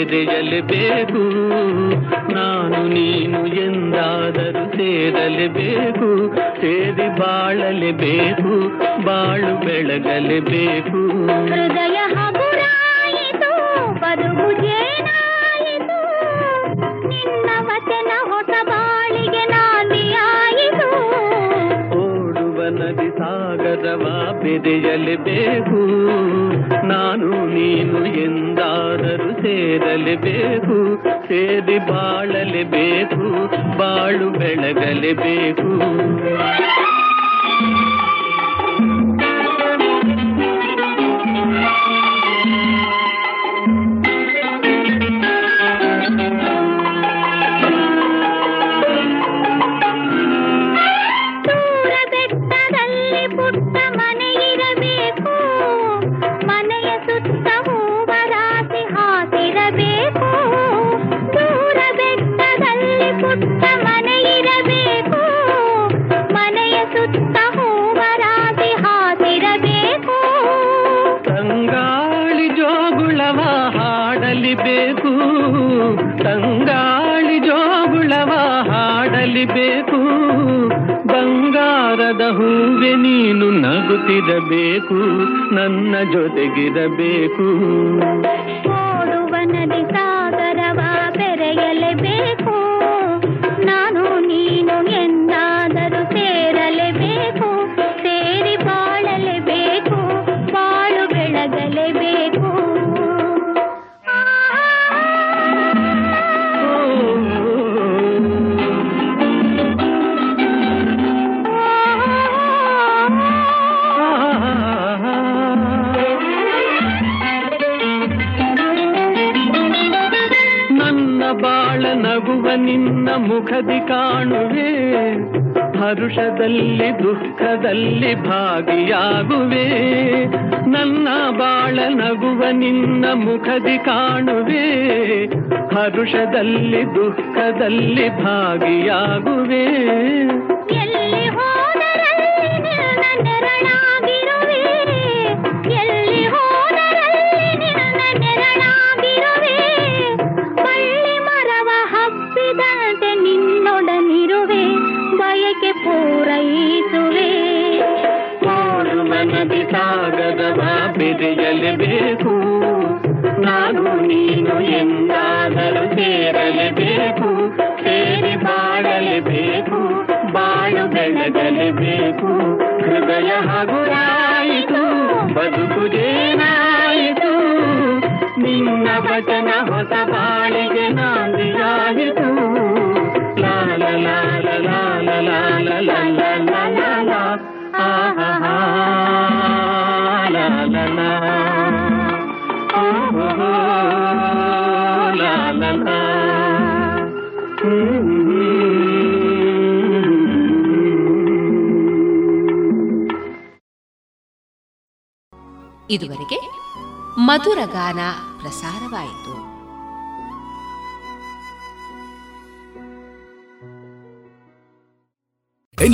ಬೆರೆಯಲೇಬೇಕು ನಾನು ನೀನು ಎಂದಾದರೂ ಸೇರಲೇಬೇಕು ಸೇರಿ ಬಾಳಲೇಬೇಕು ಬಾಳು ಬೆಳಗಲೇಬೇಕು ಹೃದಯ ಬದುಕು ನದಿ ಸಾಗರವ ಬೆರೆಯಲೇಬೇಕು ನಾನು ನೀನು ಎಂದಾದರೂ ಸೇರಲೇಬೇಕು ಸೇರಿ ಬಾಳಲೇಬೇಕು ಬಾಳು ಬೆಳಗಲೇಬೇಕು ನಗುತ್ತಿರಬೇಕು ನನ್ನ ಜೊತೆಗಿರಬೇಕು. ನಿನ್ನ ಮುಖದಿ ಕಾಣುವೆ, ಹರುಷದಲ್ಲಿ ದುಃಖದಲ್ಲಿ ಭಾಗಿಯಾಗುವೆ. ನನ್ನ ಬಾಳ ನಗುವ ನಿನ್ನ ಮುಖದಿ ಕಾಣುವೆ, ಹರುಷದಲ್ಲಿ ದುಃಖದಲ್ಲಿ ಭಾಗಿಯಾಗುವೆ. ಹೃದಯ ಹಗುರಾಯಿತು ಬದುಕು ಜೇನಾಯಿತು ನಿನ್ನ ವಚನ ಹೊಸ ಬಾಳಿಗೆ ಇದುವರೆಗೆ ಮಧುರ